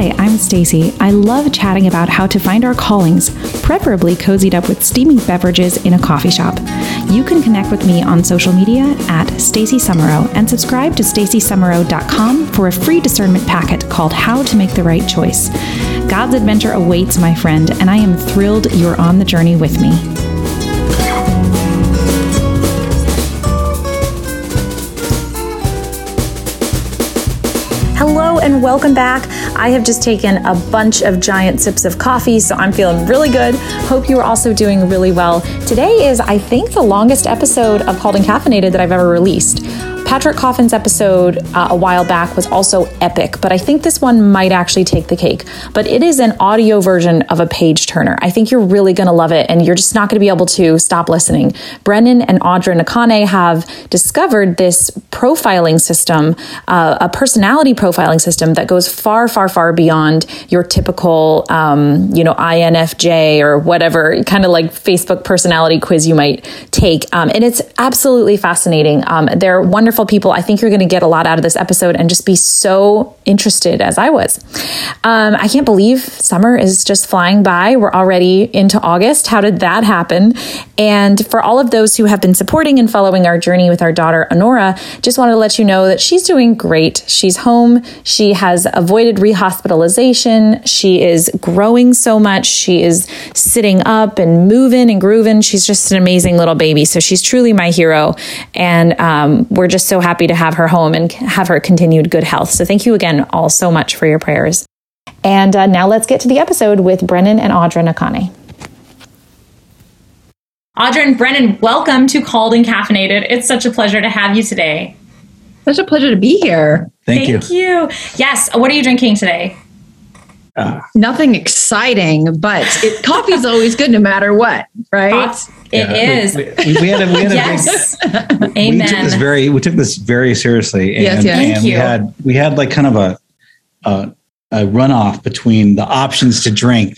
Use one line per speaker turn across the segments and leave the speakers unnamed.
Hi, I'm Stacy. I love chatting about how to find our callings, preferably cozied up with steaming beverages in a coffee shop. You can connect with me on social media at Stacy Sumereau and subscribe to stacysumereau.com for a free discernment packet called How to Make the Right Choice. God's adventure awaits, my friend, and I am thrilled you're on the journey with me. Welcome back. I have just taken a bunch of giant sips of coffee, so I'm feeling really good. Hope you are also doing really well. Today is, I think, the longest episode of Called and Caffeinated that I've ever released. Patrick Coffin's episode uh, a while back was also epic, but I think this one might actually take the cake. But it is an audio version of a page turner. I think you're really going to love it, and you're just not going to be able to stop listening. Brennan and Audra Nakane have discovered this profiling system, uh, a personality profiling system that goes far, far, far beyond your typical, um, you know, INFJ or whatever kind of like Facebook personality quiz you might take. Um, and it's absolutely fascinating. Um, they're wonderful wonderful people. I think you're going to get a lot out of this episode and just be so interested as I was. Um, I can't believe summer is just flying by. We're already into August. How did that happen? And for all of those who have been supporting and following our journey with our daughter, Honora, just wanted to let you know that she's doing great. She's home. She has avoided rehospitalization. She is growing so much. She is sitting up and moving and grooving. She's just an amazing little baby. So she's truly my hero. And um, we're just so happy to have her home and have her continued good health. So thank you again all so much for your prayers. And uh, now let's get to the episode with Brennan and Audra Nakane. Audra and Brennan, welcome to Called and Caffeinated. It's such a pleasure to have you today.
Such a pleasure to be here.
Thank, you.
Thank you. you. Yes. What are you drinking today?
Uh, Nothing exciting, but it, coffee is always good no matter what, right?
It yeah, is.
We, we, we, had a, we had yes. a big, Amen. We took this very we took this very seriously. And,
yes, yes.
and
Thank
we
you.
had we had like kind of a, a a runoff between the options to drink,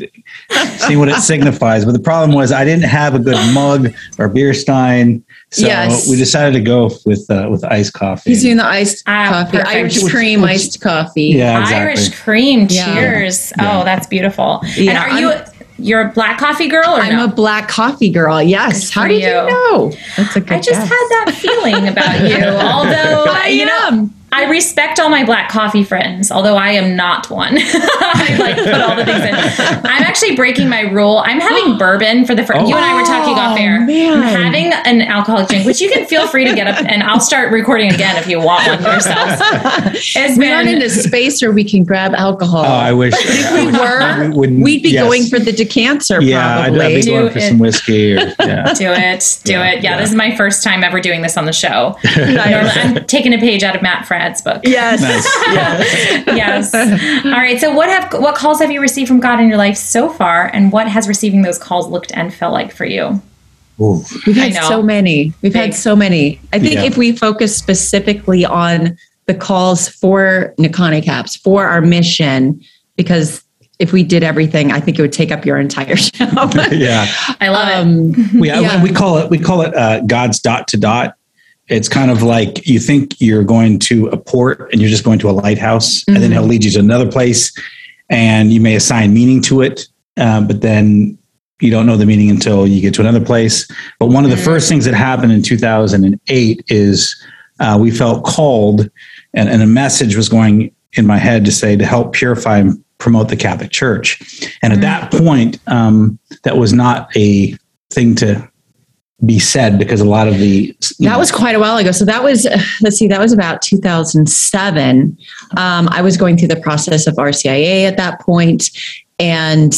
see what it signifies. But the problem was I didn't have a good mug or beer stein. So
yes.
we decided to go with uh, with iced coffee.
He's doing the iced ah, coffee, perfect. Irish cream which, iced coffee.
Yeah, exactly.
Irish cream. Cheers! Yeah. Oh, that's beautiful. Yeah. And are you? I'm, you're a black coffee girl, or
I'm
no?
a black coffee girl. Yes. How did you. you know?
That's a good. I just guess. had that feeling about you. Although you know, I respect all my black coffee friends, although I am not one. I like put all the things in. I'm actually breaking my rule. I'm having bourbon for the first. Oh, you and I were talking off oh, air.
Man.
I'm having an alcoholic drink, which you can feel free to get up and I'll start recording again if you want one yourselves.
It's we been, aren't in a space where we can grab alcohol.
Oh, I wish.
But if we were, we would be yes. going for the decanter.
Yeah,
probably.
I'd, I'd be
do
going for
it.
some whiskey. Or, yeah.
Do it. Do yeah, it. Yeah, yeah, this is my first time ever doing this on the show. I'm taking a page out of Matt Fradd's book.
Yes.
yes. yes. All right. So what have what calls have you received from God in your life so far and what has receiving those calls looked and felt like for you?
Ooh.
We've had so many. We've
Big.
had so many. I think
Yeah.
if we focus specifically on the calls for Nakane Caps, for our mission, because if we did everything, I think it would take up your entire show.
yeah.
I love it.
um,
We,
Yeah.
we call it we call it uh, God's dot to dot. It's kind of like you think you're going to a port and you're just going to a lighthouse, and then
Mhm.
he'll lead you to another place, and you may assign meaning to it, um, but then you don't know the meaning until you get to another place. But one of the first things that happened in 2008 is uh, we felt called, and, and a message was going in my head to say to help purify and promote the Catholic Church. And at
Mhm.
that point, um, that was not a thing to be said because a lot of the
that was quite a while ago. So that was, let's see, that was about 2007. Um, I was going through the process of RCIA at that point, and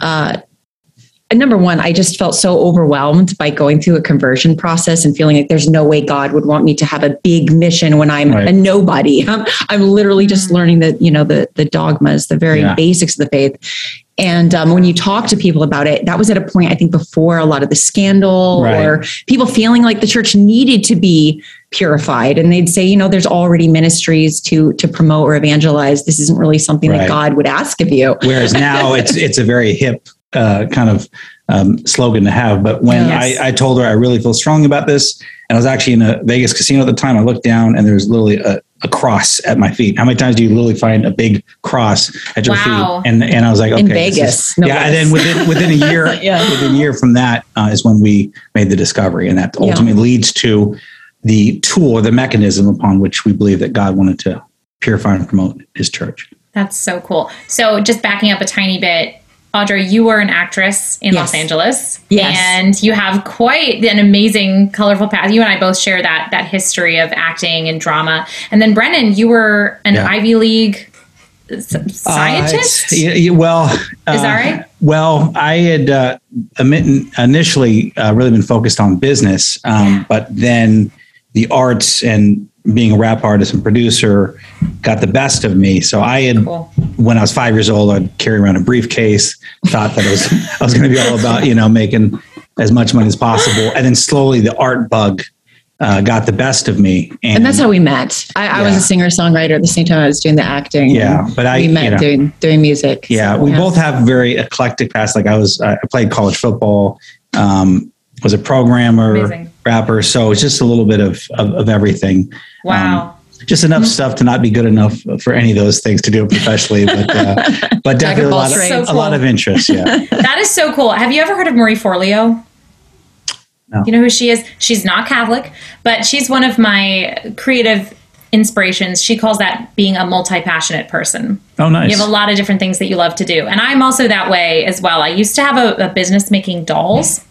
uh, number one, I just felt so overwhelmed by going through a conversion process and feeling like there's no way God would want me to have a big mission when I'm
Right.
a nobody. I'm, I'm literally just
Mm.
learning the, you know, the the dogmas, the very
Yeah.
basics of the faith. And um, when you talk to people about it, that was at a point I think before a lot of the scandal
Right.
or people feeling like the church needed to be purified, and they'd say, you know, there's already ministries to to promote or evangelize. This isn't really something that God would ask of you.
Whereas now it's it's a very hip uh, kind of um, slogan to have. But when
Yes.
I, I told her I really feel strong about this, And I was actually in a Vegas casino at the time. I looked down and there was literally a, a cross at my feet. How many times do you literally find a big cross at your
Wow.
feet? And and I was like, okay,
In Vegas, no
yeah.
less.
And then within within a year,
Yeah.
within a year from that uh, is when we made the discovery, and that
Yeah.
ultimately leads to the tool or the mechanism upon which we believe that God wanted to purify and promote His church.
That's so cool. So, just backing up a tiny bit, Audra, you were an actress in
Yes.
Los Angeles,
Yes.
and you have quite an amazing, colorful path. You and I both share that that history of acting and drama. And then, Brennan, you were an
Yeah.
Ivy League scientist.
Uh, yeah, yeah, well,
Is that
uh,
right?
Well, I had uh, initially uh, really been focused on business, um, but then the arts and being a rap artist and producer got the best of me. So I had,
Cool.
when I was five years old, I'd carry around a briefcase, thought that it was I was going to be all about you know making as much money as possible, and then slowly the art bug uh, got the best of me,
And that's how we met. I, I was a singer songwriter at the same time I was doing the acting.
Yeah, but I-
we met
you know.
doing doing music.
Yeah,
So,
we both have very eclectic past. Like I was, I played college football, um, was a programmer,
Amazing.
Rapper. So it's just a little bit of of, of everything.
Wow.
Um, just enough stuff to not be good enough for any of those things to do it professionally, but uh, but definitely a lot of,
trades.
a lot of interest. Yeah,
that is so cool. Have you ever heard of Marie Forleo?
No.
You know who she is? She's not Catholic, but she's one of my creative inspirations. She calls that being a multi passionate person.
oh nice.
You have a lot of different things that you love to do. And I'm also that way as well. I used to have a, a business making dolls.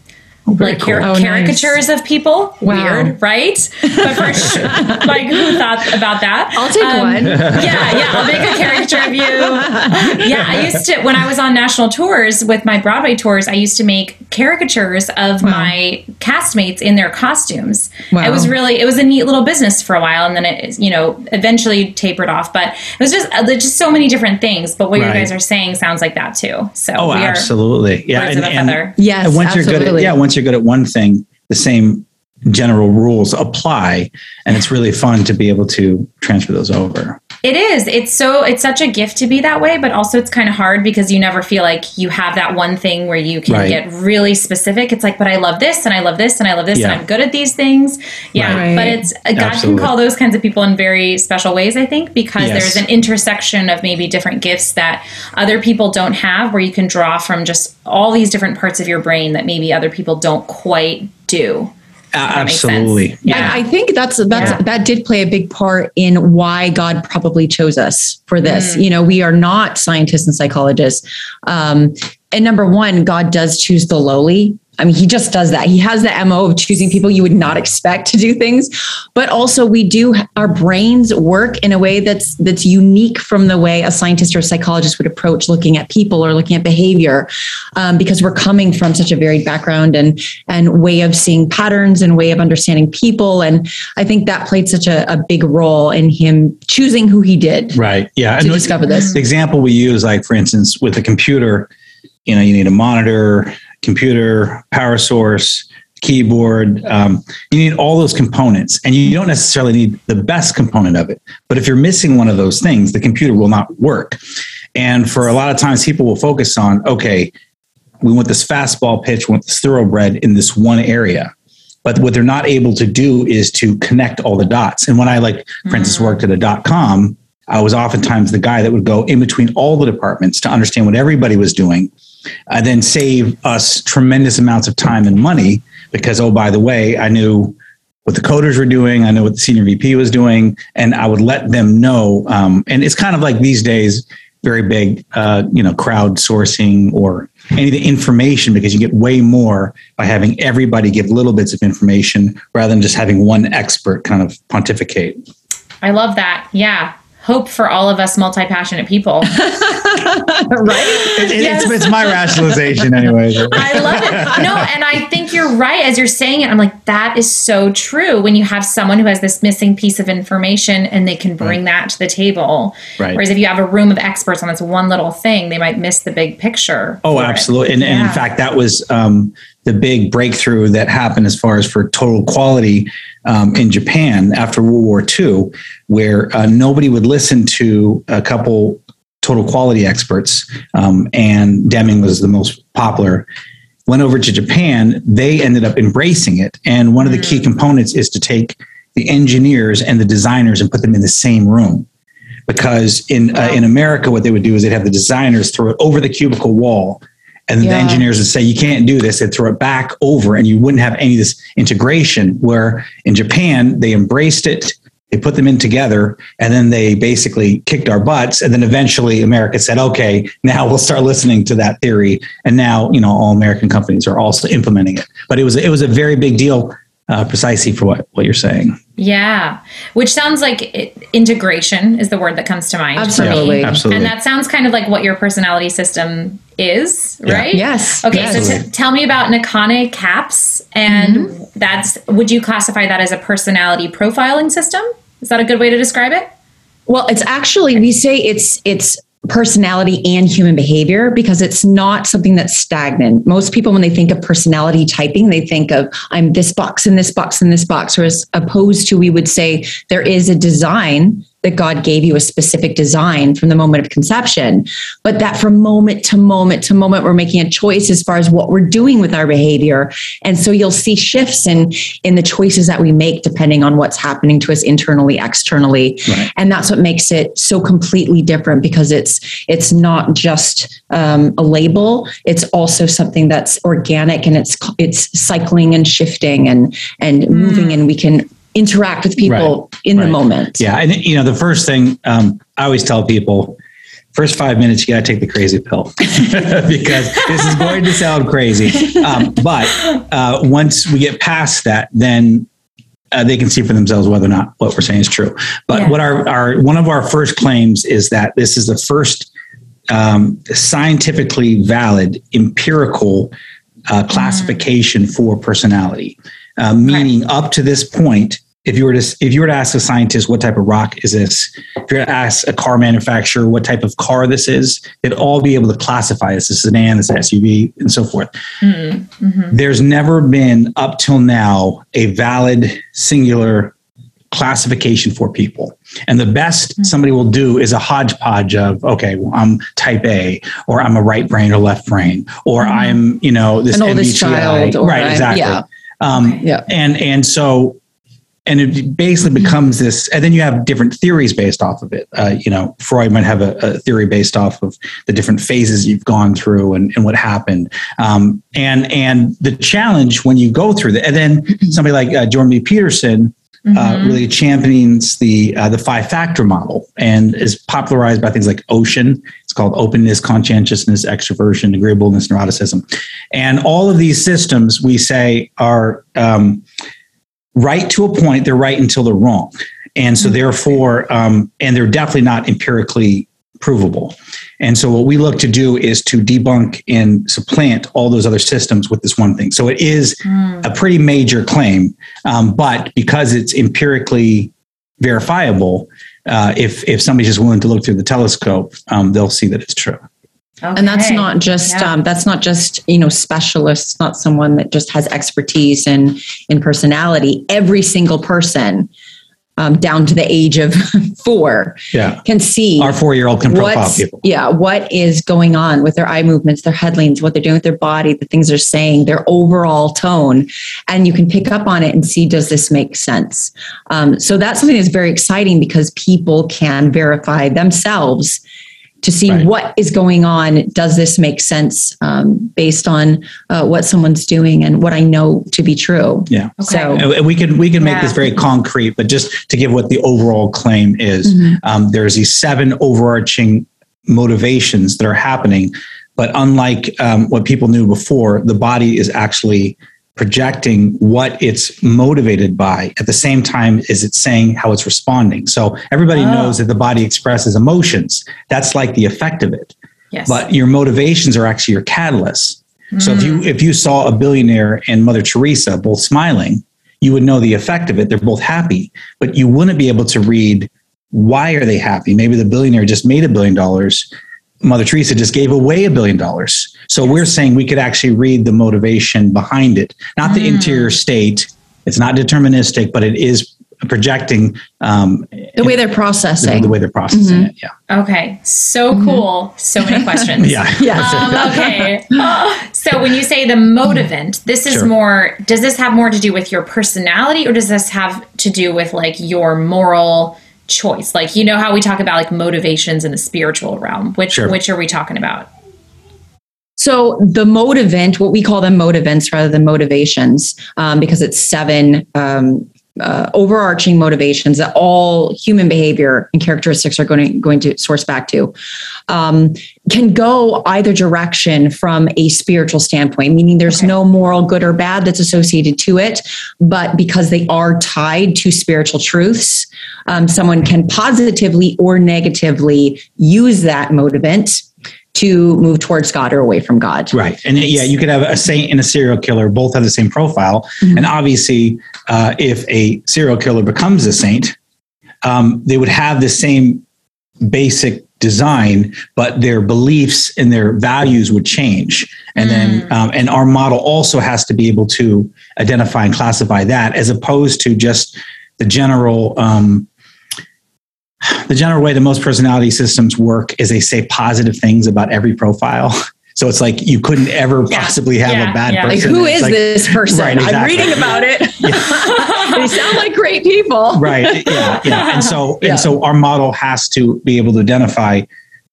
Very
like car-
cool. Oh, nice.
caricatures of people.
Wow.
Weird, right? But for sure, like who thought about that?
I'll take
Um,
one.
Yeah, yeah. I'll make a caricature of you. Yeah, I used to when I was on national tours with my Broadway tours. I used to make caricatures of my castmates in their costumes.
Wow.
It was really it was a neat little business for a while, and then it you know eventually tapered off. But it was just uh, there's just so many different things. But what you guys are saying sounds like that too. So
oh,
we are
absolutely. Yeah,
and, of a.
Yes,
and once you're good at
absolutely.
yeah, once you're good at one thing, the same general rules apply, and it's really fun to be able to transfer those over.
It is. It's so it's such a gift to be that way, but also it's kind of hard because you never feel like you have that one thing where you can
Right.
get really specific. It's like, but I love this and I love this and I love this
Yeah.
and I'm good at these things. Yeah,
Right.
but it's uh, God
Absolutely.
can call those kinds of people in very special ways, I think, because
Yes.
there's an intersection of maybe different gifts that other people don't have where you can draw from just all these different parts of your brain that maybe other people don't quite do. That makes sense.
Absolutely.
Yeah.
I, I think that's that's
Yeah.
that did play a big part in why God probably chose us for this.
Mm.
You know, we are not scientists and psychologists. Um, and number one, God does choose the lowly. I mean, he just does that. He has the MO of choosing people you would not expect to do things. But also we do our brains work in a way that's that's unique from the way a scientist or a psychologist would approach looking at people or looking at behavior. Um, because we're coming from such a varied background and and way of seeing patterns and way of understanding people. And I think that played such a, a big role in him choosing who he did
Right. Yeah.
to
And
discover this.
the example we use, like for instance, with a computer, you know, you need a monitor, computer, power source, keyboard. Um, you need all those components, and you don't necessarily need the best component of it. But if you're missing one of those things, the computer will not work. And for a lot of times, people will focus on, okay, we want this fastball pitch, we want this thoroughbred in this one area. But what they're not able to do is to connect all the dots. And when I, like, for instance, worked at a dot com, I was oftentimes the guy that would go in between all the departments to understand what everybody was doing, and then save us tremendous amounts of time and money because, oh, by the way, I knew what the coders were doing, I knew what the senior VP was doing, and I would let them know. Um, and it's kind of like these days, very big, uh, you know, crowdsourcing or any of the information because you get way more by having everybody give little bits of information rather than just having one expert kind of pontificate.
I love that. Yeah. Hope for all of us multi passionate people.
right?
It- it- it's, it's my rationalization anyway.
I love it. No, and I think you're right. As you're saying it, I'm like, that is so true. When you have someone who has this missing piece of information and they can bring that to the table.
Right.
Whereas if you have a room of experts on this one little thing, they might miss the big picture.
Oh,
for it.
absolutely. And, and
Yeah.
in fact, that was um, the big breakthrough that happened as far as for total quality um, in Japan after World War II, where uh, nobody would listen to a couple total quality experts, um, and Deming was the most popular. went over to Japan, they ended up embracing it. And one of the key components is to take the engineers and the designers and put them in the same room. Because in uh, in America, what they would do is they'd have the designers throw it over the cubicle wall, and then the engineers would say, "You can't do this." They'd throw it back over, and you wouldn't have any of this integration. Where in Japan, they embraced it. They put them in together, and then they basically kicked our butts. And then eventually, America said, "Okay, now we'll start listening to that theory." And now, you know, all American companies are also implementing it. But it was it was a very big deal, uh, precisely for what what you're saying.
Yeah. Which sounds like it, integration is the word that comes to mind. for me.
Absolutely.
Absolutely.
And that sounds kind of like what your personality system is,
Yeah.
right?
Yes.
Okay,
yes.
so t- tell me about Nakane Caps, and that's would you classify that as a personality profiling system? Is that a good way to describe it?
Well, it's actually we say it's it's personality and human behavior because it's not something that's stagnant. Most people when they think of personality typing, they think of I'm this box and this box and this box whereas opposed to we would say there is a design that God gave you a specific design from the moment of conception, but that from moment to moment to moment, we're making a choice as far as what we're doing with our behavior. And so you'll see shifts in, in the choices that we make depending on what's happening to us internally, externally.
Right.
And that's what makes it so completely different because it's, it's not just um, a label. It's also something that's organic and it's, it's cycling and shifting and, and moving and we can interact with people in the moment.
Yeah, and you know the first thing um, I always tell people: first five minutes, you got to take the crazy pill because this is going to sound crazy. Um, but uh, once we get past that, then uh, they can see for themselves whether or not what we're saying is true. But
Yeah.
what our, our one of our first claims is that this is the first um, scientifically valid empirical uh, classification for personality, uh, meaning up to this point. If you were to if you were to ask a scientist what type of rock is this, if you were to ask a car manufacturer what type of car this is, they'd all be able to classify this as a sedan, this SUV, and so forth. Mm-hmm, mm-hmm. There's never been up till now a valid singular classification for people. And the best mm-hmm. somebody will do is a hodgepodge of, okay, well, I'm type A, or I'm a right brain or left brain, or I'm, you know, this
An oldest
MBTI.
child,
right,
I-
exactly.
yeah.
Um,
Yeah.
and and so and it basically becomes this and then you have different theories based off of it. Uh, you know freud might have a, a theory based off of the different phases you've gone through and, and what happened. Um, and and the challenge when you go through that and then somebody like uh, jordan b. Peterson uh, really champions the uh, the five factor model and is popularized by things like ocean. It's called openness conscientiousness extroversion agreeableness neuroticism. And all of these systems we say are um, right to a point they're right until they're wrong. And so therefore um, and they're definitely not empirically provable. And so what we look to do is to debunk and supplant all those other systems with this one thing. So it is a pretty major claim um, but because it's empirically verifiable uh, if if somebody's just willing to look through the telescope um, they'll see that it's true
and that's not just
Yeah.
um, that's not just you know specialists not someone that just has expertise in in personality. Every single person um, down to the age of four
yeah.
can see
our four-year-old can profile
what's
people.
Yeah what is going on with their eye movements their head leans what they're doing with their body the things they're saying their overall tone. And you can pick up on it and see does this make sense? Um, so that's something that's very exciting because people can verify themselves to see
Right.
what is going on does this make sense um, based on uh, what someone's doing and what i know to be true
yeah
so
And- and we can we can make
Yeah.
this very concrete, but just to give what the overall claim is, um, there's these seven overarching motivations that are happening. But unlike um, what people knew before, the body is actually projecting what it's motivated by at the same time as it's saying how it's responding. So everybody
Oh.
knows that the body expresses emotions. That's like the effect of it
Yes.
but your motivations are actually your catalysts. So if you hmm. if you saw a billionaire and Mother Teresa both smiling, you would know the effect of it. They're both happy, but you wouldn't be able to read why are they happy. Maybe the billionaire just made a billion dollars. Mother Teresa just gave away a billion dollars. So we're saying we could actually read the motivation behind it, not the interior state. It's not deterministic, but it is projecting um,
the way they're processing,
the, the way they're processing mm-hmm. it. Yeah.
Okay. So mm-hmm. cool. So many questions.
yeah.
Yes. Um, okay. so when you say the motivant, this is sure. more. Does this have more to do with your personality, or does this have to do with like your moral? Choice. Like you know how we talk about like motivations in the spiritual realm. Which sure. which are we talking about?
So the motivant, what we call them motivants rather than motivations, um, because it's seven um, uh, overarching motivations that all human behavior and characteristics are going to, going to source back to, um, can go either direction from a spiritual standpoint, meaning there's okay. no moral good or bad that's associated to it. But because they are tied to spiritual truths, um, someone can positively or negatively use that motivant to move towards God or away from God.
Right. And yeah, you could have a saint and a serial killer both have the same profile. Mm-hmm. And obviously, uh, if a serial killer becomes a saint, um, they would have the same basic design, but their beliefs and their values would change. And mm. then, um, and our model also has to be able to identify and classify that as opposed to just the general um, the general way that most personality systems work is they say positive things about every profile. So it's like you couldn't ever yeah. possibly have yeah. a bad yeah. person.
Like who is like, this person? Right, exactly. I'm reading about it. they sound like great people.
Right. Yeah. Yeah. And so and so our model has to be able to identify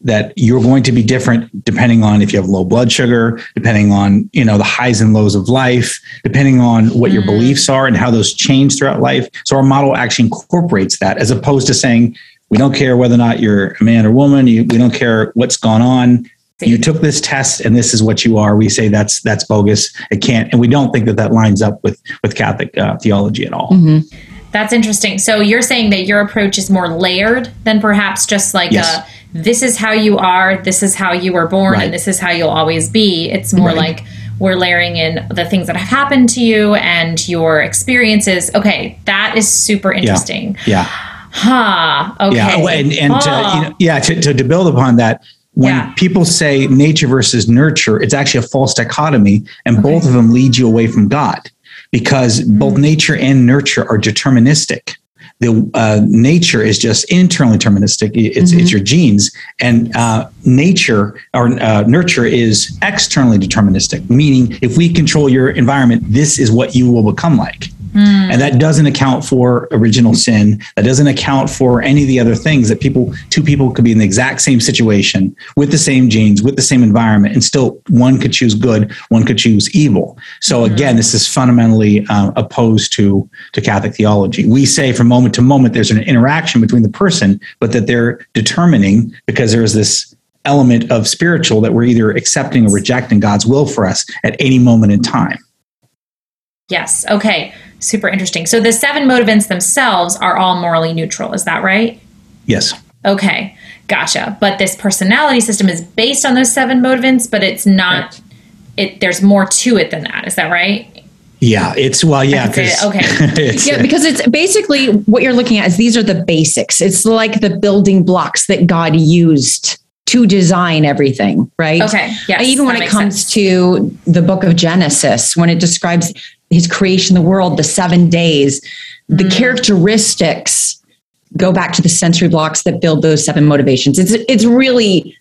that you're going to be different depending on if you have low blood sugar, depending on, you know, the highs and lows of life, depending on what mm. your beliefs are and how those change throughout life. So our model actually incorporates that as opposed to saying, we don't care whether or not you're a man or woman. You, we don't care what's gone on. You took this test, and this is what you are. We say that's that's bogus. It can't, and we don't think that that lines up with with Catholic uh, theology at all.
Mm-hmm. That's interesting. So you're saying that your approach is more layered than perhaps just like yes. a this is how you are, this is how you were born, right. and this is how you'll always be. It's more right. like we're layering in the things that have happened to you and your experiences. Okay, that is super interesting.
Yeah. yeah.
Huh. Okay.
Yeah. And, and
huh.
to, you know, yeah, to, to, to, build upon that, when yeah. people say nature versus nurture, it's actually a false dichotomy, and okay. both of them lead you away from God because mm. both nature and nurture are deterministic. The uh, nature is just internally deterministic. It's mm-hmm. it's your genes, and uh, nature or uh, nurture is externally deterministic. Meaning, if we control your environment, this is what you will become like. Mm. And that doesn't account for original sin. That doesn't account for any of the other things that people, two people could be in the exact same situation with the same genes, with the same environment, and still one could choose good, one could choose evil. So mm. again, this is fundamentally uh, opposed to, to Catholic theology. We say from moment to moment there's an interaction between the person, but that they're determining because there's this element of spiritual that we're either accepting or rejecting God's will for us at any moment in time.
Yes. Okay. Super interesting. So the seven motivants themselves are all morally neutral. Is that right?
Yes.
Okay. Gotcha. But this personality system is based on those seven motivants, but it's not. Right. It there's more to it than that. Is that right?
Yeah, it's well, yeah,
because okay,
yeah, because it's basically what you're looking at is these are the basics. It's like the building blocks that God used to design everything, right?
Okay. Yes,
Even when it comes sense. to the book of Genesis, when it describes his creation, the world, the seven days, the mm. characteristics go back to the sensory blocks that build those seven motivations. It's it's really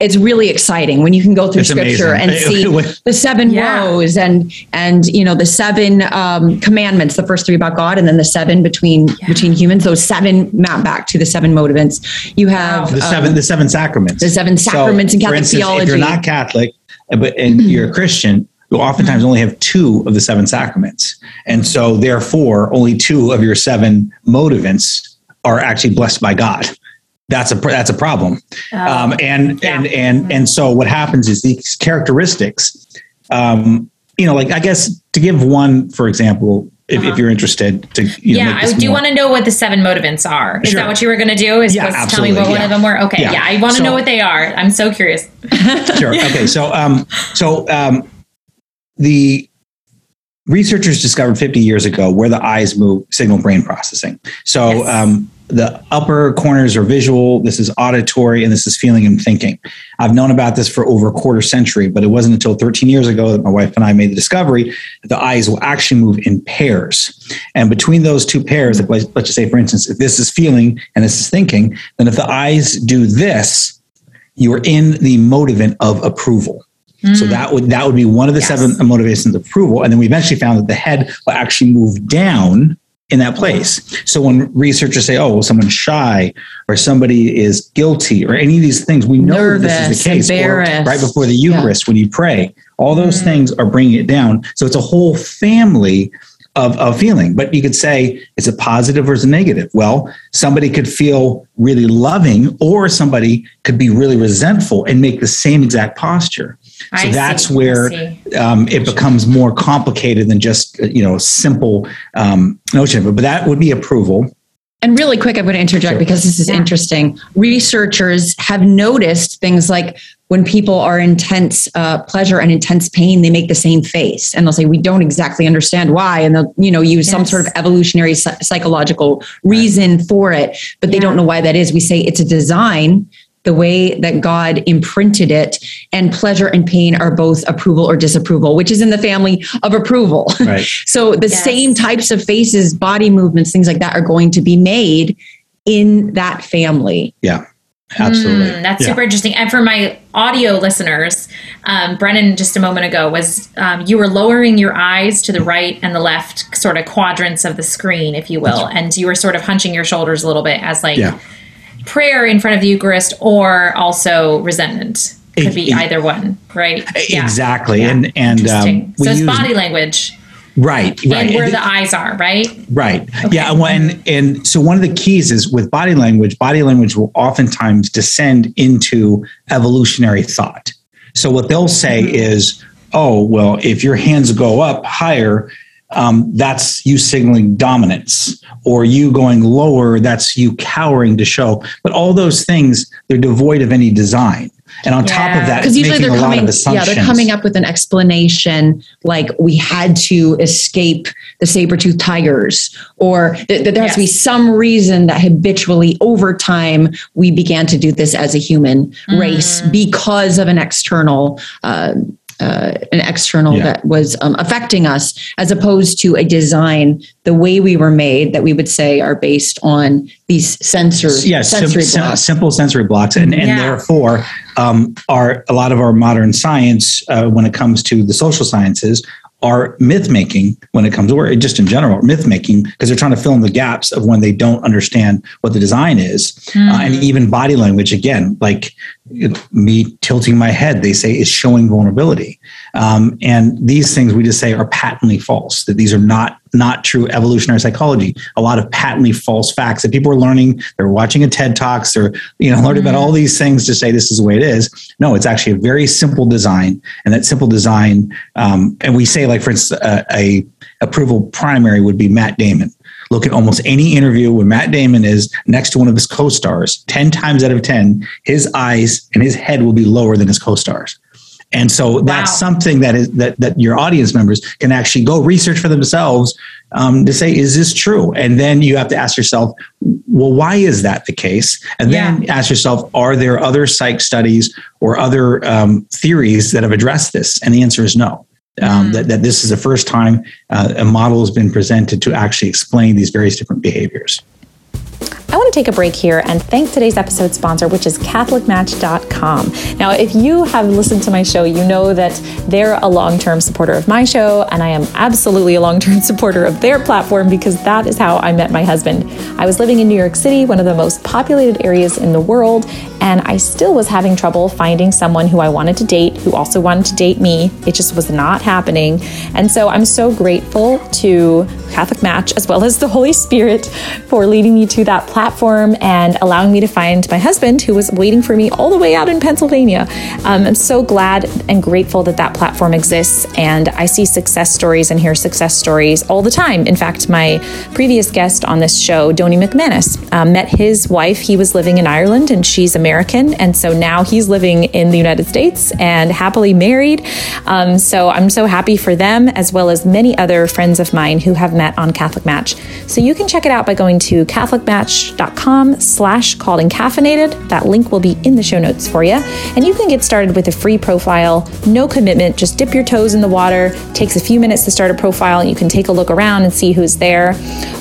it's really exciting when you can go through it's scripture amazing. and see the seven yeah. woes and and you know the seven um, commandments the first three about god and then the seven between yeah. between humans those seven map back to the seven motivants you have
the seven um, the seven sacraments
the seven sacraments so, in catholic instance, theology
if you're not catholic but and you're a christian you oftentimes only have two of the seven sacraments and so therefore only two of your seven motivants are actually blessed by god that's a that's a problem. Oh, um, and yeah. and and and so what happens is these characteristics. Um, you know, like I guess to give one for example, if, uh-huh. if you're interested to
you know, yeah, I do want to know what the seven motivants are. Is sure. that what you were going to do? Is
yeah,
tell me what yeah. one of them were? Okay, yeah, yeah I want to so, know what they are. I'm so curious.
sure. Okay, so um, so um, the researchers discovered 50 years ago where the eyes move signal brain processing. So yes. um, the upper corners are visual, this is auditory, and this is feeling and thinking. I've known about this for over a quarter century, but it wasn't until 13 years ago that my wife and I made the discovery that the eyes will actually move in pairs. And between those two pairs, like let's just say, for instance, if this is feeling and this is thinking, then if the eyes do this, you're in the motivant of approval. Mm. So that would that would be one of the yes. seven motivations of approval. And then we eventually found that the head will actually move down in that place. So when researchers say, "Oh, well, someone's shy," or somebody is guilty, or any of these things, we know Nervous, this is the case. Or right before the Eucharist, yeah. when you pray, all those mm. things are bringing it down. So it's a whole family of, of feeling. But you could say it's a positive or it's a negative. Well, somebody could feel really loving, or somebody could be really resentful and make the same exact posture. So I that's see. where um, it becomes more complicated than just you know simple um, notion of it. But that would be approval.
And really quick, I'm going to interject sure. because this is yeah. interesting. Researchers have noticed things like when people are intense uh, pleasure and intense pain, they make the same face, and they'll say, "We don't exactly understand why," and they'll you know use yes. some sort of evolutionary psychological reason for it, but they don't know why that is. We say it's a design the way that God imprinted it, and pleasure and pain are both approval or disapproval, which is in the family of approval. Right. so the yes. same types of faces, body movements, things like that are going to be made in that family.
Yeah. Absolutely.
Mm, that's yeah. super interesting. And for my audio listeners, um, Brennan just a moment ago was um, you were lowering your eyes to the right and the left sort of quadrants of the screen, if you will, and you were sort of hunching your shoulders a little bit as like yeah prayer in front of the Eucharist or also resentment. Could be either one, right?
Exactly. Yeah. And and um,
so it's use, body language.
Right, right.
And where the eyes are, right?
Right. Okay. Yeah. And, and so one of the keys is with body language, body language will oftentimes descend into evolutionary thought. So what they'll say mm-hmm. is, oh, well, if your hands go up higher, um, that's you signaling dominance or you going lower. That's you cowering to show. But all those things they're devoid of any design. And on yeah. top of that because usually they're coming yeah
they're coming up with an explanation like we had to escape the saber-toothed tigers or that, th- there has to be some reason that habitually over time we began to do this as a human mm. race because of an external uh, uh, an external yeah. that was um, affecting us, as opposed to a design the way we were made that we would say are based on these sensors.
Yeah, sensory sim- blocks. simple sensory blocks, and, and yeah. therefore um, are a lot of our modern science uh, when it comes to the social sciences are myth making when it comes to or just in general myth making because they're trying to fill in the gaps of when they don't understand what the design is mm. uh, and hmm. even body language again like me tilting my head they say is showing vulnerability um, and these things we just say are patently false that these are not not true evolutionary psychology. A lot of patently false facts that people are learning. They're watching a ted talks or you know learning mm-hmm. about all these things to say this is the way it is. No it's actually a very simple design. And that simple design um, and we say like for instance a, a approval primary would be matt damon. Look at almost any interview where Matt Damon is next to one of his co-stars, 10 times out of 10, his eyes and his head will be lower than his co-stars. And so that's wow. something that is that that your audience members can actually go research for themselves um, to say, is this true? And then you have to ask yourself, well, why is that the case? And then yeah. ask yourself, are there other psych studies or other um, theories that have addressed this? And the answer is no. Um, mm. that, that this is the first time uh, a model has been presented to actually explain these various different behaviors.
I want to take a break here and thank today's episode sponsor, which is CatholicMatch.com. Now, if you have listened to my show, you know that they're a long term supporter of my show, and I am absolutely a long term supporter of their platform because that is how I met my husband. I was living in New York City, one of the most populated areas in the world, and I still was having trouble finding someone who I wanted to date who also wanted to date me. It just was not happening. And so I'm so grateful to Catholic Match as well as the Holy Spirit for leading me to that platform and allowing me to find my husband who was waiting for me all the way out in Pennsylvania. Um, I'm so glad and grateful that that platform exists. And I see success stories and hear success stories all the time. In fact, my previous guest on this show, Donnie McManus, um, met his wife. He was living in Ireland and she's American. And so now he's living in the United States and happily married. Um, so I'm so happy for them as well as many other friends of mine who have met on Catholic Match. So you can check it out by going to Catholic Match
chooselife.com slash called and caffeinated. That link will be in the show notes for you. And you can get started with a free profile, no commitment, just dip your toes in the water. Takes a few minutes to start a profile. You can take a look around and see who's there.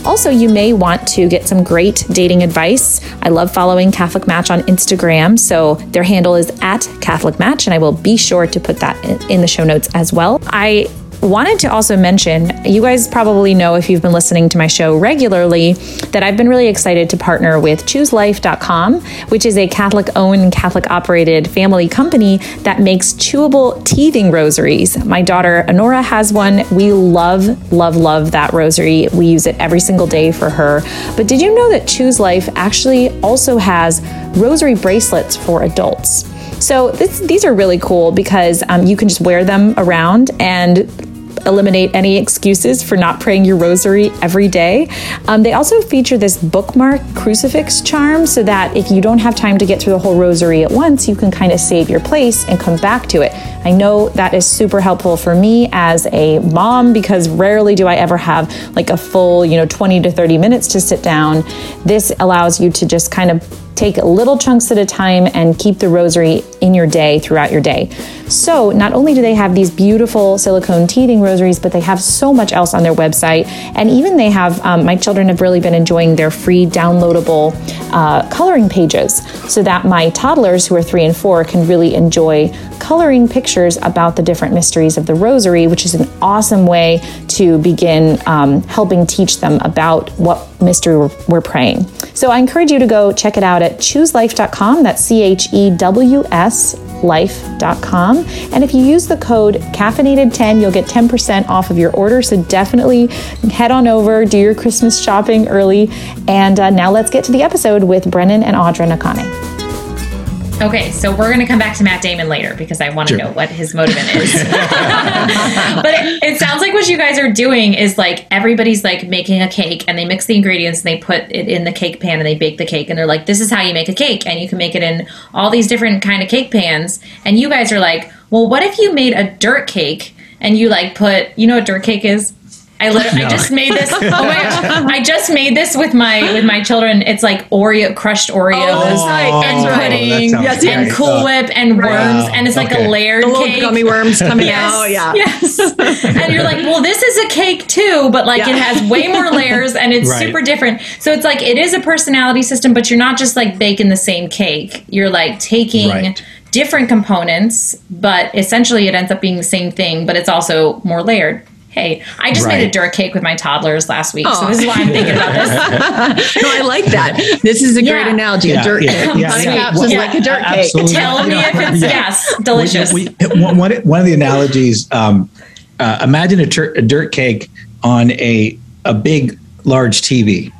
Also, you may want to get some great dating advice. I love following Catholic Match on Instagram. So their handle is at Catholic Match, and I will be sure to put that in the show notes as well. I wanted to also mention you guys probably know if you've been listening to my show regularly that I've been really excited to partner with chewslife.com, which is a Catholic owned, Catholic operated family company that makes chewable teething rosaries. My daughter Honora has one. We love, love, love that rosary. We use it every single day for her. But did you know that Chews Life actually also has rosary bracelets for adults? So this, these are really cool because um, you can just wear them around and eliminate any excuses for not praying your rosary every day. Um, they also feature this bookmark crucifix charm so that if you don't have time to get through the whole rosary at once, you can kind of save your place and come back to it. I know that is super helpful for me as a mom because rarely do I ever have like a full, you know, 20 to 30 minutes to sit down. This allows you to just kind of take little chunks at a time and keep the rosary in your day throughout your day. So, not only do they have these beautiful silicone teething rosaries, but they have so much else on their website. And even they have, um, my children have really been enjoying their free downloadable uh, coloring pages so that my toddlers who are three and four can really enjoy coloring pictures about the different mysteries of the rosary, which is an awesome way to begin um, helping teach them about what mystery we're, we're praying. So I encourage you to go check it out at chewslife.com. That's C H E W S life.com. And if you use the code caffeinated10, you'll get 10% off of your order. So definitely head on over, do your Christmas shopping early. And uh, now let's get to the episode with Brennan and Audra Nakane.
Okay, so we're going to come back to Matt Damon later because I want to sure. know what his motive is. but it, it, sounds like what you guys are doing is like everybody's like making a cake and they mix the ingredients and they put it in the cake pan and they bake the cake and they're like, this is how you make a cake and you can make it in all these different kind of cake pans. And you guys are like, well, what if you made a dirt cake and you like put, you know what dirt cake is? I literally, no. I just made this. Oh my gosh! I just made this with my with my children. It's like Oreo, crushed Oreos, oh, and pudding, yes, and Cool oh. Whip, and worms, wow. and it's like okay. a layered
the
cake.
gummy worms coming yes, out. Yeah,
yes. and you're like, well, this is a cake too, but like yeah. it has way more layers and it's right. super different. So it's like it is a personality system, but you're not just like baking the same cake. You're like taking. Right different components, but essentially it ends up being the same thing, but it's also more layered hey, I just right. made a dirt cake with my toddlers last week, oh. so this is why I'm thinking about this.
no, I like that. This is a yeah. great analogy. Yeah. A dirt yeah. cake. Yeah.
Yeah. Well, like a dirt cake. Tell me if it's yes, delicious.
We, we, one, one of the analogies. Um, uh, imagine a, ter- a dirt cake on a a big, large TV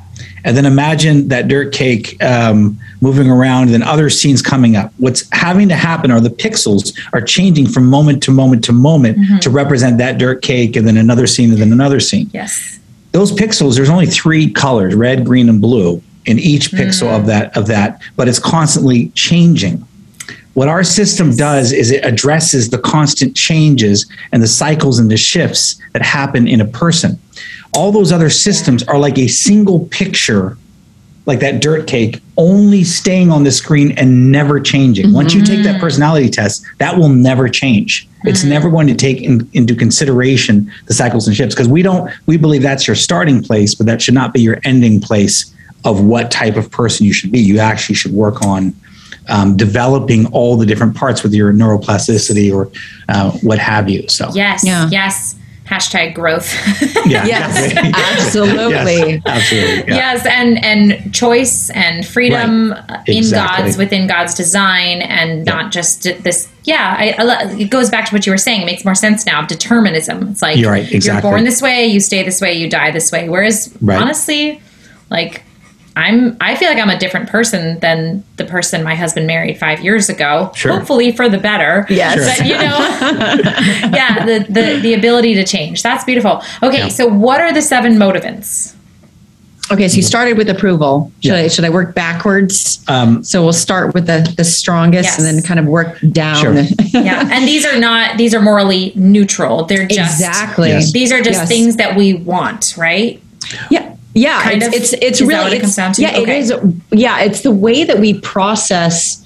and then imagine that dirt cake um, moving around and then other scenes coming up. What's having to happen are the pixels are changing from moment to moment to moment mm-hmm. to represent that dirt cake and then another scene and then another scene.
Yes.
Those pixels there's only three colors red green and blue in each pixel mm. of that of that but it's constantly changing. What our system does is it addresses the constant changes and the cycles and the shifts that happen in a person. All those other systems are like a single picture like that dirt cake only staying on the screen and never changing. Mm-hmm. Once you take that personality test, that will never change. Mm-hmm. It's never going to take in, into consideration the cycles and shifts because we don't we believe that's your starting place, but that should not be your ending place of what type of person you should be. You actually should work on um, developing all the different parts with your neuroplasticity or uh, what have you. So
yes, yeah. yes hashtag growth.
yeah, yes, absolutely.
Yes, absolutely.
Yeah. Yes, and and choice and freedom right. in exactly. God's within God's design, and yeah. not just this. Yeah, I, I, it goes back to what you were saying. It makes more sense now. Determinism. It's like you're, right, exactly. you're born this way, you stay this way, you die this way. Whereas right. honestly, like I'm I feel like I'm a different person than the person my husband married five years ago. Sure. Hopefully for the better.
Yes.
But you know yeah, the, the the ability to change. That's beautiful. Okay, yeah. so what are the seven motivants?
Okay, so you started with approval. Should yeah. I should I work backwards? Um, so we'll start with the the strongest yes. and then kind of work down. Sure.
yeah, and these are not these are morally neutral. They're just
exactly.
Yes. These are just yes. things that we want, right?
Yeah. Yeah
kind
it's,
of?
it's it's
Is
really
it comes down to?
yeah
Okay.
it is yeah it's the way that we process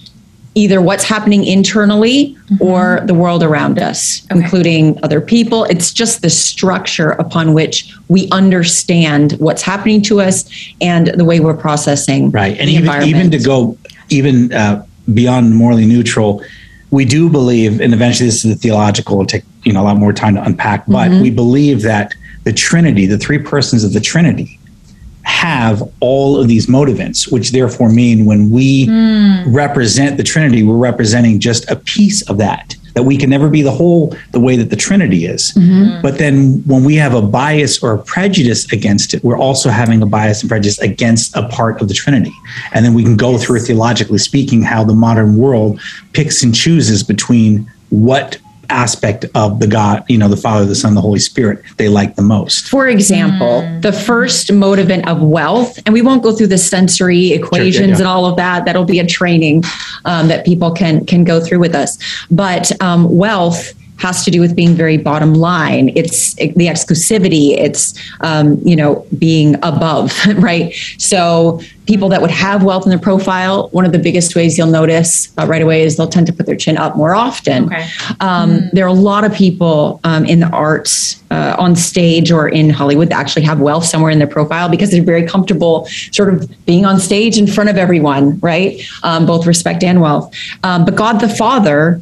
either what's happening internally or the world around us
Mm-hmm. Okay.
including other people it's just the structure upon which we understand what's happening to us and the way we're processing
right and
the
even even to go even uh, beyond morally neutral we do believe and eventually this is the theological it'll take you know a lot more time to unpack but
Mm-hmm.
we believe that the trinity the three persons of the trinity have all of these motivants which therefore mean when we hmm. represent the trinity we're representing just a piece of that that we can never be the whole the way that the trinity is. Mm-hmm. But then when we have a bias or a prejudice against it we're also having a bias and prejudice against a part of the trinity. And then we can go through theologically speaking how the modern world picks and chooses between what aspect of the god you know the father the son the holy spirit they like the most
For example, the first motivant of wealth, and we won't go through the sensory equations
yeah.
and all of that. That'll be a training um, that people can can go through with us. But um, wealth has to do with being very bottom line. It's the exclusivity. It's um, you know being above, right? So people that would have wealth in their profile, one of the biggest ways you'll notice uh, right away is they'll tend to put their chin up more often.
Okay.
Um, There are a lot of people um, in the arts, uh, on stage or in Hollywood, that actually have wealth somewhere in their profile because they're very comfortable sort of being on stage in front of everyone, right? Um, both respect and wealth. Um, but God the Father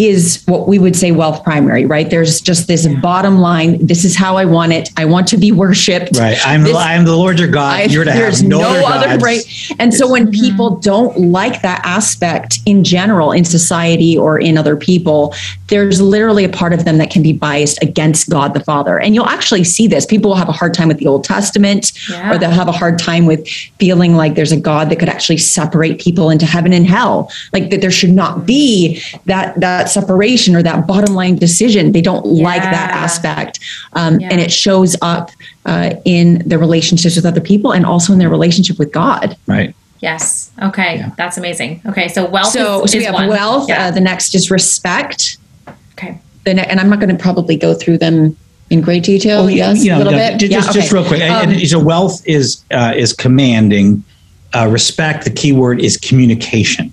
is what we would say wealth primary, right? There's just this bottom line. This is how I want it. I want to be worshipped.
right i'm
This-
the, i'm the lord your god
I-
you're to
there's
have no,
no,
other,
other
gods.
right. And so when mm-hmm. people don't like that aspect in general in society or in other people, there's literally a part of them that can be biased against God the Father. And you'll actually see this. People will have a hard time with the Old Testament,
Yeah.
or they'll have a hard time with feeling like there's a God that could actually separate people into heaven and hell. Like that there should not be that that separation or that bottom line decision. They don't like that aspect. Um,
Yeah.
And it shows up uh, in their relationships with other people and also in their relationship with God.
right
Yes. Okay. That's amazing. Okay. So wealth
So,
is,
so we
is
have
one.
wealth.
Yeah.
Uh, the next is respect.
okay.
The ne- and I'm not going to probably go through them in great detail.
Oh,
yes,
you know,
a little
no,
bit.
Just,
Yeah,
just real quick. And-
Um,
and so wealth is uh, is commanding. Uh, respect. The key word is communication.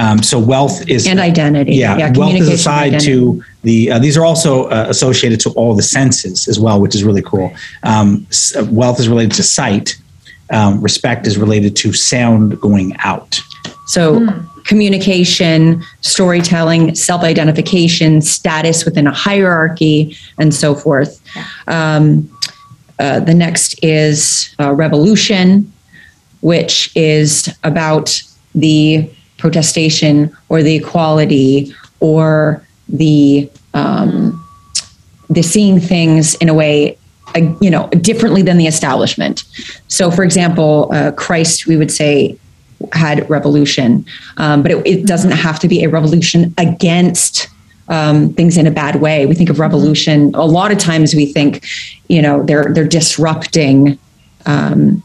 Um, so wealth is
and identity.
Yeah, wealth is
communication,
aside to the. Uh, these are also uh, associated to all the senses as well, which is really cool. Um, uh, wealth is related to sight. Um, respect is related to sound going out.
So, communication, storytelling, self identification, status within a hierarchy, and so forth. Um, uh, the next is uh, revolution, which is about the protestation or the equality or the um, the seeing things in a way uh, you know differently than the establishment. So for example uh, christ we would say had revolution. Um, but it, it doesn't have to be a revolution against um, things in a bad way. We think of revolution a lot of times we think you know they're they're disrupting um,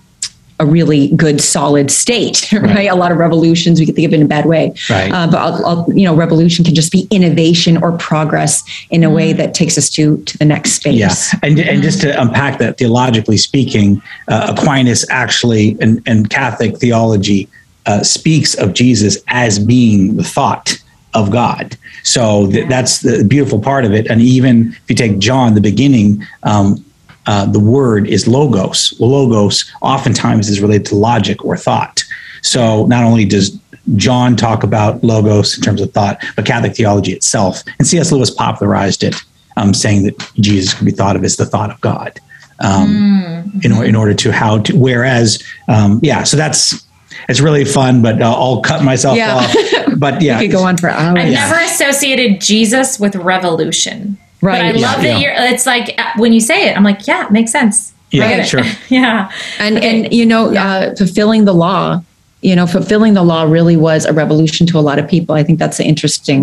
a really good solid state right? a lot of revolutions we can think of in a bad way
Right.
uh, but I'll, I'll, you know revolution can just be innovation or progress in a way that takes us to to the next space
Yeah, and and just to unpack that theologically speaking, uh, Aquinas actually and, and Catholic theology uh, speaks of Jesus as being the thought of God. So th- that's the beautiful part of it. And even if you take John, the beginning, um, uh, the word is logos. Well, logos oftentimes is related to logic or thought. So not only does John talk about logos in terms of thought, but Catholic theology itself, and C.S. Lewis popularized it, um, saying that Jesus can be thought of as the thought of God. Um, in, or- in order to how to, whereas, um, yeah, so that's it's really fun, but uh, I'll cut myself
Yeah.
off. But yeah,
we could go on for hours
I've never associated Jesus with revolution. But I
Right.
love
Yeah.
that you're, it's like uh, when you say it, I'm like, yeah, it makes sense.
Yeah,
I
sure.
yeah.
and
Okay.
and you know uh, fulfilling the law you know fulfilling the law really was a revolution to a lot of people i think that's the interesting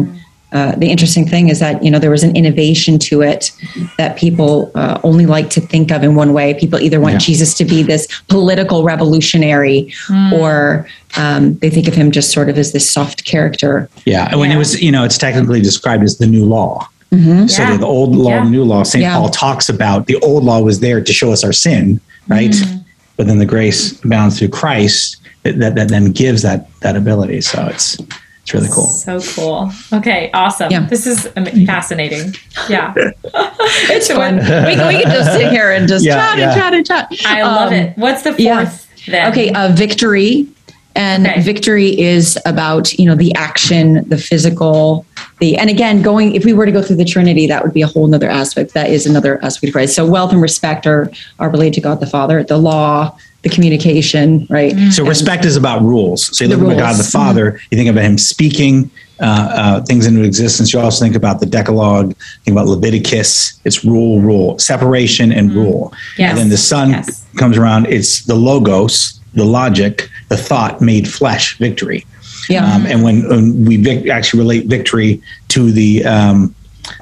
uh, the interesting thing is that you know there was an innovation to it that people uh, only like to think of in one way people either want
Yeah.
jesus to be this political revolutionary or um, they think of him just sort of as this soft character
Yeah, and when
Yeah.
it was, you know, it's technically described as the new law.
Mm-hmm.
So
Yeah.
the old law,
Yeah.
and the new law. St.
Yeah.
Paul talks about the old law was there to show us our sin, right?
Mm-hmm.
but then the grace abounds through Christ that, that, that then gives that that ability. So it's it's really cool.
So cool. Okay, awesome.
Yeah.
This is fascinating. Yeah,
It's fun. we, can- we can just sit here and just
Yeah,
chat
yeah.
and chat and chat.
I love
Um,
it. What's the fourth
yeah.
then?
Okay, uh, victory. And
Okay.
victory is about, you know, the action, the physical, the, and again, going, if we were to go through the Trinity, that would be a whole nother aspect. That is another aspect of Christ. So wealth and respect are, are related to God the Father, the law, the communication, right?
So respect is about rules. So you
The
look at God the Father, you think about Him speaking uh, uh, things into existence. You also think about the Decalogue, think about Leviticus. It's rule, rule, separation, and rule.
Yes.
And then the Son
Yes.
comes around. It's the logos, the logic, the thought made flesh, victory.
Yeah.
Um, and when, when we vic- actually relate victory to the um,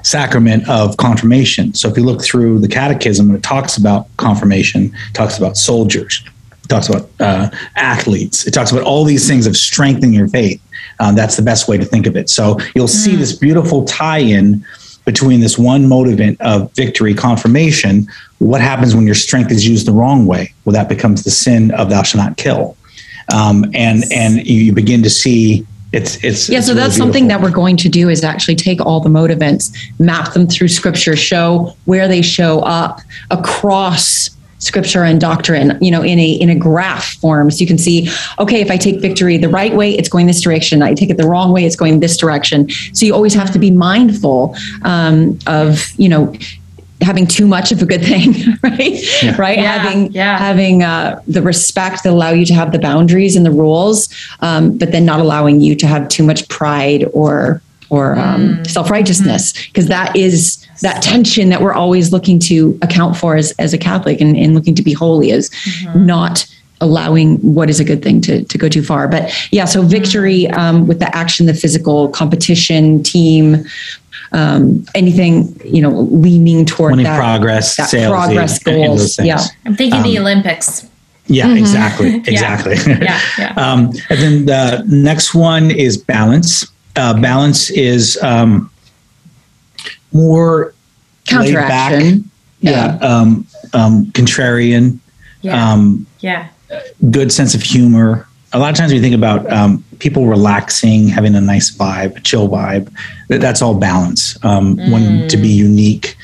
sacrament of confirmation. So if you look through the catechism, it talks about confirmation, talks about soldiers, talks about uh, athletes, it talks about all these things of strengthening your faith. Um, that's the best way to think of it. So you'll see this beautiful tie in between this one motivant of victory, confirmation. What happens when your strength is used the wrong way? Well, that becomes the sin of thou shalt not kill. Um, and and you begin to see it's it's
Yeah,
it's
so
really
that's something that we're going to do is actually take all the motivants, map them through scripture, show where they show up across scripture and doctrine, you know, in a in a graph form. So you can see, okay, if I take victory the right way, it's going this direction. I take it the wrong way, it's going this direction. So you always have to be mindful um, of, you know, having too much of a good thing, right? Right?
Yeah,
having
yeah.
having uh, the respect that allow you to have the boundaries and the rules, um, but then not allowing you to have too much pride or or um, self righteousness, because that is that tension that we're always looking to account for as as a Catholic and, and looking to be holy is not allowing what is a good thing to, to go too far but yeah so victory um, with the action the physical competition team um, anything you know leaning toward
winning
that
progress,
that
sales,
progress
and- and
goals, yeah.
I'm thinking the
Um,
Olympics.
Yeah, exactly, exactly.
Yeah, yeah.
um, and then the next one is balance. Uh, balance is um, more laid back,
counteraction yeah
um, um, contrarian,
Yeah,
um,
yeah,
good sense of humor. A lot of times we think about um, people relaxing, having a nice vibe, a chill vibe. That- That's all balance. Um, Wanting to be unique,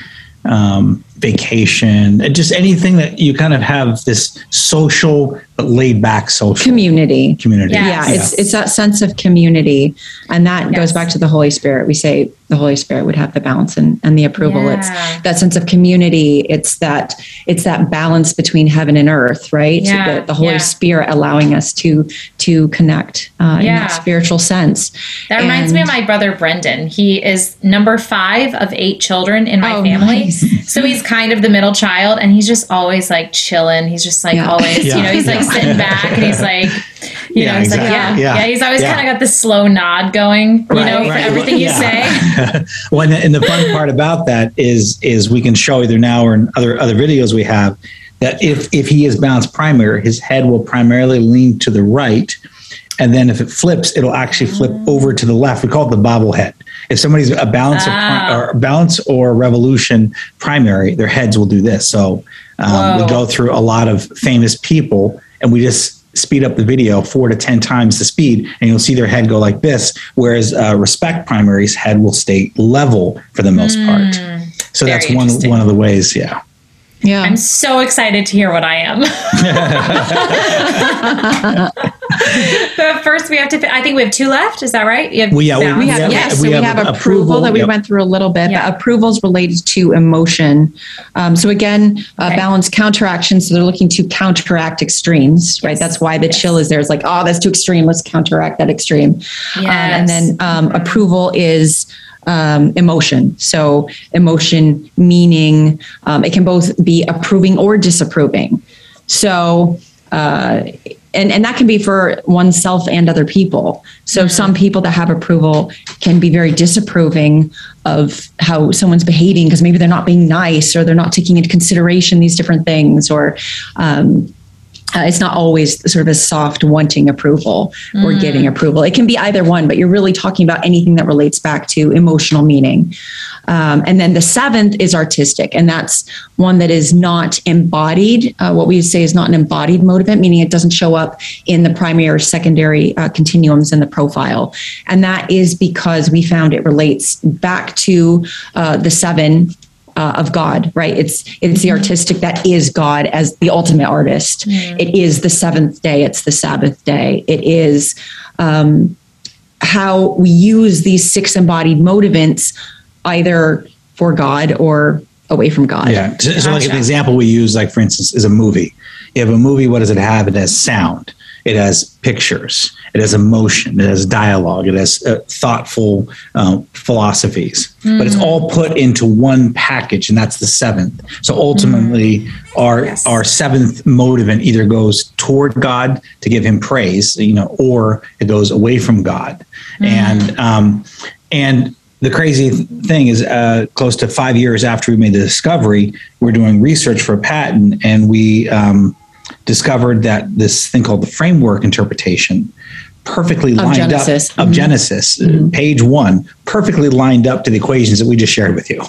um, vacation, and just anything that you kind of have this social but laid back social
community
community.
Yeah.
yeah it's it's that sense of community and that
Yes.
goes back to the holy spirit we say the holy spirit would have the balance and, and the approval
Yeah.
it's that sense of community it's that it's that balance between heaven and earth right
Yeah.
the, the holy
Yeah.
spirit allowing us to to connect uh, in that spiritual sense
That reminds me of my brother Brendan. He is number five of eight children in my
Oh,
family.
nice.
So he's kind of the middle child and he's just always like chilling. He's just like
Yeah.
always,
Yeah.
you know, he's like Sitting back and he's like, you
Yeah,
know, he's like, yeah, yeah,
Yeah.
He's always
Yeah.
kind of got this slow nod going, you
Right,
know, for
right.
everything you say.
well, and the, fun part about that is is we can show either now or in other other videos we have that if if he is balanced primary, his head will primarily lean to the right, and then if it flips, it'll actually flip over to the left. We call it the bobblehead. If somebody's a balance or,
Ah.
or balance or revolution primary, their heads will do this. So um, we go through a lot of famous people, and we just speed up the video four to ten times the speed, and you'll see their head go like this. Whereas uh, respect primary's head will stay level for the most part. So
Very
that's one one of the ways. Yeah.
Yeah
I'm so excited to hear what I am. but first, we have to. I think we have two left. Is that right? You have
Well, yeah, we-
we have
have-
yes,
we
so we
have
have, approval,
approval,
that we
yep.
went through a little bit.
Yeah.
But approvals related to emotion. Um, so again, uh,
Okay.
balance counteraction. So they're looking to counteract extremes, right?
Yes.
That's why the
Yes.
chill is there. It's like, oh, that's too extreme. Let's counteract that extreme. Um, and then
Yes.
um, approval is um, emotion. So emotion meaning um, it can both be approving or disapproving. So uh, and and that can be for oneself and other people. So some people that have approval can be very disapproving of how someone's behaving because maybe they're not being nice or they're not taking into consideration these different things or um, uh, it's not always sort of a soft wanting approval or
Mm.
getting approval. It can be either one, but you're really talking about anything that relates back to emotional meaning. Um, and then the seventh is artistic, and that's one that is not embodied. Uh, what we say is not an embodied motivant, meaning it doesn't show up in the primary or secondary uh, continuums in the profile. And that is because we found it relates back to uh, the seven uh, of God, right? It's it's the artistic that is God as the ultimate artist. It is the seventh day. It's the Sabbath day. It is um, how we use these six embodied motivants either for God or away from God.
Yeah. So, so like an example we use, like for instance, is a movie. You have a movie. What does it have? It has sound. It has pictures. It has emotion. It has dialogue. It has uh, thoughtful uh, philosophies. But it's all put into one package, and that's the seventh. So ultimately, our
Yes.
our seventh motivant either goes toward God to give Him praise, you know, or it goes away from God. And um, and the crazy thing is, uh, close to five years after we made the discovery, we're doing research for a patent, and we um, discovered that this thing called the framework interpretation perfectly lined
Genesis.
up of
Mhm.
Genesis, uh, page one, perfectly lined up to the equations that we just shared with you.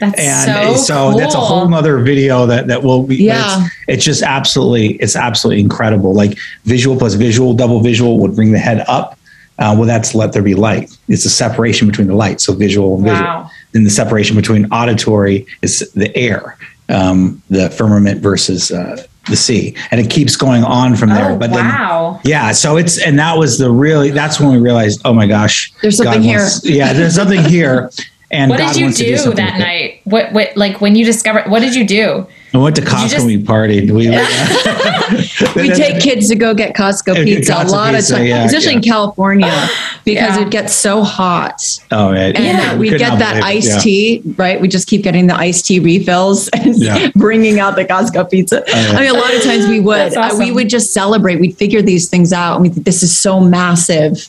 That's
And
so,
that's a whole
cool.
nother video that that will be.
Yeah.
It's, it's just absolutely, it's absolutely incredible. Like visual plus visual, double visual would bring the head up. Uh, well, that's let there be light. It's a separation between the light. So visual and visual.
Wow.
Then the separation between auditory is the air, um, the firmament versus uh, the sea, and it keeps going on from there.
Oh,
but then,
wow.
yeah. So it's and that was the really that's when we realized, oh my gosh,
There's something
God
here.
yeah, there's something here. And
What
God
did you
wants to
do, that
with it.
night? What, what, like when you discovered, what did you do?
I went to
you
Costco.
just-
we partied. We,
We take kids to go get Costco
Okay,
pizza a lot
pizza,
of times,
yeah,
especially
yeah.
in California, because
Yeah.
it gets so hot.
Oh man,
And
Yeah.
uh, we get that iced
yeah.
tea, right? We just keep getting the iced tea refills and
Yeah.
bringing out the Costco pizza.
yeah.
I mean, a lot of times we would.
That's
Uh, we would just celebrate. We'd figure these things out. And we this is so massive.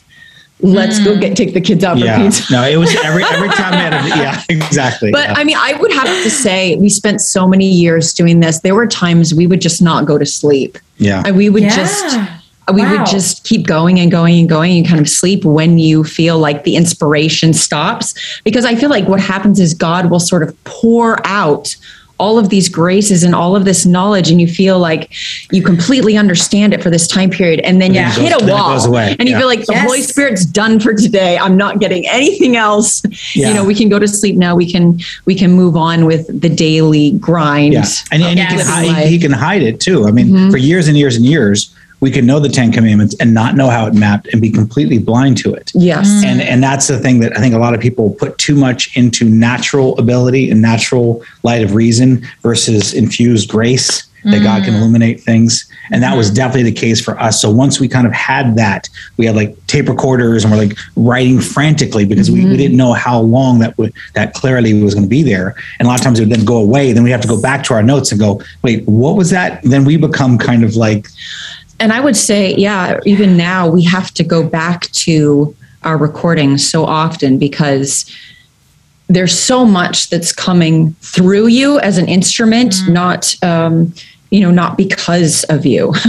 Let's go
Mm.
get take the kids out for
Yeah,
pizza.
no, it was every every time we had a, yeah, exactly.
But
yeah.
I mean, I would have to say we spent so many years doing this. There were times we would just not go to sleep.
yeah,
And we would
Yeah.
just we
Wow.
would just keep going and going and going and kind of sleep when you feel like the inspiration stops because i feel like what happens is god will sort of pour out all of these graces and all of this knowledge and you feel like you completely understand it for this time period and then
Yeah.
you hit a wall
goes away.
and you
Yeah.
feel like the
Yes.
holy spirit's done for today i'm not getting anything else
Yeah.
you know we can go to sleep now we can we can move on with the daily grind
yeah, and, and
Yes.
he, can hide, he can hide it too. I mean,
Mhm.
for years and years and years, we could know the Ten Commandments and not know how it mapped and be completely blind to it.
yes mm.
and and that's the thing that I think a lot of people put too much into natural ability and natural light of reason versus infused grace that God can mm. illuminate things. And that was mm-hmm. definitely the case for us. So once we kind of had that, we had like tape recorders and we're like writing frantically because we, we mm-hmm. didn't know how long that would that clarity was going to be there. And a lot of times it would then go away. Then we have to go back to our notes and go, wait, what was that? Then we become kind of like
And I would say, yeah, even now we have to go back to our recordings so often because there's so much that's coming through you as an instrument, not um, you know, not because of you.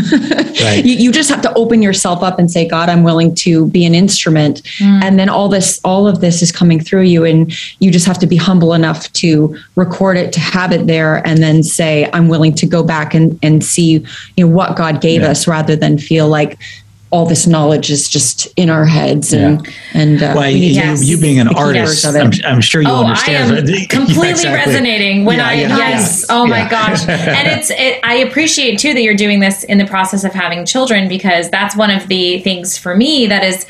Right.
you. You just have to open yourself up and say, God, I'm willing to be an instrument. Mm. And then all this, all of this is coming through you. And you just have to be humble enough to record it, to have it there, and then say, I'm willing to go back and, and see, you know, what God gave
Yeah.
us rather than feel like all this knowledge is just in our heads and and uh,
well,
we
you,
Yes.
you being an artist,
words of it.
I'm, I'm sure you
oh, I
understand.
am
Yeah,
completely
exactly.
resonating when
Yeah,
I
yeah,
yes.
yeah.
Oh my
Yeah.
gosh, and it's it. I appreciate too that you're doing this in the process of having children because that's one of the things for me that is,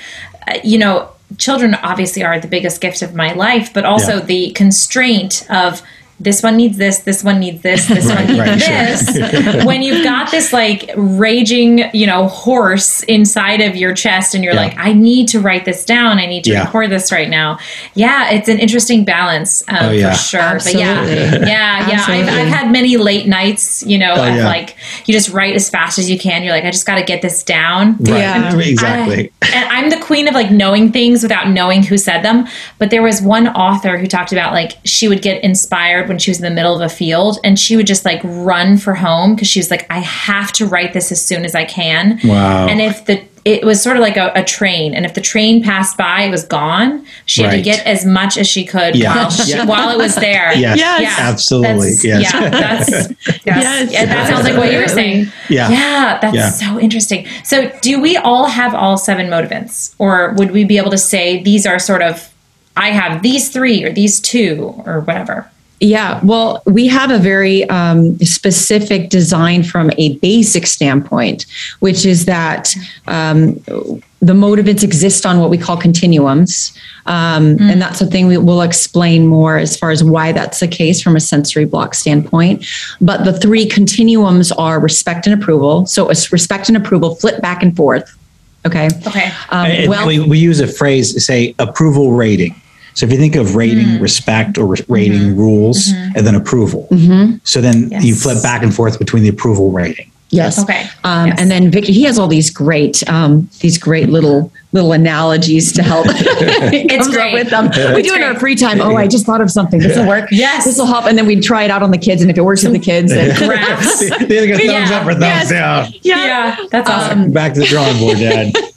uh, you know, children obviously are the biggest gift of my life, but also
Yeah.
the constraint of. This one needs this. This one needs this. This one needs
right, sure.
this. when you've got this like raging, you know, horse inside of your chest, and you're
Yeah.
like, I need to write this down. I need to
Yeah.
record this right now. Yeah, it's an interesting balance um,
Oh, yeah.
for sure. But yeah, yeah, yeah. I've, I've had many late nights, you know,
Oh,
of
yeah.
like you just write as fast as you can. You're like, I just got to get this down.
Right.
Yeah.
exactly.
I, and I'm the queen of like knowing things without knowing who said them. But there was one author who talked about like she would get inspired when she was in the middle of a field and she would just like run for home because she was like, I have to write this as soon as I can.
Wow.
And if the it was sort of like a, a train, and if the train passed by, it was gone. She had to get as much as she could
Yeah.
while, she,
Yeah.
while it was there.
Yes.
Yes.
Absolutely.
That's,
Yes.
Yeah, that's yes.
Yes.
Yeah, that sounds like what you were saying.
Yeah.
Yeah, that's
Yeah.
so interesting. So, do we all have all seven motivants, or would we be able to say these are sort of, I have these three or these two or whatever?
Yeah, well, we have a very um, specific design from a basic standpoint, which is that um, the motivants exist on what we call continuums. Um, And that's something we will explain more as far as why that's the case from a sensory block standpoint. But the three continuums are respect and approval. So, it's respect and approval flip back and forth. Okay.
Okay.
Um, well,
we, we use a phrase, say approval rating. So if you think of rating, mm-hmm. respect, or re- rating mm-hmm. rules, mm-hmm. and then approval. So then you flip back and forth between the approval rating.
Yes.
Okay.
Um,
Yes.
And then Victor, he has all these great, um, these great little little analogies to help. He comes up
great.
with them. We do it in our free time. Oh, I just thought of something. This will work.
Yes.
This will help. And then we try it out on the kids. And if it works with the kids, then
Graphs.
they either get thumbs
Yeah.
up or thumbs
Yes.
down.
yeah, that's um, awesome.
Back to the drawing board, Dad.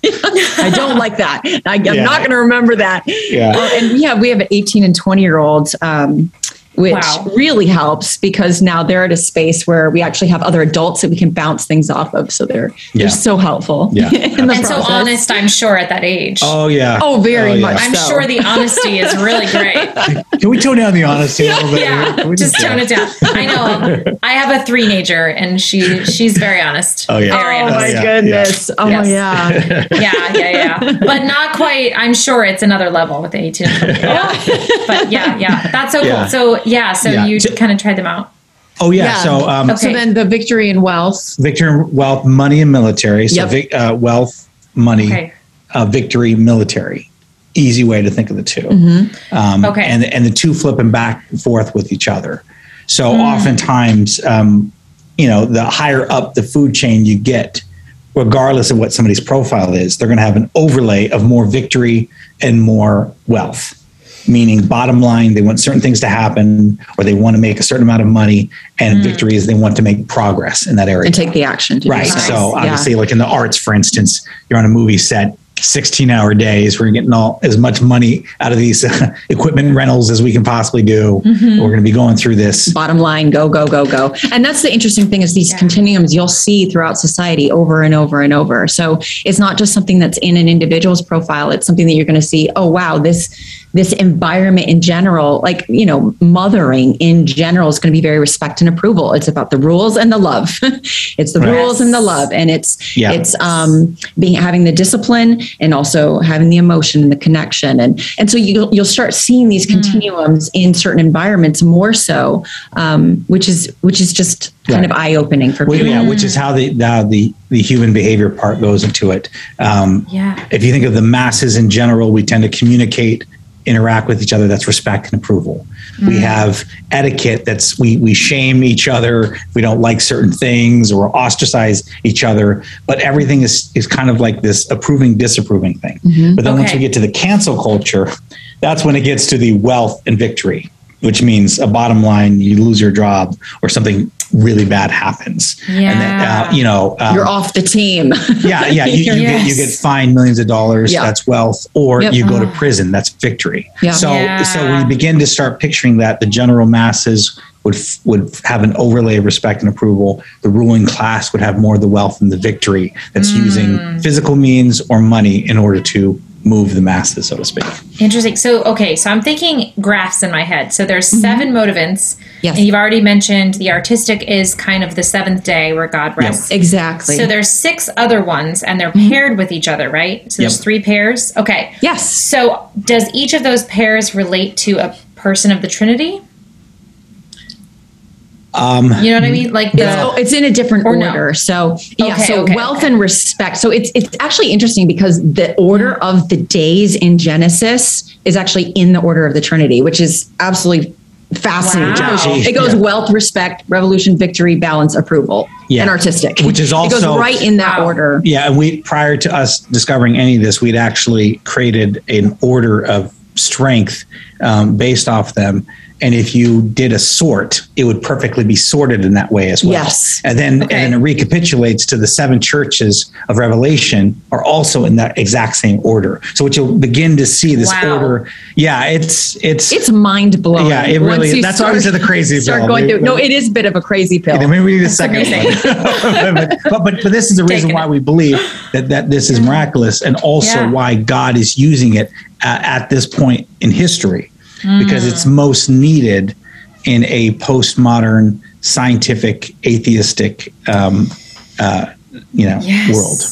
I don't like that. I, I'm
Yeah.
not going to remember that.
Yeah.
Uh, and we have we have 18 and 20 year olds, um, which
Wow.
really helps because now they're at a space where we actually have other adults that we can bounce things off of. So they're
Yeah.
they're so helpful.
Yeah.
in the
and so honest, I'm sure, at that age.
Oh yeah.
Oh, very oh, much
I'm
so.
sure the honesty is really great.
Can we tone down the honesty a little bit?
Yeah,
Can
just tone it down. I know. I have a three-nager, and she she's very honest.
Oh, yeah.
Very
Oh
honest.
my
yeah,
goodness. Oh
Yes.
yeah.
yeah, yeah, yeah. But not quite. I'm sure it's another level with the 18. Yeah. But yeah, yeah. That's so
Yeah.
cool. So yeah, so
Yeah.
you
J-
kind of tried them out.
Oh yeah.
Yeah.
So um,
Okay.
So then the victory and wealth.
Victor wealth, money, and military. So
Yep.
vic, uh, wealth, money,
Okay.
uh, victory, military. Easy way to think of the 2 Um,
Okay.
And and the two flipping back and forth with each other. So oftentimes, um, you know, the higher up the food chain you get, regardless of what somebody's profile is, they're going to have an overlay of more victory and more wealth. Meaning, bottom line, they want certain things to happen, or they want to make a certain amount of money. And mm. victory is they want to make progress in that area.
And take the action. To do
Right.
so.
So
Yeah.
obviously, like in the arts, for instance, you're on a movie set, 16 hour days. We're getting all as much money out of these equipment rentals as we can possibly do. Mm-hmm. We're going to be going through this.
bottom line go go go go and that's the interesting thing is these continuums you'll see throughout society over and over and over so it's not just something that's in an individual's profile it's something that you're going to see oh wow this this environment in general like you know mothering in general is going to be very respect and approval it's about the rules and the love it's the
Right.
rules and the love and it's
Yeah.
it's um being having the discipline and also having the emotion and the connection and and so you you'll start seeing these continuums in certain environments more so um, which is which is just kind
Right.
of eye opening for
Well,
people
yeah, which is how the, how the the human behavior part goes into it. Um,
Yeah.
If you think of the masses in general, we tend to communicate, interact with each other. That's respect and approval. We mm-hmm. have etiquette. That's we we shame each other. if We don't like certain things or ostracize each other. But everything is is kind of like this approving disapproving thing. Mm-hmm. But then once we get to the cancel culture, that's when it gets to the wealth and victory. Which means a bottom line, you lose your job or something really bad happens. And then, uh, you know, um,
you're off the team
yeah, yeah. You, you, get, you get fined millions of dollars.
Yeah.
That's wealth, or
Yep.
you go to prison. That's victory.
Yeah.
So,
Yeah.
so when you begin to start picturing that, the general masses would f- would have an overlay of respect and approval. The ruling class would have more of the wealth and the victory that's
Mm.
using physical means or money in order to move the masses, so to speak.
Interesting. So, okay, so I'm thinking graphs in my head. So there's mm-hmm. seven motivants.
Yes.
And you've already mentioned the artistic is kind of the seventh day where God rests.
exactly
So there's six other ones and they're mm-hmm. paired with each other, right? So there's
Yep.
three pairs. Okay.
yes
So does each of those pairs relate to a person of the Trinity?
Um,
You know what I mean? Like the
Oh, it's in a different
Or no?
order. So yeah,
Okay,
so
okay,
wealth
okay.
and respect. So it's it's actually interesting because the order of the days in Genesis is actually in the order of the Trinity, which is absolutely fascinating.
Wow.
It goes
Yeah.
wealth, respect, revolution, victory, balance, approval,
Yeah.
and artistic.
Which is
it
also-
goes right in that
Wow.
order.
Yeah, and we prior to us discovering any of this, we'd actually created an order of strength um, based off them. And if you did a sort, it would perfectly be sorted in that way as well.
Yes.
And then
Okay.
and then it recapitulates to the seven churches of Revelation are also in that exact same order. So what you'll begin to see this
Wow.
order. Yeah, it's it's
It's mind blowing.
Yeah, it really is. That's why I said the crazy
Start
pill.
going through. No, it is a bit of a crazy pill.
yeah, maybe we need a second one. but, but but this is the reason
Taking
why
it.
we believe that that this is miraculous, and also
Yeah.
why God is using it at, at this point in history, because
Mm.
it's most needed in a postmodern, scientific, atheistic, um, uh, you know, world.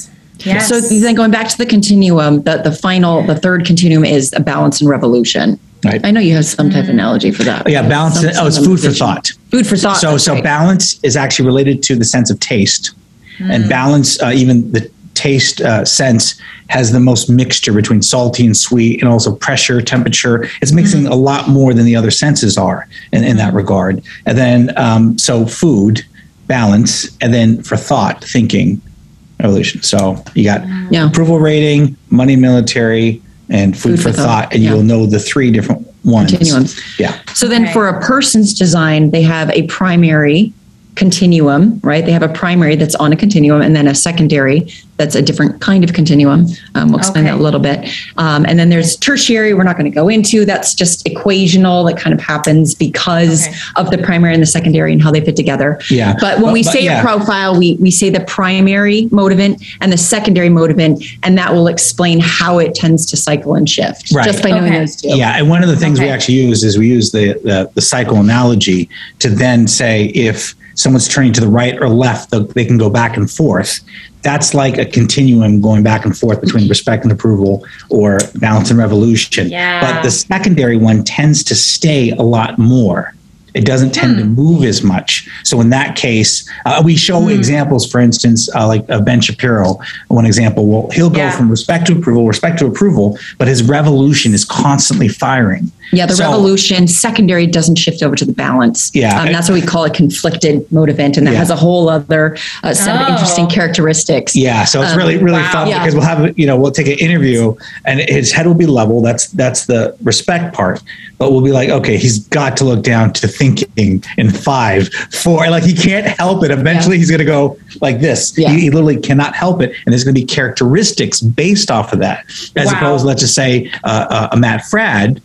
Yes.
So then going back to the continuum, the, the final, the third continuum is a balance and revolution.
Right.
I know you have some type of analogy for that.
Oh, yeah, balance.
Some-
oh, it's
some
food for thought.
Food for thought.
So,
that's
so
right.
balance is actually related to the sense of taste, and balance, uh, even the taste uh, sense, has the most mixture between salty and sweet, and also pressure, temperature. It's mixing a lot more than the other senses are in, in that regard. And then, um, so food, balance, and then for thought, thinking, evolution. So you got
Yeah.
approval rating, money, military, and food, for, thought, and
yeah.
you'll know the three different ones.
Continuums.
Yeah.
So then
Okay.
for a person's design, they have a primary continuum, right? They have a primary that's on a continuum and then a secondary that's a different kind of continuum. Um, we'll explain
Okay.
that a little bit. Um, and then there's tertiary, we're not going to go into. That's just equational that kind of happens because
Okay.
of the primary and the secondary and how they fit together.
Yeah.
But when
But-
we
but
say
yeah.
a profile, we, we say the primary motivant and the secondary motivant, and that will explain how it tends to cycle and shift
Right.
just by knowing
Okay.
those two.
Yeah, and one of the things we actually use is we use the, the the cycle analogy to then say if someone's turning to the right or left, they- can go back and forth. That's like a continuum going back and forth between respect and approval or balance and revolution.
Yeah.
But the secondary one tends to stay a lot more. It doesn't tend to move as much. So in that case, uh, we show examples, for instance, uh, like uh, Ben Shapiro. One example, well, he'll go
Yeah.
from respect to approval, respect to approval, but his revolution is constantly firing.
Yeah, the
So-
revolution secondary doesn't shift over to the balance.
Yeah.
um, that's what we call a conflicted motivant, and that
Yeah.
has a whole other uh, set of
Oh.
interesting characteristics.
Yeah, so it's
Um,
really really
wow.
fun
Yeah.
because we'll have you know we'll take an interview and his head will be level. That's that's the respect part. But we'll be like, okay, he's got to look down to thinking in five, four. Like he can't help it. Eventually, he's going to go like this.
Yeah.
He, he literally cannot help it, and there's going to be characteristics based off of that, as
Wow.
opposed, let's just say, uh, uh, a Matt Fradd.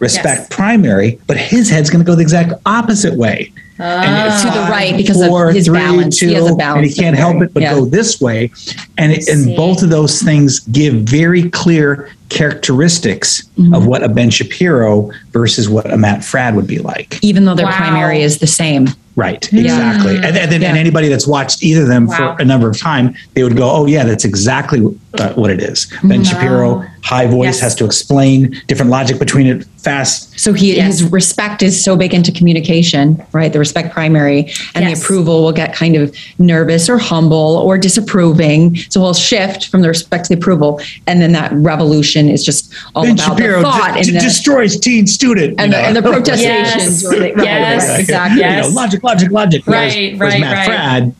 Respect
Yes.
primary, but his head's going to go the exact opposite way. And it's
To the right because of
four,
his
three,
balance. He has a balance
and he can't help it but
Yeah.
go this way. And it, and both of those things give very clear characteristics
Mm-hmm.
of what a Ben Shapiro versus what a Matt Fradd would be like.
even though their
Wow.
primary is the same.
Right, exactly. And, and then and
Yeah.
anybody that's watched either of them
Wow.
for a number of time, they would go, "Oh yeah, that's exactly uh, what it is." Ben Shapiro, high voice,
Yes.
has to explain different logic between it fast.
So he
Yes.
his respect is so big into communication, right? The respect primary and
Yes.
the approval will get kind of nervous or humble or disapproving. So he'll shift from the respect to the approval, and then that revolution is just all
Ben
about
Shapiro
the thought
de-
and,
de-
the,
destroys teen student,
and, the, and the protestations.
Yes.
right,
Yes.
right, exactly.
You know,
Yes.
logic, logic, logic. Whereas-
Right,
whereas
right,
Matt
right.
Fradd,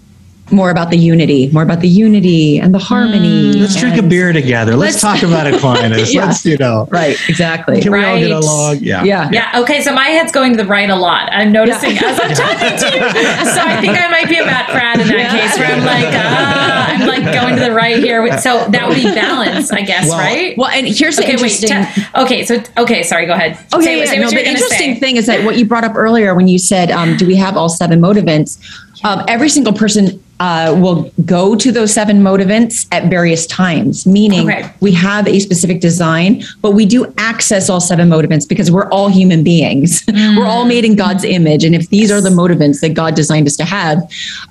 More about the unity, more about the unity and the harmony.
let's drink a beer together. Let's,
Let's-
talk about Aquinas.
Yeah.
Let's, you know,
Right, exactly.
can we all get
Right.
along? Yeah.
Yeah.
Yeah. Okay. So my head's going to the right a lot. I'm noticing as I'm talking to you. So I think I might be a Matt Pratt in that
Yeah.
case, where I'm like, ah, I'm like going to the right here. So that would be balance, I guess,
Well-
right?
Well, and here's the
okay. Wait.
interesting.
okay. So okay. Sorry. Go ahead.
Oh
Say-
yeah, yeah.
say
No,
what
the interesting
say.
thing is that what you brought up earlier when you said, um, "Do we have all seven motivants?" Um, every single person uh, will go to those seven motivants at various times. Meaning,
Okay.
we have a specific design, but we do access all seven motivants because we're all human beings. we're all made in God's image, and if these are the motivants that God designed us to have,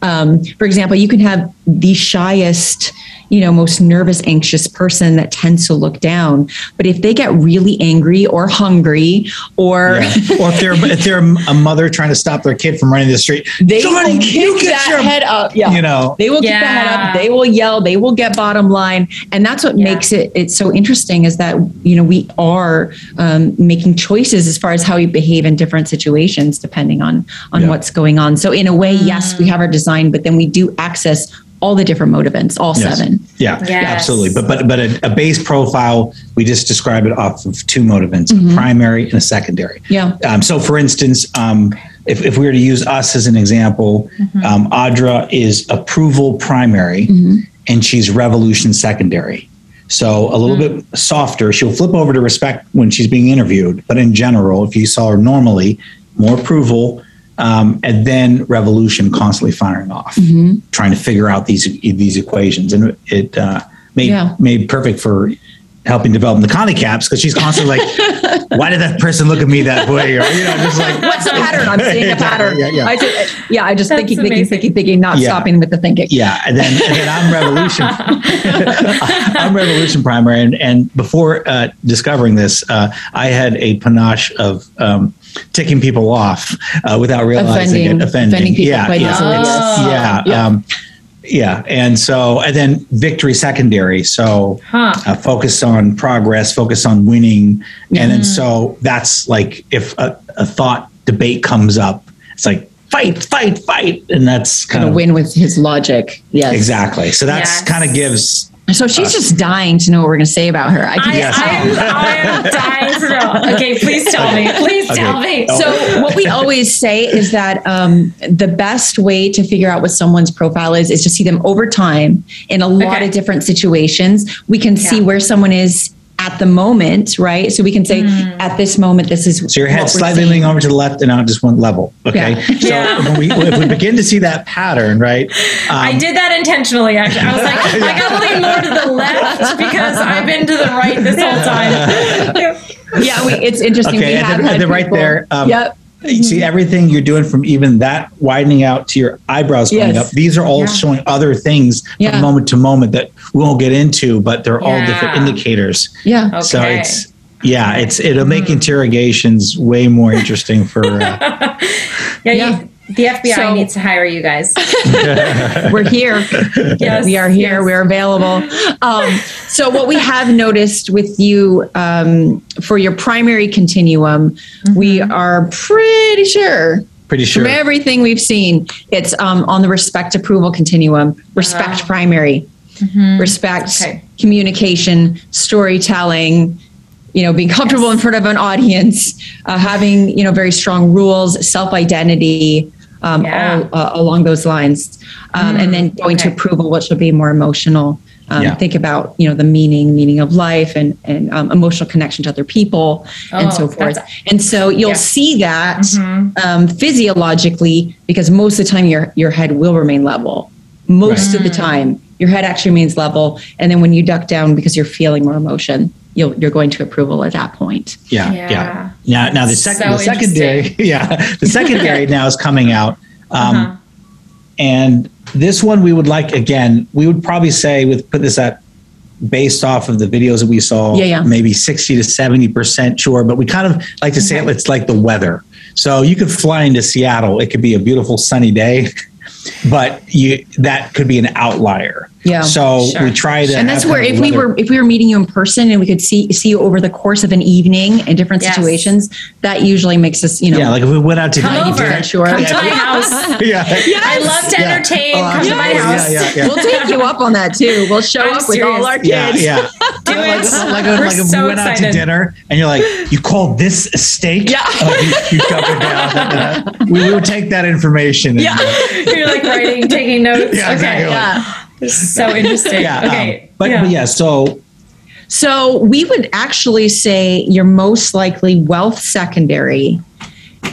um, for example, you can have the shyest you know most nervous anxious person that tends to look down. But if they get really angry or hungry or
Yeah. or if they're if they're a mother trying to stop their kid from running the street,
they
Johnny,
will
can you get
that
your-
head up. Yeah.
You know,
they will keep their head up. They will yell. They will get bottom line. And that's what
Yeah.
makes it it's so interesting is that you know we are um, making choices as far as how we behave in different situations depending on on
Yeah.
what's going on. So in a way yes we have our design but then we do access all the different motivants all
Yes.
seven
Yeah, yeah,
Yes.
absolutely. But but but a, a base profile, we just describe it off of two motivants:
Mm-hmm.
a primary and a secondary.
yeah
Um, so, for instance, um, if, if we were to use us as an example,
Mm-hmm.
um, Audra is approval primary and she's revolution secondary. So, a little
Mm.
bit softer. She'll flip over to respect when she's being interviewed. But in general, if you saw her normally, more approval. Um, and then revolution constantly firing off,
Mm-hmm.
trying to figure out these these equations, and it uh, made
Yeah.
made perfect for helping develop the Connie caps because she's constantly like, "Why did that person look at me that way?" Or you know, just like
what's the pattern i'm seeing a pattern
Yeah, yeah.
I just, yeah i just
That's
thinking thinking
amazing.
thinking thinking not
Yeah.
stopping with the thinking
Yeah, and then and then I'm revolution. I'm revolution primary, and and before uh, discovering this, uh, I had a panache of um, ticking people off uh, without realizing
Offending-
it, offending.
offending people
yeah,
quite
yeah,
easily,
it's-
yes.
yeah,
Yeah.
Um, yeah, and so and then victory secondary. So
Huh.
uh, focus on progress, focus on winning, and then so that's like if a, a thought debate comes up, it's like fight, fight, fight, and that's kind
gonna
of
win with his logic yes
Exactly. So that's
Yes.
kind of gives.
So she's just dying to know what we're going to say about her i can
I,
Yes.
I, am, I am dying to know. Okay, please tell me. Please tell me.
So what we always say is that um, the best way to figure out what someone's profile is is to see them over time in a lot
Okay.
of different situations. We can see where someone is at the moment, right? So we can say
Mm.
at this moment, this is
So your head slightly
seeing.
leaning over to the left and out just one level. Okay.
Yeah.
So
Yeah.
when we if we begin to see that pattern, right? Um,
I did that intentionally, actually. I was like, I got to lean more to the left because I've been to the right this whole time.
Yeah, we, it's interesting.
Okay,
we
and
have
then-
had
and then right there, um,
yep.
You see everything you're doing from even that widening out to your eyebrows going
Yes.
up. These are all
Yeah.
showing other things
Yeah.
from moment to moment that we won't get into, but they're all different indicators.
Yeah.
So it's yeah, it's it'll make interrogations way more interesting for. Uh,
Yeah,
Yeah.
You, the FBI
So-
needs to hire you guys.
We're here.
Yes,
we are here.
yes.
We're available. Um, so, what we have noticed with you um, for your primary continuum, we are pretty sure
pretty sure.
from everything we've seen, it's um, on the respect approval continuum, respect
Wow.
primary, respect,
Okay.
communication, storytelling. You know, being comfortable in front of an audience, uh, having you know very strong rules, self identity, um,
Yeah.
all uh, along those lines, um, and then going to approval, which will be more emotional. Um,
Yeah.
Think about you know the meaning, meaning of life, and and um, emotional connection to other people, and so
Oh,
forth. And so you'll
Yeah.
see that
Mhm.
um, physiologically because most of the time your your head will remain level. Most of the time, your head actually remains level, and then when you duck down because you're feeling more emotion, you'll you're going to approval at that point.
Yeah,
Yeah.
yeah. Now, now the, sec-
So
the secondary, yeah, the secondary now is coming out, um,
Uh-huh.
and this one we would like again. We would probably say with put this at based off of the videos that we saw,
Yeah, yeah.
maybe sixty to seventy percent sure. But we kind of like to say
Okay.
it's like the weather. So you could fly into Seattle; it could be a beautiful sunny day, but you that could be an outlier.
Yeah.
So
Sure.
we try to,
And that's where
kind of
if we
weather-
were if we were meeting you in person and we could see see you over the course of an evening in different
Yes.
situations, that usually makes us you know
yeah, like if we went out to
Come
dinner-
over.
sure.
Come to my house.
yeah,
I love to
Yeah.
entertain.
Oh,
Come to my house.
Yeah, yeah, yeah.
we'll take you up on that too. We'll show
I'm
up with all our kids.
yeah.
Do
like,
it.
like,
We're
like if
so
we went out to dinner and you're like, you called this a steak?
Yeah.
Oh, you, you down. we, we would take that information. And,
Yeah.
You're like writing, taking notes.
Yeah, exactly.
Okay.
Yeah.
So interesting.
yeah.
okay.
um, but,
yeah.
but yeah, so
So we would actually say you're most likely wealth secondary.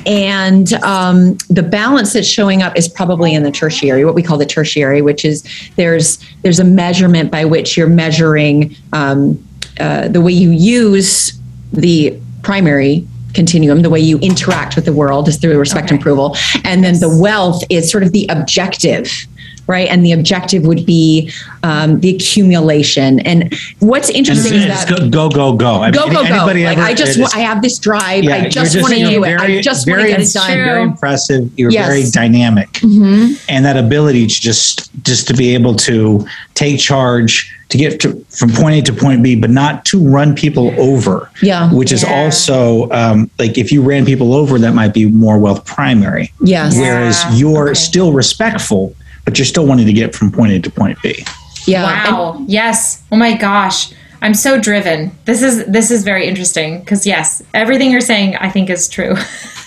And um, the balance that's showing up is probably in the tertiary, what we call the tertiary, which is there's there's a measurement by which you're measuring um, uh, the way you use the primary continuum, the way you interact with the world is through respect and approval, and then the wealth is sort of the objective right? And the objective would be um, the accumulation. And what's interesting
it's,
is
it's
that
go go go go. I
go
mean,
go go!
anybody
Like I just
it
I have this drive.
yeah,
I
you're
just want to
you're
do it. I just want to get it done.
Very impressive. You're
Yes.
very dynamic,
Mhm.
and that ability to just just to be able to take charge to get to, from point A to point B, but not to run people over.
Yeah.
which is also um, like if you ran people over, that might be more wealth primary.
Yes.
Yeah.
Whereas you're
Okay.
still respectful, but you're still wanting to get from point A to point B.
Yeah. And-
Wow. yes. Oh my gosh. I'm so driven. This is this is very interesting because yes, everything you're saying I think is true.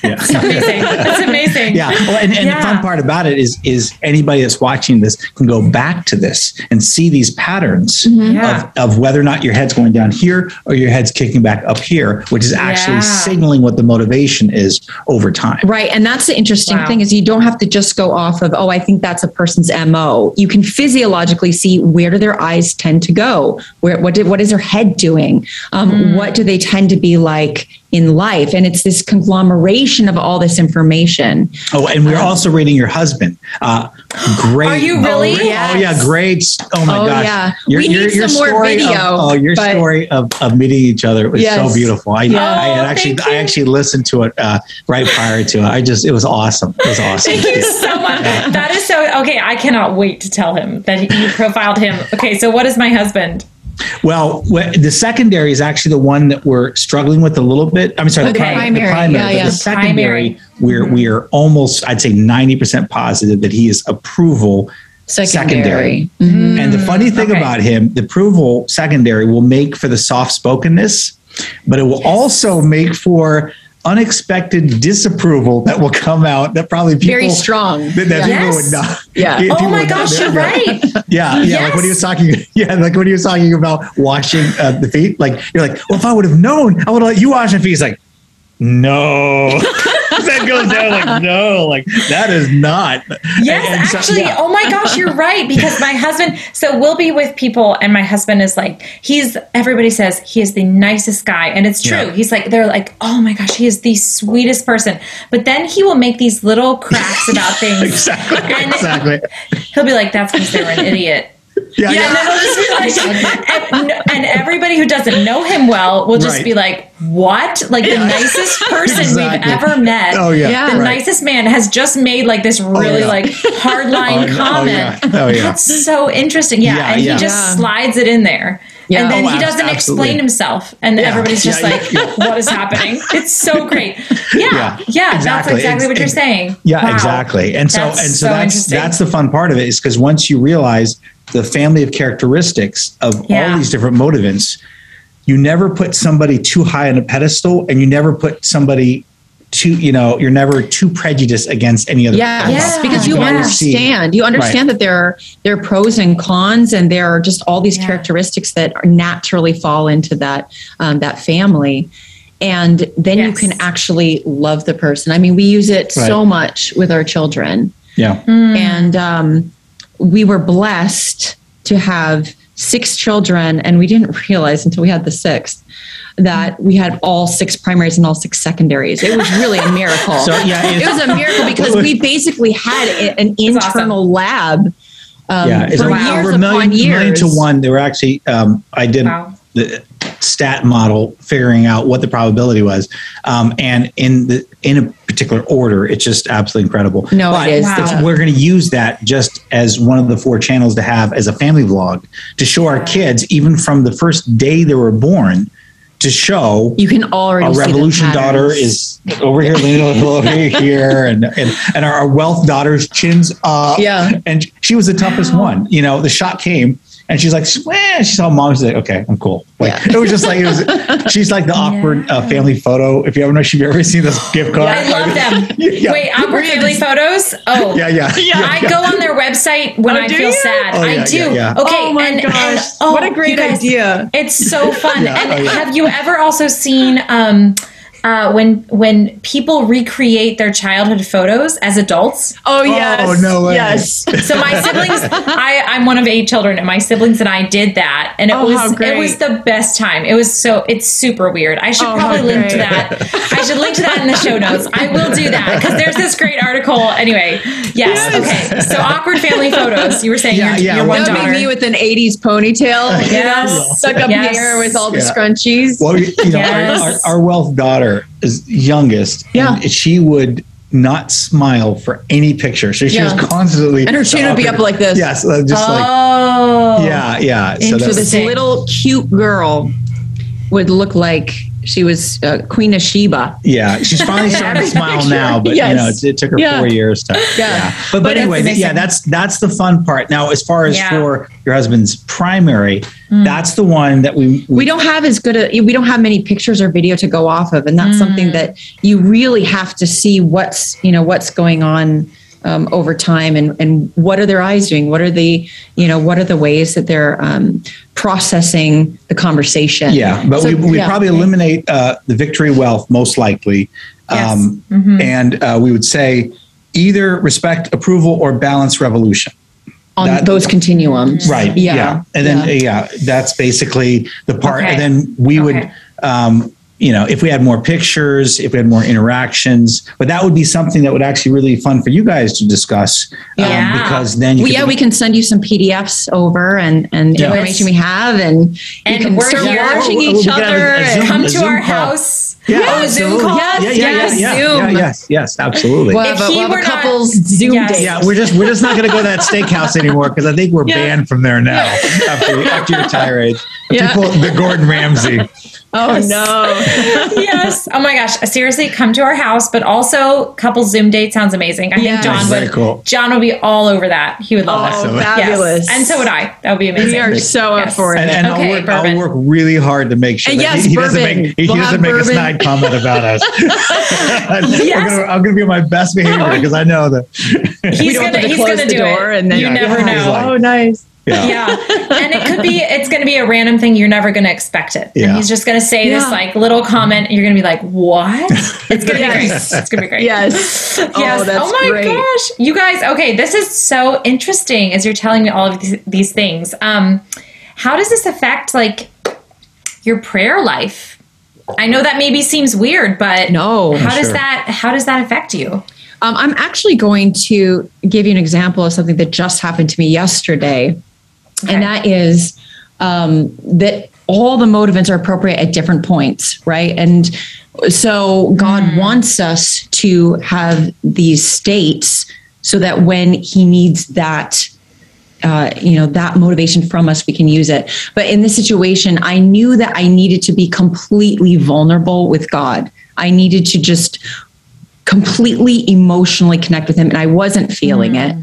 Yeah.
It's amazing. That's amazing.
Yeah. Well, and, and
Yeah.
the fun part about it is is anybody that's watching this can go back to this and see these patterns mm-hmm.
Yeah.
of, of whether or not your head's going down here or your head's kicking back up here, which is actually
Yeah.
signaling what the motivation is over time.
Right. And that's the interesting
Wow.
thing is you don't have to just go off of, oh, I think that's a person's MO. You can physiologically see where do their eyes tend to go? Where what did what is their head doing? Um, What do they tend to be like in life? And it's this conglomeration of all this information.
Oh, and we're also reading your husband. Uh, great.
Are you really?
Oh,
Yes.
yeah, great. Oh my
Oh,
gosh.
yeah. We need some more video,
Of, oh, your
but-
story of, of meeting each other was
Yes.
so beautiful. I,
Yeah.
I had
Oh,
actually,
thank
I actually listened to it uh, right prior to it. I just, it was awesome. It was awesome.
Thank you so much. That is so okay. I cannot wait to tell him that you profiled him. Okay, so what is my husband?
Well, the secondary is actually the one that we're struggling with a little bit. I'm sorry,
Okay.
the, pri-
Primary,
the primary.
yeah,
but
yeah.
The secondary,
Primary.
we're we are almost, I'd say, ninety percent positive that he is approval secondary.
Mhm.
And the funny thing
okay.
about him, the approval secondary will make for the soft spokenness, but it will also make for unexpected disapproval that will come out that probably people
Very strong.
that, that
Yes.
people would not.
Yeah.
Oh my gosh, you're
yeah.
right.
Yeah, yeah. Like when he was talking, yeah, like when he was talking about washing uh, the feet. Like you're like, well, if I would have known, I would have let you wash my feet. He's like, no. that goes down like no, like that is not.
Yes,
And- and so-
actually,
yeah.
oh my gosh, you're right. Because my husband, so we'll be with people, and my husband is like, he's, everybody says he is the nicest guy. And it's true.
Yeah.
He's like, they're like, oh my gosh, he is the sweetest person. But then he will make these little cracks about things.
exactly,
And
exactly.
he'll be like, that's because they were an idiot.
Yeah,
Yeah,
yeah.
and then just be like, and, and everybody who doesn't know him well will just
Right.
be like, "What? Like the nicest person
Exactly.
we've ever met.
Oh yeah,
Yeah.
the
right.
nicest man has just made like this oh, really
yeah.
like hardline
Oh, no. Oh,
comment.
yeah. Oh, yeah.
That's so interesting. Yeah,
Yeah,
and
yeah.
he just
Yeah.
slides it in there.
Yeah.
And then
Oh,
he doesn't
absolutely.
explain himself, and
Yeah.
everybody's just
Yeah,
like,
yeah,
"What is happening?" It's so great. Yeah, yeah,
Yeah.
that's
Exactly.
exactly
It's-
what you're saying.
Yeah,
Wow.
exactly. And so
That's
and so,
so
that's that's the fun part of it is because once you realize the family of characteristics of
Yeah.
all these different motivants, you never put somebody too high on a pedestal and you never put somebody too, you know, you're never too prejudiced against any other
Yes,
Yeah.
because you
Yeah.
understand. You understand that there are there are pros and cons, and there are just all these
Yeah.
characteristics that are naturally fall into that um, that family, and then you can actually love the person. I mean, we use it so much with our children,
Yeah.
Mm.
and um, we were blessed to have six children, and we didn't realize until we had the sixth that we had all six primaries and all six secondaries. It was really a miracle.
So yeah,
it was a miracle because we basically had an
It's awesome.
internal lab um,
yeah, it's
for
over,
years
over a
upon
million,
years.
million to one. They were actually, um, I did
Wow.
the stat model figuring out what the probability was, um, and in the in a particular order, it's just absolutely incredible.
No,
But
is.
Wow.
it's- we're going to use that just as one of the four channels to have as a family vlog to show our kids, even from the first day they were born, to show
You can already
our
see
revolution daughter is over here, leaning a little over here, and and and our, our wealth daughter's chins up.
Yeah.
and she was the toughest one. You know, the shot came, and she's like, eh, she saw mom. She's like, okay, I'm cool. Like
Yeah.
it was just like it was. She's like the awkward uh, family photo. If you ever know, if you've ever seen this gift card.
I love them.
Yeah.
Wait, awkward family photos. Oh,
Yeah, yeah, yeah.
I go on their website when
Oh,
I feel
you?
sad.
Oh,
I do.
yeah, yeah.
Okay.
Oh my
and,
gosh.
and- oh,
What a great
guys,
idea.
It's so fun.
Yeah,
and
oh, yeah.
have you ever also seen um uh, when when people recreate their childhood photos as adults.
Oh yes.
Oh no way.
Yes.
So my siblings, I, I'm one of eight children, and my siblings and I did that, and it
Oh, how
was
great.
it was the best time. It was so it's super weird. I should
Oh,
probably
how
link to that. I should link to that in the show notes. I will do that because there's this great article. Anyway, yes, okay. So awkward family photos. You were saying
Yeah,
your,
yeah,
your one
That would
daughter.
be me with an '80s ponytail, you
Yes.
know, stuck up
Yes.
here with all the
Yeah.
scrunchies.
Well, you know,
Yes.
our, our, our wealth daughter is youngest.
Yeah.
And she would not smile for any picture. So she
Yeah.
was constantly.
And her chin would be up like this.
Yes. uh, Just like,
oh,
yeah, yeah.
And so this little cute girl would look like she was uh, Queen of Sheba.
Yeah, she's finally starting to smile now, but you know, it, it took her
Yeah.
four years to.
Yeah.
But, but
But
anyway,
amazing.
yeah, that's that's the fun part. Now, as far as
Yeah.
for your husband's primary,
Mm.
that's the one that we,
We don't have as good a we don't have many pictures or video to go off of, and that's something that you really have to see what's you know what's going on. Um, over time and and what are their eyes doing what are the you know what are the ways that they're um, processing the conversation
Yeah, but
So,
we we
yeah.
probably eliminate uh, the victory wealth most likely,
Yes.
um,
Mm-hmm.
and uh, we would say either respect, approval, or balance revolution.
on
that-
those continuums
Right.
yeah,
And then
yeah.
yeah. that's basically the part.
Okay.
And then we would,
Okay.
um, you know, if we had more pictures, if we had more interactions, but that would be something that would actually really be fun for you guys to discuss. um,
Yeah.
because then you
well,
could-
yeah, we can send you some PDFs over and and
Yeah.
information we have, and,
And
you can
we're
start
here.
watching
Oh,
each
we could have a-
other. and-
Zoom-
Come to
Zoom
our
call.
house.
Yeah,
a Zoom
absolutely.
call?
Yeah, yeah,
Yes,
yeah, yeah,
Zoom.
yeah, yes, yes, absolutely.
We'll have,
If
a,
he
we'll have
were
a
not-
couple's Zoom
Yes.
date.
Yeah, we're just we're just not going to go to that steakhouse anymore because I think we're
Yeah.
banned from there now after after your tirade.
Yeah.
People, the Gordon Ramsay.
Oh no!
yes. Oh my gosh. Seriously, come to our house, but also couple Zoom date sounds amazing. I
Yes.
think John
Very
would
cool.
John would be all over that. He would love
Oh,
that.
fabulous!
Yes. And so would I. That would be amazing.
We are so up for it.
And, and
Okay,
I'll, work. I'll work really hard to make sure
And
that
yes,
he, he doesn't make he,
We'll
doesn't
have
make a
bourbon.
Snide comment about us. We're
Yes.
gonna, I'm going to be on my best behavior because I know that.
He's gonna
to
he's
close
gonna
the
do
door
it.
and then
you
Yeah.
never
Yeah.
know.
Like-
oh, nice.
Yeah.
yeah. And it could be it's gonna be a random thing you're never gonna expect it.
Yeah.
And he's just gonna say this like little comment and you're gonna be like, What? It's gonna be great. It's gonna be great.
Yes.
Yes.
Oh, that's
my
great.
gosh. You guys, okay, this is so interesting as you're telling me all of these, these things. Um, how does this affect like your prayer life? I know that maybe seems weird, but
No.
how does that how does that affect you?
Um, I'm actually going to give you an example of something that just happened to me yesterday,
Okay.
and that is um, that all the motivants are appropriate at different points, right? And so God wants us to have these states so that when He needs that uh, you know that motivation from us we can use it. But in this situation i knew that i needed to be completely vulnerable with god. I needed to just completely emotionally connect with him and i wasn't feeling it.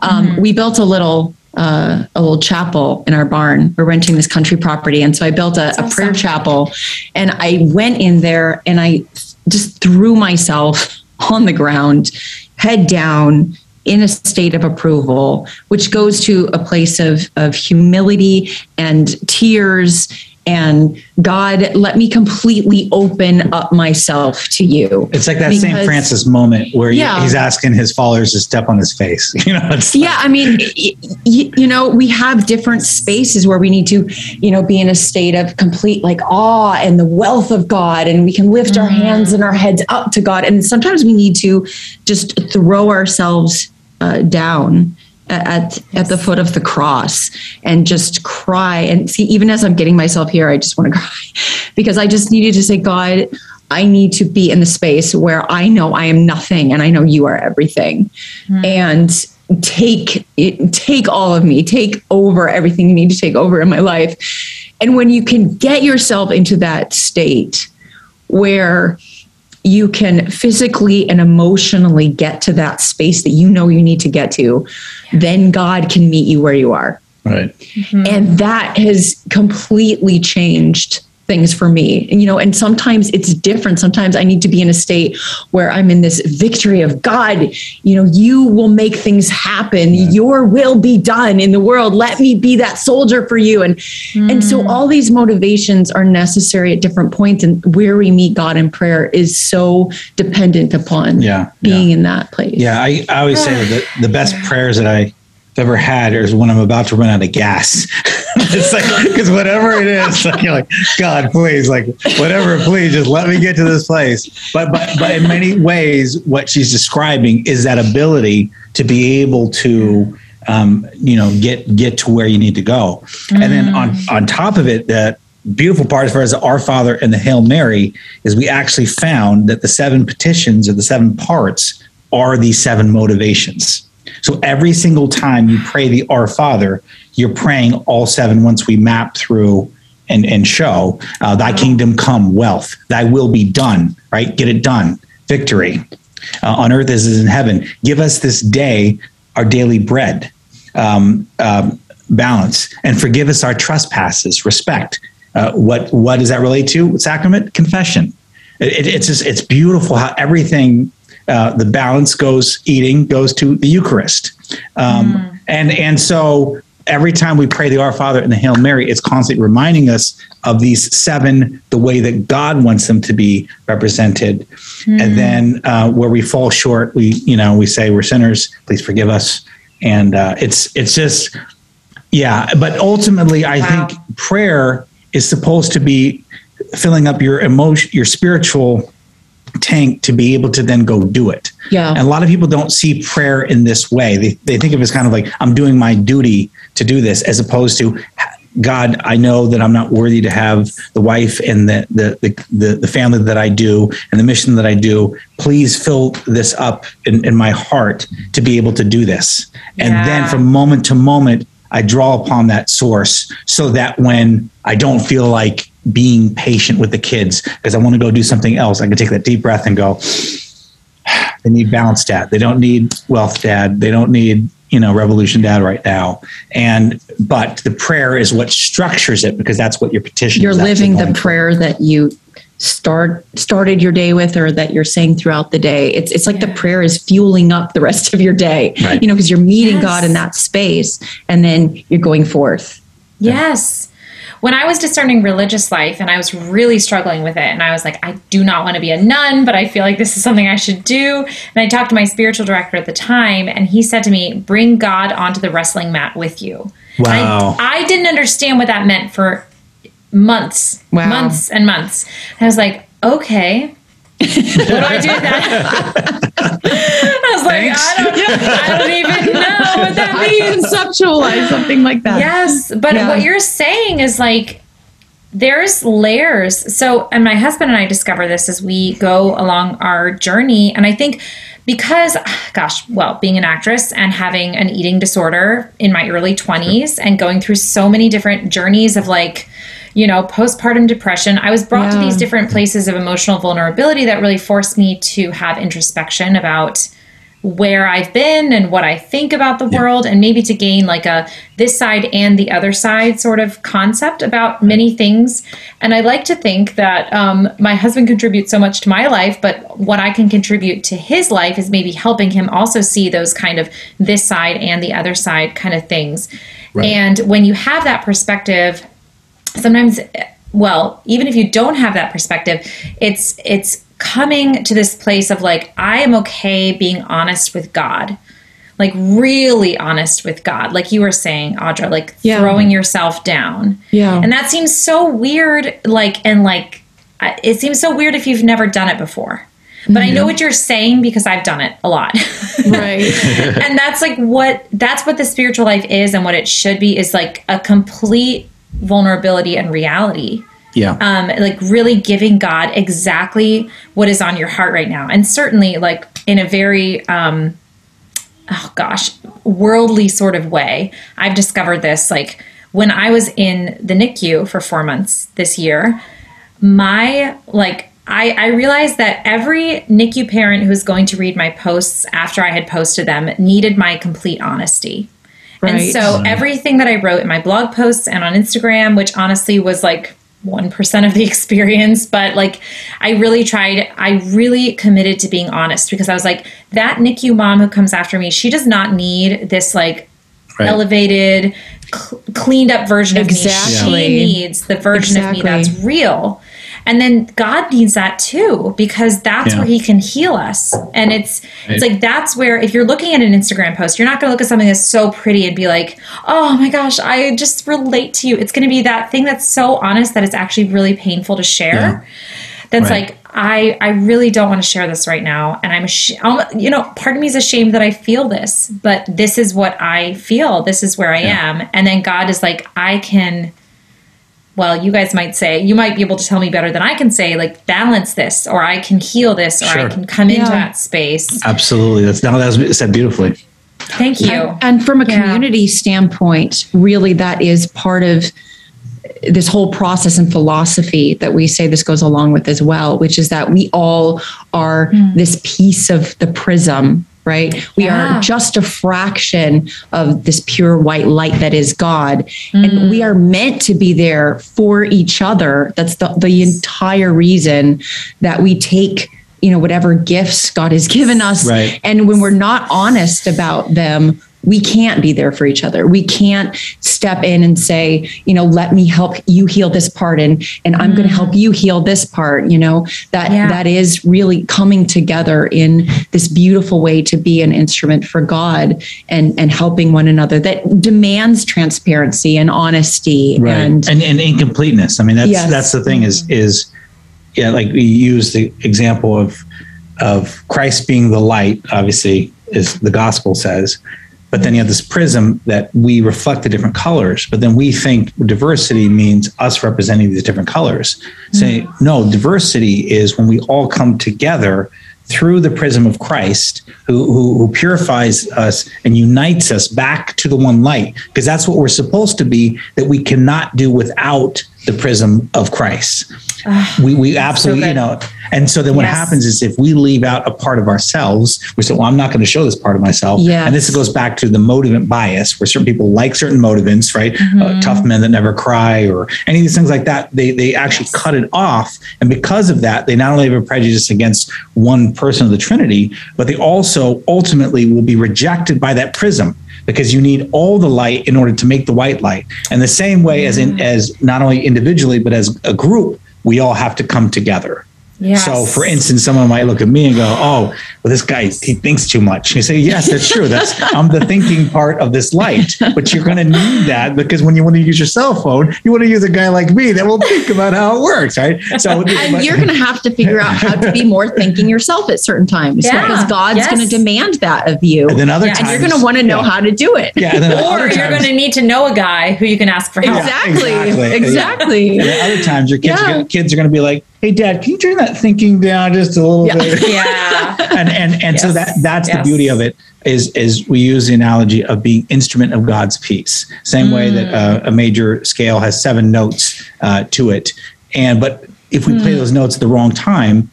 Um, we built a little uh, a little chapel in our barn. We're renting this country property and so i built a, a prayer chapel and i went in there and i just threw myself on the ground head down in a state of approval, which goes to a place of, of humility and tears. And God, let me completely open up myself to you.
It's like that St. Francis moment where
Yeah.
he's asking his followers to step on his face. You know, it's
Yeah, I mean, y- y- you know, we have different spaces where we need to, you know, be in a state of complete like awe and the wealth of God, and we can lift our hands and our heads up to God. And sometimes we need to just throw ourselves uh, down at at the foot of the cross and just cry. And see, even as I'm getting myself here, I just want to cry because I just needed to say, God. I need to be in the space where I know I am nothing and I know you are everything. Hmm. And take it, take all of me, take over everything you need to take over in my life. And when you can get yourself into that state where you can physically and emotionally get to that space that you know you need to get to, then God can meet you where you are.
right. Mm-hmm.
And that has completely changed things for me. And, you know, and sometimes it's different. Sometimes I need to be in a state where I'm in this victory of God, you know, you will make things happen. Yeah. Your will be done in the world. Let me be that soldier for you. And mm. and so all these motivations are necessary at different points. And where we meet God in prayer is so dependent upon
yeah,
being yeah. in that place.
Yeah, I, I always say that the best prayers that I ever had is when I'm about to run out of gas. it's like because whatever it is, like, you're like, God, please, like whatever, please, just let me get to this place. But but but in many ways, what she's describing is that ability to be able to um, you know get get to where you need to go. Mm. And then on on top of it, that beautiful part as far as Our Father and the Hail Mary is we actually found that the seven petitions or the seven parts are these seven motivations. So every single time you pray the Our Father, you're praying all seven once we map through and, and show uh, thy kingdom come, wealth, thy will be done, right? Get it done, victory uh, on earth as is in heaven. Give us this day our daily bread, um, um, balance, and forgive us our trespasses, respect. Uh, what what does that relate to? Sacrament, confession. It, it's just it's beautiful how everything uh, the balance goes eating goes to the Eucharist, um, mm. and and so every time we pray the Our Father and the Hail Mary, it's constantly reminding us of these seven, the way that God wants them to be represented. Mm. And then uh, where we fall short, we you know we say we're sinners. Please forgive us. And uh, it's it's just yeah. But ultimately, I wow. think prayer is supposed to be filling up your emotion, your spiritual tank to be able to then go do it.
Yeah.
And a lot of people don't see prayer in this way. They, they think of it as kind of like, I'm doing my duty to do this, as opposed to, God, I know that I'm not worthy to have the wife and the, the, the, the, family that I do and the mission that I do. Please fill this up in, in my heart to be able to do this. And yeah. then from moment to moment, I draw upon that source so that when I don't feel like being patient with the kids because I want to go do something else. I can take that deep breath and go, they need balance dad. They don't need wealth dad. They don't need, you know, revolution dad right now. And, but the prayer is what structures it because that's what your petition
You're living the prayer for. that you start started your day with or that you're saying throughout the day it's it's like the prayer is fueling up the rest of your day right. you know because you're meeting yes. god in that space and then you're going forth
yes when I was discerning religious life and I was really struggling with it, and I was like, I do not want to be a nun, but I feel like this is something I should do. And I talked to my spiritual director at the time, and he said to me, Bring God onto the wrestling mat with you.
Wow.
I, I didn't understand what that meant for months, wow. months and months. And I was like, okay, what do I do that? I was like, I don't, I don't even know what that means.
Conceptualize something like that.
Yes, but yeah. what you're saying is like there's layers. So, and my husband and I discover this as we go along our journey, and I think because gosh well being an actress and having an eating disorder in my early 20s and going through so many different journeys of like you know, postpartum depression. I was brought yeah. to these different places of emotional vulnerability that really forced me to have introspection about where I've been and what I think about the yeah. world, and maybe to gain like a this side and the other side sort of concept about many things. And I like to think that um, my husband contributes so much to my life, but what I can contribute to his life is maybe helping him also see those kind of this side and the other side kind of things. Right. And when you have that perspective, sometimes well even if you don't have that perspective it's it's coming to this place of like i am okay being honest with god like really honest with god like you were saying audra like yeah. throwing yourself down
yeah
and that seems so weird like and like it seems so weird if you've never done it before but I know what you're saying because I've done it a lot.
right.
and that's like what that's what the spiritual life is and what it should be is like a complete vulnerability and reality.
Yeah.
Um, like really giving God exactly what is on your heart right now. And certainly like in a very um oh gosh, worldly sort of way. I've discovered this like when I was in the NICU for 4 months this year, my like I, I, realized that every NICU parent who was going to read my posts after I had posted them needed my complete honesty. Right. And so mm-hmm. everything that I wrote in my blog posts and on Instagram, which honestly was like 1% of the experience but like i really tried i really committed to being honest because i was like that nicu mom who comes after me she does not need this like
Right.
elevated cl- cleaned up version
Exactly.
of me she needs the version
Exactly.
of me that's real and then god needs that too because that's
Yeah.
where he can heal us and it's it's like that's where if you're looking at an instagram post you're not going to look at something that's so pretty and be like oh my gosh i just relate to you it's going to be that thing that's so honest that it's actually really painful to share
Yeah.
that's
Right.
like I I really don't want to share this right now, and I'm ash- you know part of me is ashamed that I feel this, but this is what I feel. This is where I am, and then God is like I can. Well, you guys might say you might be able to tell me better than I can say. Like balance this, or I can heal this, or I can come into that space.
Absolutely. That's now that's said beautifully.
Thank you.
And from a
Yeah.
community standpoint, really, that is part of this whole process and philosophy that we say this goes along with as well, which is that we all are hmm. this piece of the prism, right? We
Yeah.
are just a fraction of this pure white light that is God. And we mm. are meant to be there for each other. That's the, the entire reason that we take you know whatever gifts god has given us
Right.
and when we're not honest about them we can't be there for each other we can't step in and say you know let me help you heal this part and and i'm going to help you heal this part you know that
Yeah.
that is really coming together in this beautiful way to be an instrument for god and and helping one another that demands transparency and honesty and
and, and incompleteness. I mean, that's
Yes.
that's the thing is is yeah, like we use the example of of Christ being the light, obviously, is the gospel says. But then you have this prism that we reflect the different colors. But then we think diversity means us representing these different colors. Say, mm. no, diversity is when we all come together through the prism of Christ, who, who, who purifies us and unites us back to the one light, because that's what we're supposed to be, that we cannot do without the prism of Christ. Ah, we, we absolutely, you know, and so then what
Yes.
happens is if we leave out a part of ourselves, we say, well, I'm not going to show this part of myself.
Yes.
And this goes back to the motivant bias, where certain people like certain motivants, right? Uh, mm-hmm. tough men that never cry, or any of these things like that. They they actually cut it off, and because of that, they not only have a prejudice against one person of the Trinity, but they also ultimately will be rejected by that prism because you need all the light in order to make the white light. And the same way as in mm. as not only individually but as a group, we all have to come together.
Yes.
So, for instance, someone might look at me and go, "Oh, well, this guy he thinks too much." You say, "Yes, that's true. That's I'm the thinking part of this light." But you're going to need that because when you want to use your cell phone, you want to use a guy like me that will think about how it works, right? So,
and you're going to have to figure out how to be more thinking yourself at certain times
Yeah.
because God's
Yes.
going to demand that of you.
and then other
Yeah, and
times,
and you're going to want to know
yeah.
how to do it.
Yeah, and then
or
other
you're going to need to know a guy who you can ask for help.
Exactly.
exactly.
Exactly.
And then other times, your kids,
Yeah.
are gonna, kids are going to be like, "Hey, Dad, can you turn that thinking down just a little
Yeah.
bit?"
Yeah.
and and and so that that's the beauty of it is is we use the analogy of being instrument of God's peace. Same way that uh, a major scale has seven notes uh, to it, and but if we play those notes at the wrong time,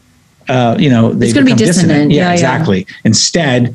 uh, you know they
It's gonna be
become
dissonant.
Yeah,
Yeah, yeah.
exactly. Instead.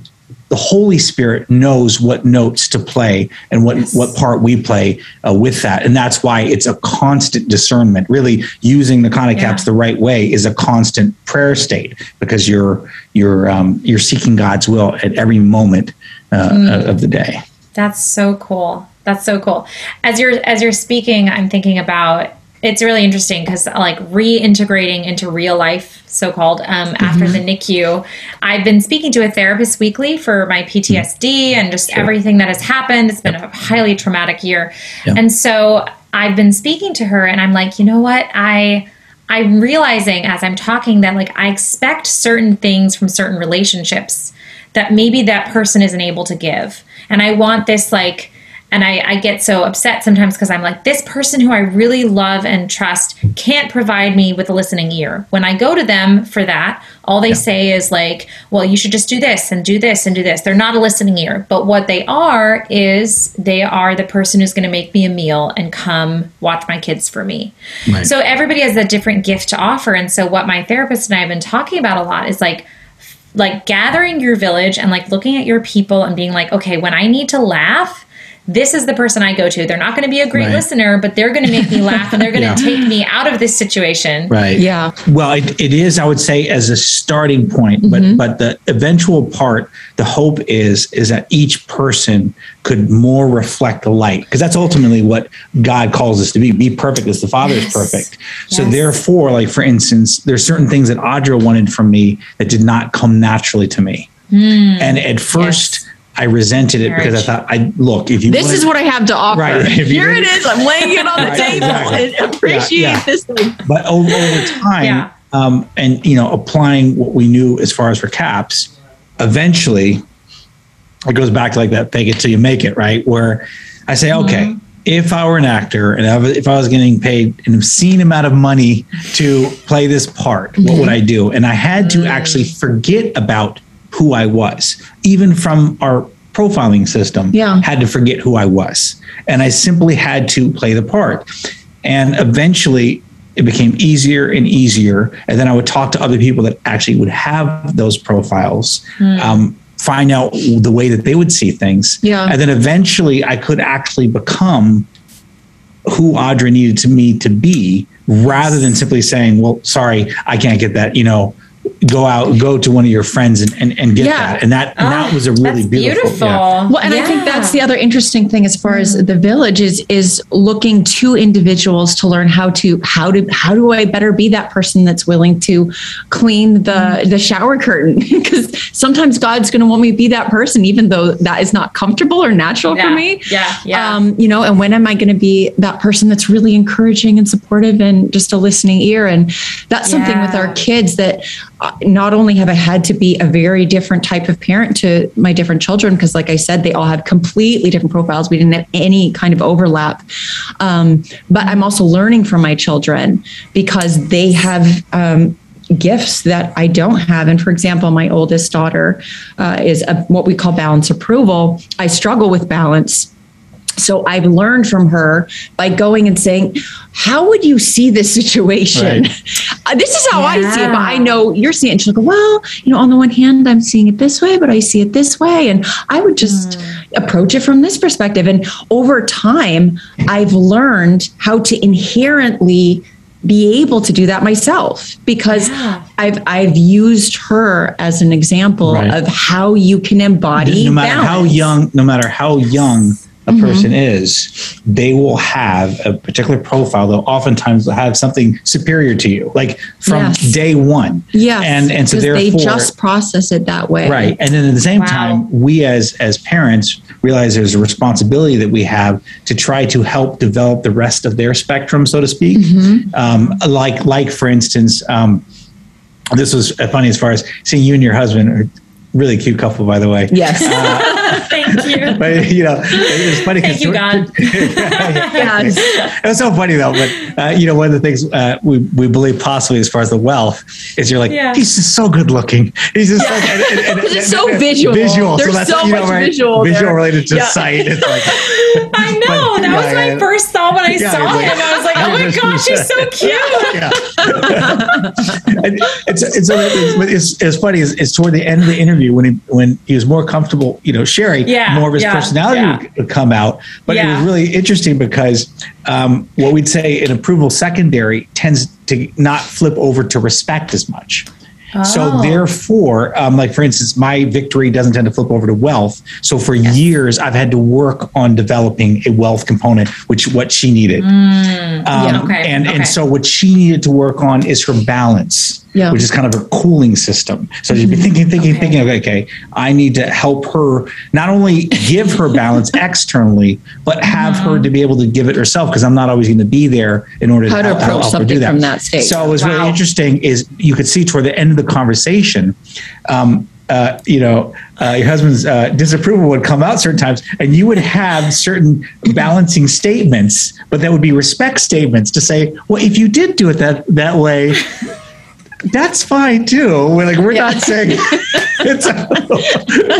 The Holy Spirit knows what notes to play and what, what part we play uh, with that. And that's why it's a constant discernment. Really using the Khanna caps
Yeah.
the right way is a constant prayer state because you're you're um, you're seeking God's will at every moment uh,
Mm.
of the day.
That's so cool. That's so cool. As you're as you're speaking, I'm thinking about it's really interesting because like reintegrating into real life, so called, um, after the NICU. I've been speaking to a therapist weekly for my PTSD and just everything that has happened. It's been a highly traumatic year,
Yep.
and so I've been speaking to her, and I'm like, you know what, I. I'm realizing as I'm talking that like I expect certain things from certain relationships that maybe that person isn't able to give. And I want this like and I, I get so upset sometimes because I'm like, this person who I really love and trust can't provide me with a listening ear. When I go to them for that, all they say is like, well, you should just do this and do this and do this. They're not a listening ear. But what they are is they are the person who's going to make me a meal and come watch my kids for me.
Right.
So everybody has a different gift to offer. And so what my therapist and I have been talking about a lot is like, like gathering your village and like looking at your people and being like, okay, when I need to laugh, this is the person I go to. They're not going to be a great
Right.
listener, but they're going to make me laugh and they're going to
Yeah.
take me out of this situation.
Right.
Yeah.
Well, it, it is, I would say, as a starting point, but
Mm-hmm.
but the eventual part, the hope is is that each person could more reflect the light, because that's ultimately what God calls us to be. Be perfect as the Father is
Yes.
perfect. So
Yes.
therefore, like for instance, there's certain things that Audra wanted from me that did not come naturally to me, and at first.
Yes.
I resented it because I thought, I look if you.
This is what I have to offer.
Right.
Here it is. I'm laying it on the
Right,
table.
exactly.
And appreciate
Yeah, yeah.
this thing.
but over, over time
Yeah.
um, and you know applying what we knew as far as for caps eventually it goes back to like that fake it till you make it right where i say okay mm-hmm. if i were an actor and I was- if i was getting paid an obscene amount of money to play this part what would mm-hmm. i do and i had to mm. actually forget about who i was even from our profiling system
Yeah.
had to forget who i was and i simply had to play the part and eventually it became easier and easier. And then I would talk to other people that actually would have those profiles, um, find out the way that they would see things.
Yeah.
And then eventually I could actually become who Audra needed to me to be rather than simply saying, well, sorry, I can't get that, you know, go out, go to one of your friends and, and, and get
Yeah.
that. And that, and that ah, was a really
That's
beautiful.
beautiful.
yeah.
Well, and I think that's the other interesting thing as far as mm. the village is is looking to individuals to learn how to how to how do I better be that person that's willing to clean the mm. the shower curtain because sometimes God's going to want me to be that person even though that is not comfortable or natural
Yeah.
for me.
Yeah. Yeah.
Um, you know, and when am I going to be that person that's really encouraging and supportive and just a listening ear? And that's something with our kids that not only have I had to be a very different type of parent to my different children, because like I said, they all have completely different profiles. We didn't have any kind of overlap. Um, but I'm also learning from my children because they have. Um, gifts that I don't have. And for example, my oldest daughter uh, is a, what we call balance approval. I struggle with balance. So I've learned from her by going and saying, "How would you see this situation? Uh, this is how I see it, but I know you're seeing." it. She'll go, "Well, you know, on the one hand, I'm seeing it this way, but I see it this way, and I would just approach it from this perspective." And over time, I've learned how to inherently be able to do that myself because
Yeah.
I've I've used her as an example
Right.
of how you can embody
no matter how young no matter how young a
Mm-hmm.
person is they will have a particular profile they'll oftentimes have something superior to you like from
Yes.
day one
Yeah,
and and so therefore
they just process it that way.
right and then at the same
Wow.
time we as as parents realize there's a responsibility that we have to try to help develop the rest of their spectrum so to speak
Mm-hmm.
um, like like for instance um, this was funny as far as seeing you and your husband are really cute couple by the way
Yes.
Thank you.
but you know, it's funny. 'cause-
Thank you, God.
Yes.
It was so funny though. But uh, you know, one of the things uh, we we believe possibly as far as the wealth is you're like
Yeah.
he's just so good looking. He's just so, and, and, and,
Because it's so visual.
Visual.
There's
that's,
so
you know,
much
right?
visual
Visual
there.
related to
Yeah.
sight. It's like
I know. That
Yeah,
was my
yeah.
first thought when I
Yeah,
saw
it's like-
him. I was like, oh my gosh, he's so cute.
yeah. And it's it's it's, it's funny. It's, it's toward the end of the interview when he when he was more comfortable, you know, sharing
Yeah,
more of his
yeah,
personality
yeah.
would, come out. But it was really interesting because um, what we'd say an approval secondary tends to not flip over to respect as much. So
Oh.
therefore, um, like for instance, my victory doesn't tend to flip over to wealth. So for years, I've had to work on developing a wealth component, which what she needed. Um,
Yeah, okay,
And
okay.
and so what she needed to work on is her balance,
Yeah.
which is kind of a cooling system. So you'd be thinking, thinking,
Okay.
thinking, okay, okay, I need to help her not only give her balance externally, but have her to be able to give it herself because I'm not always going to be there in order
How to
help-
approach
help her
something from that state.
So it was really interesting is you could see toward the end of the conversation, um, uh, you know, uh, your husband's uh, disapproval would come out certain times, and you would have certain balancing statements, but that would be respect statements to say, well, if you did do it that that way, that's fine too. We're like, we're not saying it's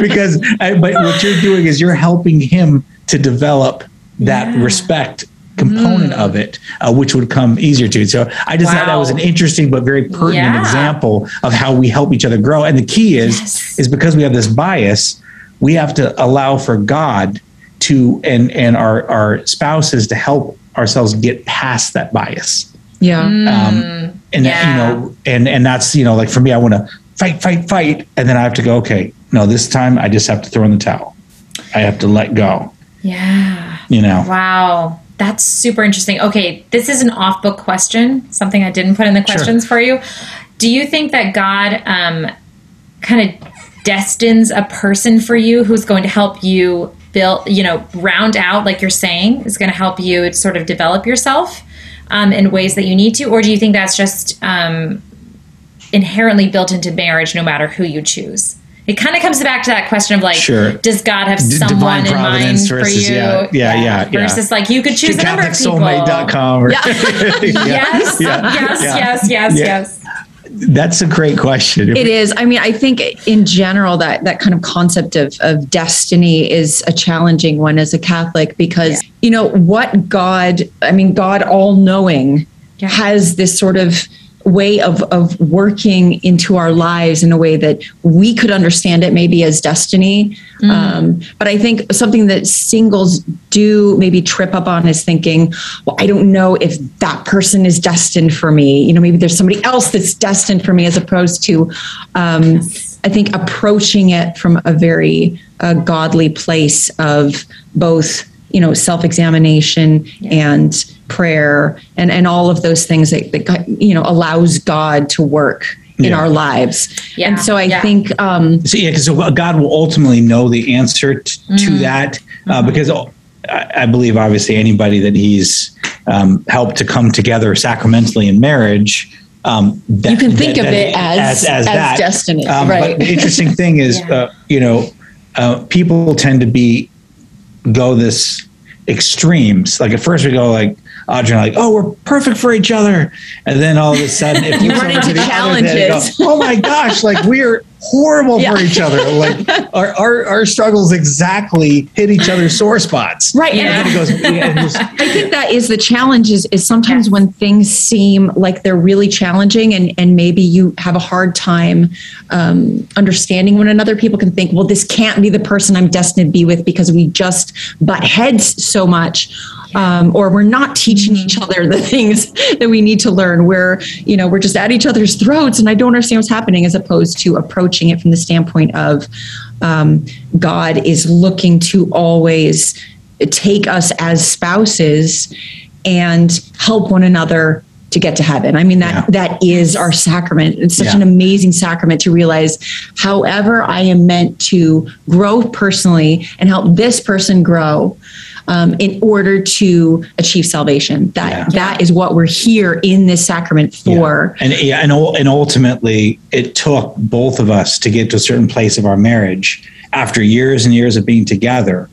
because, I, but what you're doing is you're helping him to develop that respect component of it, uh, which would come easier to. So I just thought that was an interesting but very pertinent
Yeah.
example of how we help each other grow. And the key is,
Yes.
is because we have this bias, we have to allow for God to and and our our spouses to help ourselves get past that bias.
Yeah.
Um, and
yeah.
you know, and and that's you know, like for me, I want to fight, fight, fight, and then I have to go. Okay, no, this time I just have to throw in the towel. I have to let go.
Yeah.
You know.
Wow. That's super interesting. Okay, this is an off book question, something I didn't put in the questions for you. Do you think that God um, kind of destines a person for you who's going to help you build, you know, round out, like you're saying, is going to help you sort of develop yourself um, in ways that you need to? Or do you think that's just um, inherently built into marriage no matter who you choose? It kind of comes back to that question of like,
Sure.
does God have
D-
someone in mind
providence
for
versus-
you?
yeah, yeah, yeah, yeah.
Versus like you could choose a number of people.
CatholicSoulmate.com or-
Yes,
Yeah.
yes,
Yeah.
yes, yes,
Yeah.
yes.
That's a great question.
It is. I mean, I think in general that that kind of concept of of destiny is a challenging one as a Catholic because you know what God, I mean, God all knowing
Yeah.
has this sort of way of of working into our lives in a way that we could understand it maybe as destiny. Um, but I think something that singles do maybe trip up on is thinking, well, I don't know if that person is destined for me. You know, maybe there's somebody else that's destined for me, as opposed to, um, I think, approaching it from a very uh, godly place of both, you know, self examination and prayer and, and all of those things that, that, you know, allows God to work in
Yeah.
our lives.
Yeah,
And so I
yeah.
think, um,
So yeah, because God will ultimately know the answer t-
Mm-hmm.
to that, uh, because I, I believe obviously anybody that He's um, helped to come together sacramentally in marriage. Um, that,
You can think
that-
of it
that-
as- as destiny,
Um,
right.
But the interesting thing is,
Yeah.
uh, you know, uh, people tend to be go this extremes. Like at first we go like Audrey and I, like, oh, we're perfect for each other, and then all of a sudden if
You run into
other go, oh my gosh, like we're horrible
Yeah.
for each other. Like our, our our struggles exactly hit each other's sore spots.
Right.
And goes. and just-
I think that is the challenge is, is sometimes when things seem like they're really challenging and, and maybe you have a hard time um, understanding one another, people can think, well, this can't be the person I'm destined to be with because we just butt heads so much. Um, or we're not teaching each other the things that we need to learn. We're, you know, we're just at each other's throats and I don't understand what's happening as opposed to approaching it from the standpoint of um, God is looking to always take us as spouses and help one another to get to heaven. I mean that
Yeah.
that is our sacrament. It's such
Yeah.
an amazing sacrament to realize however I am meant to grow personally and help this person grow um, in order to achieve salvation. That
Yeah.
that is what we're here in this sacrament for.
And yeah, and and ultimately, it took both of us to get to a certain place of our marriage after years and years of being together,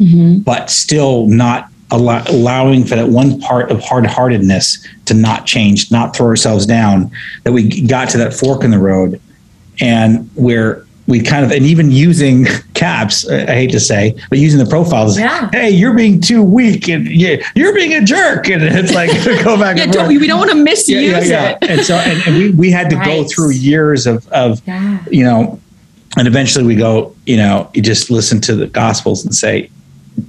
but still not allow, allowing for that one part of hard-heartedness to not change, not throw ourselves down. That we got to that fork in the road, and where we kind of and even using caps i hate to say but using the profiles
Yeah.
hey you're being too weak and yeah, you're being a jerk and it's like go back
Yeah,
and
don't, we don't want to misuse it.
and so and, and we, we had to go through years of of
Yeah.
you know and eventually we go you know you just listen to the gospels and say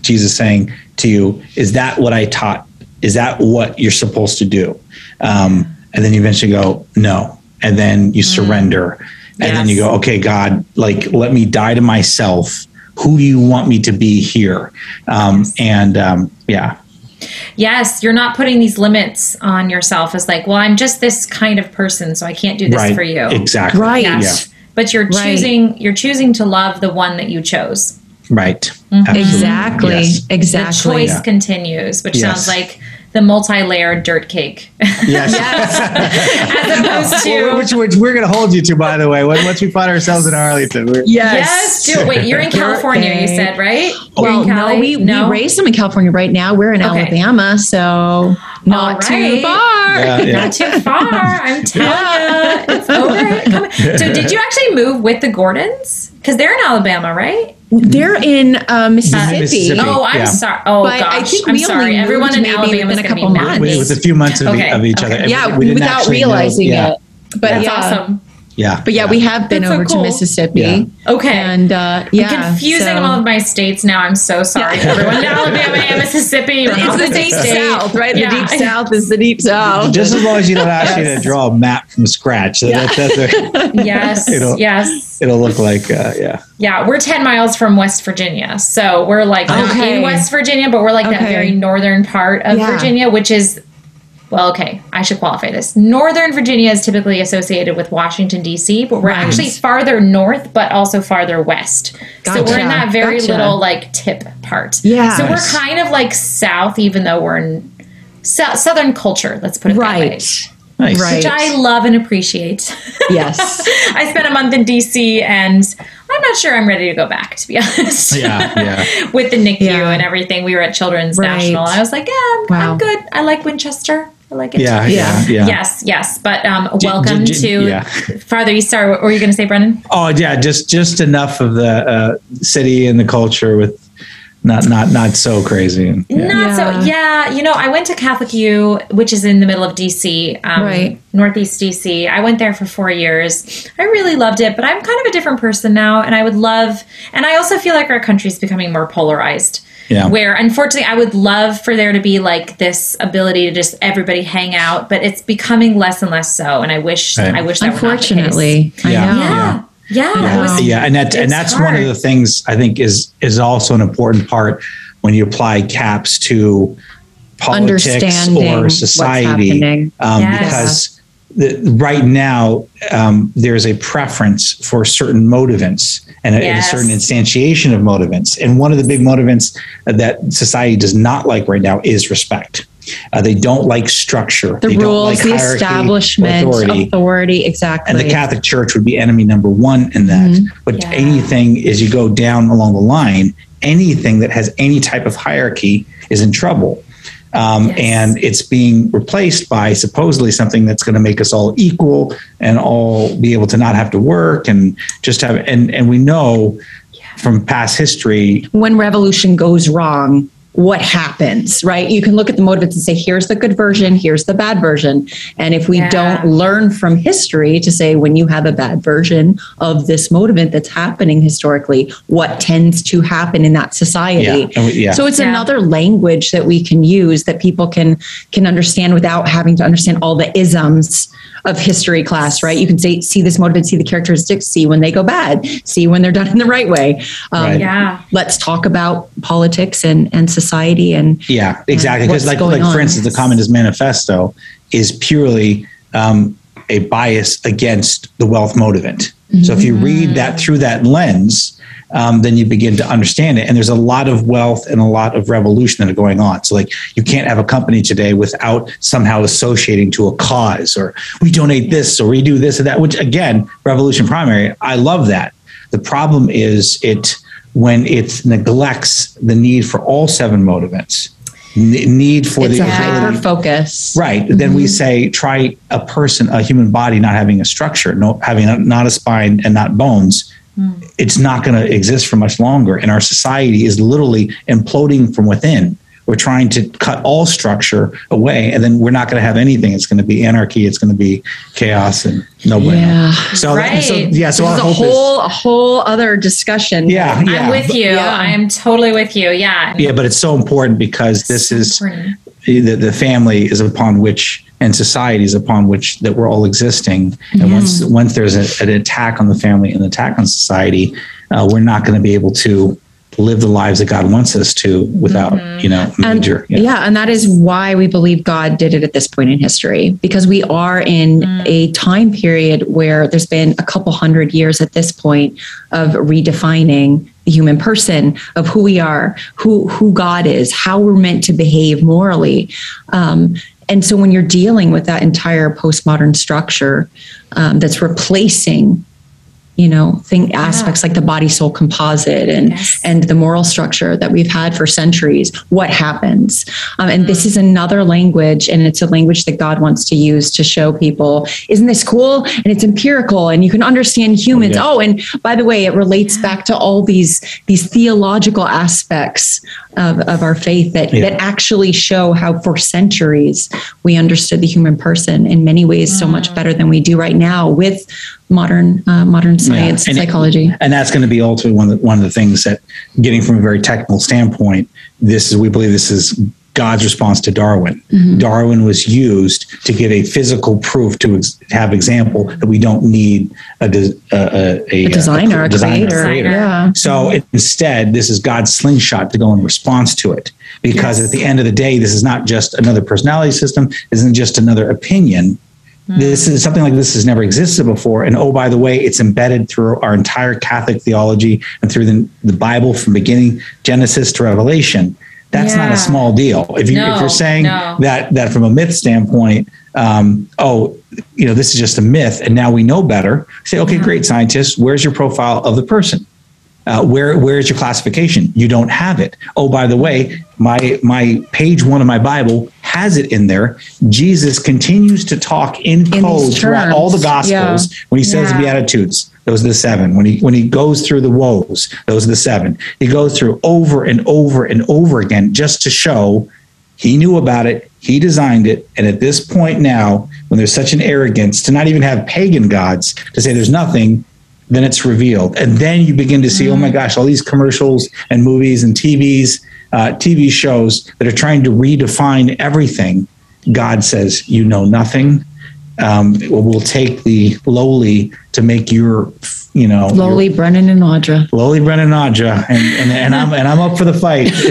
jesus saying to you is that what i taught? Is that what you're supposed to do? Um, and then you eventually go no. And then you surrender. And then you go okay god like let me die to myself. Who do you want me to be here? Um, and um, yeah.
Yes, you're not putting these limits on yourself as like, well, I'm just this kind of person, so I can't do this
right.
for you.
exactly.
Right.
Yes. But you're
Right.
choosing you're choosing to love the one that you chose.
Right
Mm-hmm.
Exactly.
Yes.
The
Exactly.
choice
Yeah.
continues, which
Yes.
sounds like the multi-layered dirt cake.
yes.
As opposed to
which, which we're going to hold you to, by the way, once we find ourselves in Arlington. We're,
Yes, do Wait, you're in California, you said, right?
Well,
in
no,
Cali?
we, we raised them in California right now. We're in
Okay.
Alabama, so not
All
too far.
Yeah, yeah.
Not too far. I'm telling you, it's over. Come. So, did you actually move with the Gordons? Because they're in Alabama, right?
They're in uh, Mississippi.
Mississippi.
Oh, I'm
Yeah.
sorry. Oh
But I
gosh,
think
I'm
we only
sorry. Everyone
moved
in Alabama is
within a
going to be
couple
mad.
with, with a few months of,
Okay,
of each
okay.
other.
Yeah,
We didn't
without
actually know-
realizing
yeah.
it. But
That's
yeah.
awesome.
Yeah.
But yeah, we have been
That's so
over
cool.
to Mississippi.
Yeah.
Okay.
And uh, yeah,
I'm confusing
so-
all of my states now. I'm so sorry, to everyone. Alabama and Mississippi.
It's the deep
states.
south, right?
Yeah.
The deep south is the deep south.
Just as long as you don't ask you to draw a map from scratch, so that, that's a,
Yes.
It'll-
yes.
it'll look like uh, yeah.
Yeah, we're 10 miles from West Virginia. So we're like not
Okay.
in West Virginia, but we're like that very northern part of
Yeah.
Virginia, which is, well, okay, I should qualify this. Northern Virginia is typically associated with Washington, D.C., but we're
Right.
actually farther north, but also farther west. Gotcha. So we're in that very
Gotcha.
little like tip part.
Yeah.
So we're kind of like south, even though we're in sou- southern culture, let's put it that way.
Right.
Nice.
Right.
Which I love and appreciate.
Yes.
I spent a month in DC and I'm not sure I'm ready to go back, to be honest.
Yeah, yeah.
With the NICU
Yeah.
and everything. We were at Children's
Right.
National. I was like, yeah, I'm,
Wow.
I'm good. I like Winchester. I like it.
Yeah,
Yeah.
yeah, yeah.
Yes, yes. But um,
J-
welcome
j- j-
to
yeah.
Farther East. Sorry, what were you going to say, Brendan?
Oh yeah, just just enough of the uh, city and the culture with not not not so crazy. And, yeah.
Not so. Yeah, you know, I went to Catholic U, which is in the middle of DC, um,
Right.
Northeast DC. I went there for four years. I really loved it, but I'm kind of a different person now, and I would love. And I also feel like our country's becoming more polarized.
Yeah.
Where unfortunately, I would love for there to be like this ability to just everybody hang out, but it's becoming less and less so. And I wish,
Right.
I wish that were not the case.
Unfortunately, I
Yeah.
know.
Yeah. Yeah. it
yeah,
was-
yeah, and that and
it's
that's one of the things I think is is also an important part when you apply caps to politics or society, um,
Yes.
because the, right now um, there's a preference for certain motivants and a, and a certain instantiation of motivants, and one of the big motivants that society does not like right now is respect. Uh, they don't like structure.
The
they don't
rules,
like
the establishment,
authority.
authority, exactly.
And the Catholic Church would be enemy number one in that.
Mhm.
But
Yeah.
anything as you go down along the line, anything that has any type of hierarchy is in trouble. Um,
Yes.
And it's being replaced by supposedly something that's going to make us all equal and all be able to not have to work and just have. And and we know from past history,
when revolution goes wrong, what happens, right? You can look at the motives and say, here's the good version, here's the bad version. And if we
Yeah.
don't learn from history to say, when you have a bad version of this motivant that's happening historically, what tends to happen in that society?
Yeah, and we- yeah.
So it's
Yeah.
another language that we can use that people can can understand without having to understand all the isms of history class, right? You can say, see this motivant, see the characteristics, see when they go bad, see when they're done in the right way. Um,
Right.
Yeah.
let's talk about politics and, and society and
Yeah, exactly. Because like like for
on.
instance, the Communist Manifesto is purely um, a bias against the wealth motivant. So if you read that through that lens, um, then you begin to understand it. And there's a lot of wealth and a lot of revolution that are going on. So like you can't have a company today without somehow associating to a cause or we donate this or we do this or that. Which again, revolution primary. I love that. The problem is it when it neglects the need for all seven motivants, n- need for
it's
the
hyper focus
Right. Then we say try a person, a human body not having a structure, no having a, not a spine and not bones. It's not going to exist for much longer. And our society is literally imploding from within. We're trying to cut all structure away, and then we're not going to have anything. It's going to be anarchy. It's going to be chaos and no bueno.
yeah
So, that- so
Right.
yeah. So
this is a
hope
whole a whole other discussion
Yeah, yeah.
I'm with
But-
you.
yeah.
I am totally with you. Yeah.
yeah, but it's so important because this
So
is the, the family is upon which and societies upon which that we're all existing. And once once there's a, an attack on the family and an attack on society uh, we're not going to be able to live the lives that god wants us to without you know
and
major
yeah. and that is why we believe god did it at this point in history because we are in a time period where there's been a couple hundred years at this point of redefining the human person of who we are who who god is how we're meant to behave morally. Um, and so when you're dealing with that entire postmodern structure um, that's replacing you know thing aspects like the body soul composite and
Yes.
and the moral structure that we've had for centuries what happens? Um, and this is another language and it's a language that god wants to use to show people isn't this cool? And it's empirical and you can understand humans.
yeah.
oh and by the way it relates back to all these these theological aspects of, of our faith that
Yeah.
that actually show how for centuries we understood the human person in many ways so much better than we do right now with modern uh, modern science
and
and psychology.
and that's going to be ultimately one of the, one of the things that getting from a very technical standpoint this is we believe this is god's response to darwin
Mm-hmm.
darwin was used to give a physical proof to ex- have example that we don't need a, des- a, a,
a designer, a
designer,
creator. Yeah.
so it, instead, this is God's slingshot to go in response to it. Because
Yes.
at the end of the day, this is not just another personality system, isn't just another opinion. This is something like this has never existed before. And oh, by the way, it's embedded through our entire Catholic theology and through the, the Bible from beginning Genesis to Revelation. That's not a small deal. If you
No,
you're saying
no.
that that from a myth standpoint, um, oh, you know, this is just a myth, and now we know better. Say, okay, great, scientists. Where's your profile of the person? Uh, where where is your classification? You don't have it. Oh, by the way, my my page one of my Bible has it in there. Jesus continues to talk in,
these
code throughout all the Gospels when he says the
Yeah.
Beatitudes. Those are the seven. When he when he goes through the woes, those are the seven. He goes through over and over and over again just to show he knew about it. He designed it. And at this point now, when there's such an arrogance to not even have pagan gods to say there's nothing, then it's revealed. And then you begin to see, oh my gosh, all these commercials and movies and TVs, uh, TV shows that are trying to redefine everything. God says, you know nothing. Um, we'll take the lowly to make your, you know, your-
Lowly, Brennan, and Audra.
lowly Brennan Nadja, and, and and I'm and I'm up for the fight.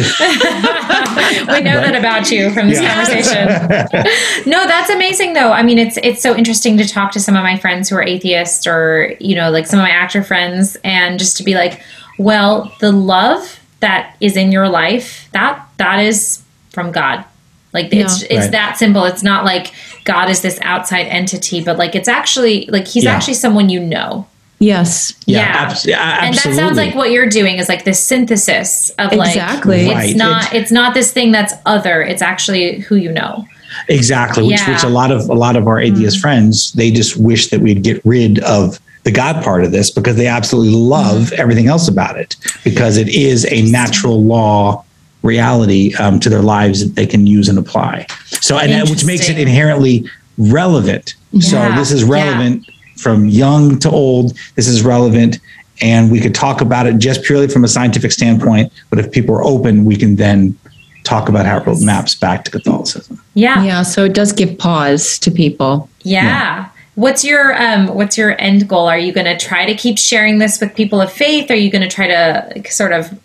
we know that about you from this
Yeah.
conversation. no, that's amazing though. I mean, it's it's so interesting to talk to some of my friends who are atheists or, you know, like some of my actor friends and just to be like, well, the love that is in your life, that that is from God. Like it's
Yeah.
it's
Right.
that simple. It's not like God is this outside entity, but like it's actually like he's
Yeah.
actually someone you know.
Yes.
Yeah.
abs- yeah,
And that sounds like what you're doing is like this synthesis of like
Exactly.
it's
Right.
not it's not this thing that's other. It's actually who you know.
exactly, which
Yeah.
which a lot of a lot of our atheist friends they just wish that we'd get rid of the God part of this because they absolutely love everything else about it because it is a natural law reality um, to their lives that they can use and apply. So and that, which makes it inherently relevant. So this is
Yeah.
relevant from young to old. This is relevant. And we could talk about it just purely from a scientific standpoint. But if people are open, we can then talk about how it maps back to Catholicism.
Yeah.
Yeah. So it does give pause to people.
Yeah. What's your um what's your end goal? Are you going to try to keep sharing this with people of faith? Are you going to try to sort of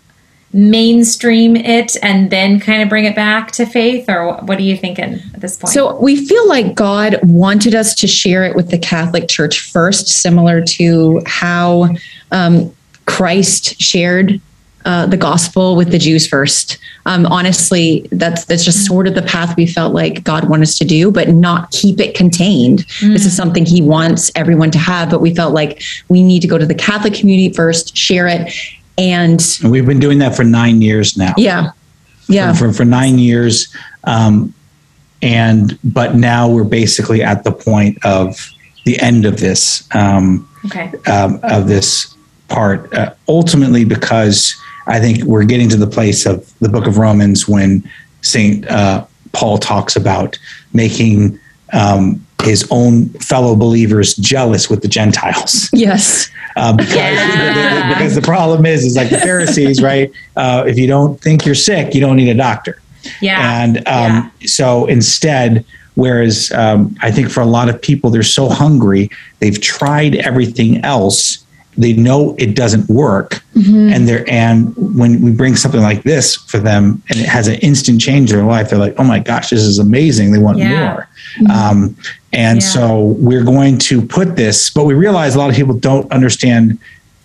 mainstream it and then kind of bring it back to faith or what, are you thinking at this point?
So we feel like God wanted us to share it with the Catholic Church first, similar to how um, Christ shared uh, the gospel with the Jews first. Um, honestly, that's that's just sort of the path we felt like God wanted us to do, but not keep it contained. This is something He wants everyone to have, but we felt like we need to go to the Catholic community first, share it, and
And we've been doing that for nine years now.
yeah, yeah,
For, for nine years. Um, and, but now we're basically at the point of the end of this. Um,
okay.
um, of this part. Uh, ultimately, because I think we're getting to the place of the Book of Romans when Saint uh, Paul talks about making um, his own fellow believers jealous with the Gentiles.
yes,
Uh, because,
Yeah.
because the problem is, is like the Pharisees, right? Uh, if you don't think you're sick, you don't need a doctor.
Yeah.
And um, so instead, whereas um, I think for a lot of people, they're so hungry, they've tried everything else. They know it doesn't work, and they're and when we bring something like this for them, and it has an instant change in their life, they're like, "Oh my gosh, this is amazing!" They want
Yeah.
more. Um, and
Yeah.
so we're going to put this, but we realize a lot of people don't understand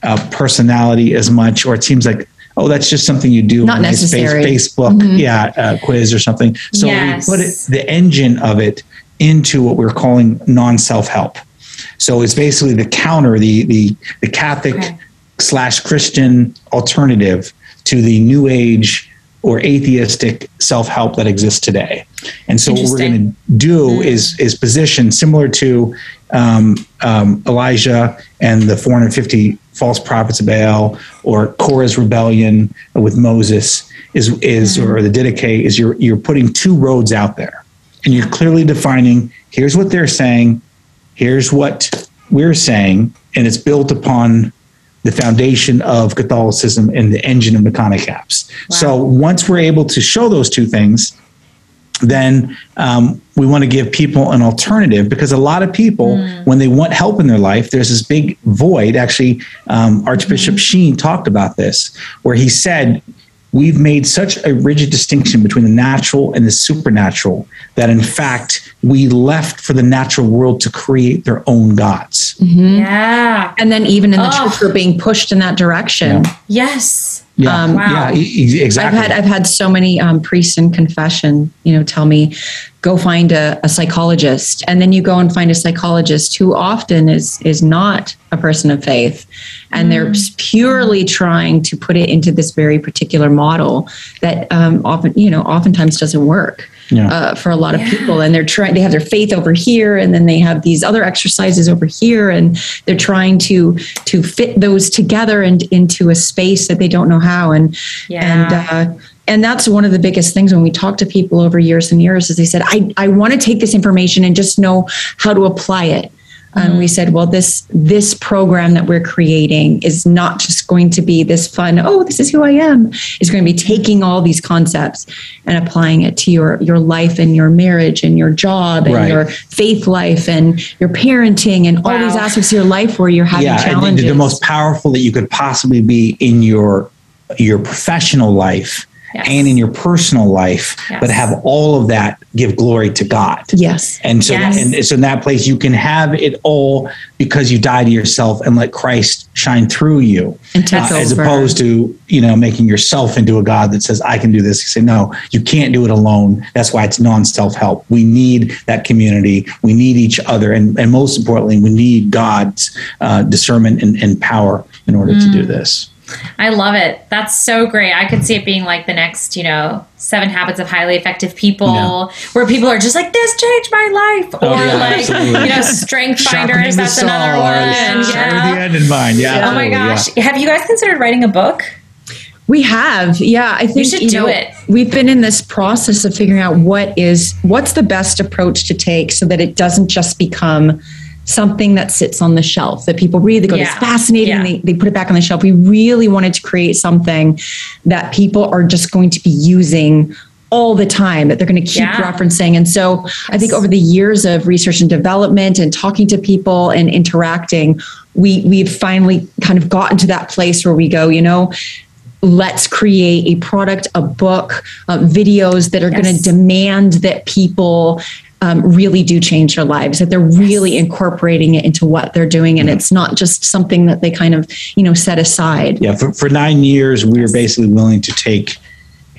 uh, personality as much, or it seems like, oh, that's just something you do
Not
on a space-
necessary.
Facebook, yeah, uh, quiz or something. So
Yes.
we put it, the engine of it into what we're calling non-self help. So it's basically the counter, the the the Catholic
Okay.
slash Christian alternative to the New Age or atheistic self help that exists today. And so what we're going to do is is position similar to um, um, Elijah and the 450 false prophets of Baal, or Korah's rebellion with Moses, is is or the Didache is you're you're putting two roads out there, and you're clearly defining. Here's what they're saying. Here's what we're saying. and it's built upon the foundation of Catholicism and the engine of Makana Caps. Wow. So once we're able to show those two things, then um, we want to give people an alternative because a lot of people, mm. when they want help in their life, there's this big void. Actually, um, Archbishop mm. Sheen talked about this, where he said, We've made such a rigid distinction between the natural and the supernatural that, in fact, we left for the natural world to create their own gods.
Mm-hmm. Yeah.
And then, even in the oh. church, we're being pushed in that direction.
Yeah. Yes.
Yeah, um, wow. yeah, exactly.
I've had I've had so many um, priests in confession, you know, tell me, go find a, a, psychologist, and then you go and find a psychologist who often is is not a person of faith, and mm. they're purely trying to put it into this very particular model that um, often, you know, oftentimes doesn't work yeah. uh, for a lot of yeah. people. And they're trying, they have their faith over here, and then they have these other exercises over here, and they're trying to to fit those together and into a space that they don't know how. And yeah. and uh, and that's one of the biggest things when we talk to people over years and years is they said i, I want to take this information and just know how to apply it and we mm-hmm. said well this this program that we're creating is not just going to be this fun oh this is who i am it's going to be taking all these concepts and applying it to your your life and your marriage and your job and right. your faith life and your parenting and wow. all these aspects of your life where you're having yeah, challenges
the most powerful that you could possibly be in your your professional life yes. and in your personal life, yes. but have all of that give glory to God.
Yes.
And so, yes. and so in that place, you can have it all because you die to yourself and let Christ shine through you, uh, as opposed to you know making yourself into a God that says I can do this. You say no, you can't do it alone. That's why it's non-self help. We need that community. We need each other, and and most importantly, we need God's uh, discernment and, and, power in order mm. to do mm. this.
I love it. That's so great. I could see it being like the next, you know, seven habits of highly effective people yeah. where people are just like, this changed my life. Oh, or yeah, like, absolutely. you know, strength finders. That's another one.
Yeah. the end in mind. Yeah.
Oh my gosh. Have you guys considered writing a book?
We have, yeah. I think
you should you do know, it.
We've been in this process of figuring out what is what's the best approach to take so that it doesn't just become something that sits on the shelf that people read. They go, yeah. it's fascinating. Yeah. They, they put it back on the shelf. We really wanted to create something that people are just going to be using all the time that they're going to keep yeah. referencing. And so yes. I think over the years of research and development and talking to people and interacting, we we've finally kind of gotten to that place where we go, you know, let's create a product, a book, uh, videos that are yes. going to demand that people um, really do change their lives, that they're really incorporating it into what they're doing. And it's not just something that they kind of, you know, set aside.
Yeah. For, for nine years, we were basically willing to take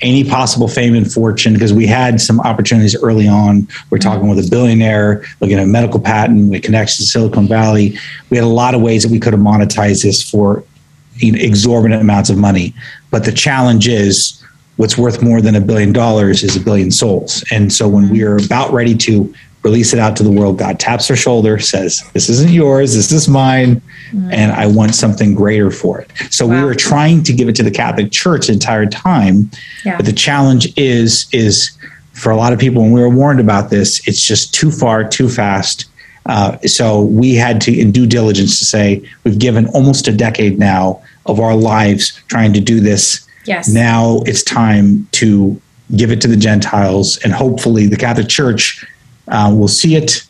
any possible fame and fortune because we had some opportunities early on. We're talking with a billionaire, looking at a medical patent, we connections to Silicon Valley. We had a lot of ways that we could have monetized this for you know, exorbitant amounts of money. But the challenge is what's worth more than a billion dollars is a billion souls. And so when we are about ready to release it out to the world, God taps our shoulder, says, This isn't yours, this is mine, mm. and I want something greater for it. So wow. we were trying to give it to the Catholic Church the entire time. Yeah. But the challenge is, is for a lot of people, when we were warned about this, it's just too far, too fast. Uh, so we had to, in due diligence, to say we've given almost a decade now of our lives trying to do this
Yes.
Now it's time to give it to the Gentiles, and hopefully the Catholic Church uh, will see it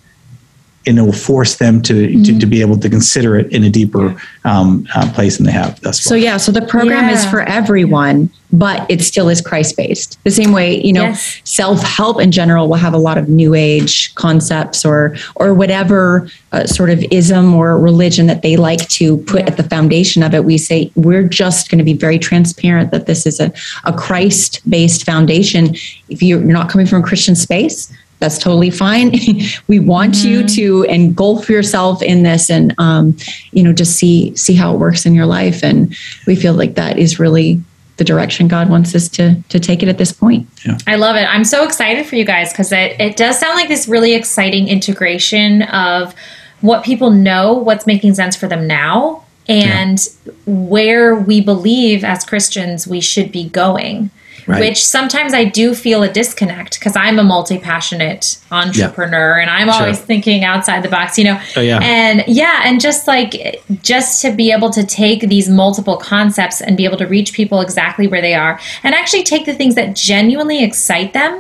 and it will force them to, mm-hmm. to, to, be able to consider it in a deeper um, uh, place than they have thus far.
So yeah, so the program yeah. is for everyone, but it still is Christ based. The same way, you know, yes. self help in general will have a lot of new age concepts or or whatever uh, sort of ism or religion that they like to put at the foundation of it. We say we're just going to be very transparent that this is a, a Christ based foundation. If you're not coming from a Christian space, that's totally fine. we want mm-hmm. you to engulf yourself in this and um, you know just see see how it works in your life. And we feel like that is really the direction God wants us to to take it at this point.
Yeah. I love it. I'm so excited for you guys because it, it does sound like this really exciting integration of what people know, what's making sense for them now, and yeah. where we believe as Christians we should be going.
Right.
which sometimes I do feel a disconnect because I'm a multi passionate entrepreneur and I'm always
Sure.
thinking outside the box, you know.
Oh, yeah.
And yeah, and just like just to be able to take these multiple concepts and be able to reach people exactly where they are and actually take the things that genuinely excite them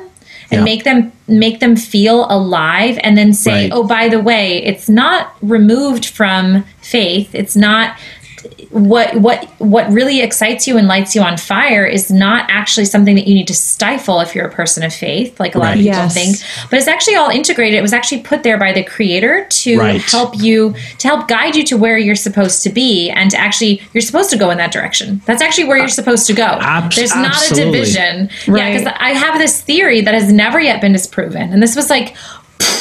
and
Yeah.
make them make them feel alive and then say
Right.
oh by the way it's not removed from faith it's not what what what really excites you and lights you on fire is not actually something that you need to stifle if you're a person of faith like a lot of people
Yes.
think but it's actually all integrated it was actually put there by the creator to
Right.
help you to help guide you to where you're supposed to be and to actually you're supposed to go in that direction that's actually where you're supposed to go
Abs-
there's not a
absolutely.
division yeah
Right.
because i have this theory that has never yet been disproven and this was like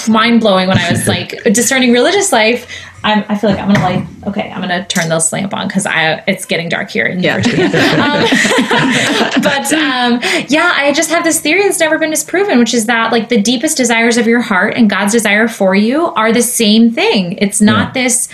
mind blowing when I was like discerning religious life. I'm, I feel like I'm gonna like okay, I'm gonna turn this lamp on because I it's getting dark here in
Yeah.
Virginia. Um, but um, yeah, I just have this theory that's never been disproven, which is that like the deepest desires of your heart and God's desire for you are the same thing. It's not this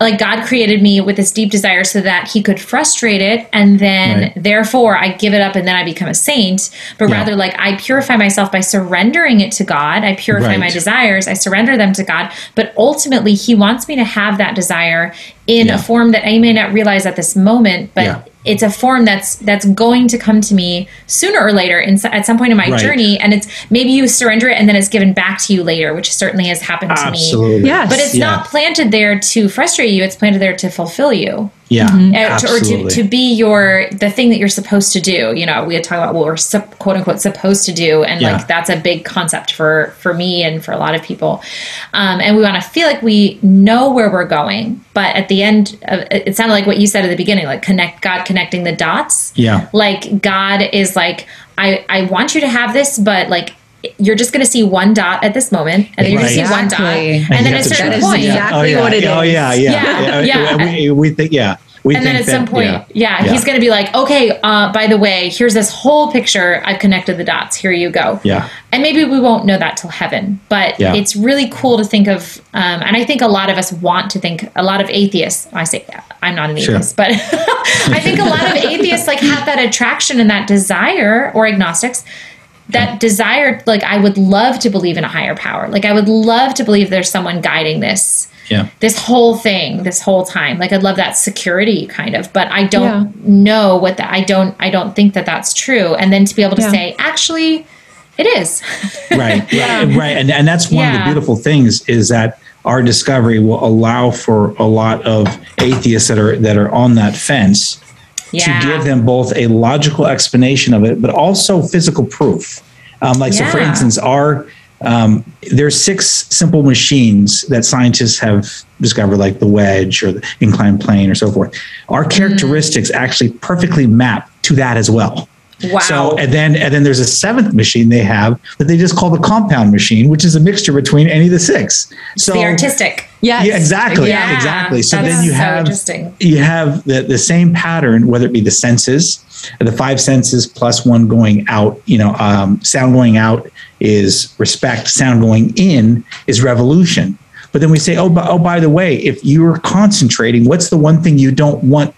like God created me with this deep desire so that He could frustrate it, and then
Right.
therefore I give it up and then I become a saint. But
Yeah.
rather, like I purify myself by surrendering it to God. I purify my desires. I surrender them to God. But ultimately, He wants me to have that desire in
Yeah.
a form that I may not realize at this moment, but
Yeah.
It's a form that's that's going to come to me sooner or later in, at some point in my
Right.
journey. And it's maybe you surrender it and then it's given back to you later, which certainly has happened to me.
Absolutely.
Yes.
But it's
Yeah.
not planted there to frustrate you. It's planted there to fulfill you
Yeah.
to, or to, to be your the thing that you're supposed to do you know we had talked about what we're sup- quote unquote supposed to do and
Yeah.
like that's a big concept for for me and for a lot of people um, and we want to feel like we know where we're going but at the end of, it sounded like what you said at the beginning like connect god connecting the dots
Yeah.
like god is like i i want you to have this but like you're just going to see one dot at this moment and then you're going to
Right.
see one dot
Exactly.
and, then at a
to
certain
trust-
point
Yeah. exactly what it
Oh yeah, yeah,
Yeah,
yeah.
yeah.
We, we think, yeah, we
and then at some
that-
point,
yeah.
yeah, he's going to be like, okay, uh, by the way, here's this whole picture. I've connected the dots. Here you go.
Yeah.
And maybe we won't know that till heaven, but
Yeah.
it's really cool to think of. Um, and I think a lot of us want to think, a lot of atheists, I say, I'm not an
Sure.
atheist, but I think a lot of atheists like have that attraction and that desire, or agnostics, that desire, like, I would love to believe in a higher power. Like, I would love to believe there's someone guiding this
Yeah.
this whole thing this whole time like i'd love that security kind of but i don't
Yeah.
know what that i don't i don't think that that's true and then to be able to
Yeah.
say actually it is
right right right and, and that's one of the beautiful things is that our discovery will allow for a lot of atheists that are that are on that fence
yeah.
to give them both a logical explanation of it but also physical proof. Um, like so for instance our um, there's six simple machines that scientists have discovered like the wedge or the inclined plane or so forth. Our
Mm.
characteristics actually perfectly map to that as well.
Wow.
So and then and then there's a seventh machine they have that they just call the compound machine, which is a mixture between any of the six. So
the artistic
Yes.
yeah, exactly,
Yeah,
exactly. So
that's
then you
so
have you have the the same pattern, whether it be the senses, the five senses plus one going out. You know, um, sound going out is respect. Sound going in is revolution. But then we say, oh, by, oh, by the way, if you're concentrating, what's the one thing you don't want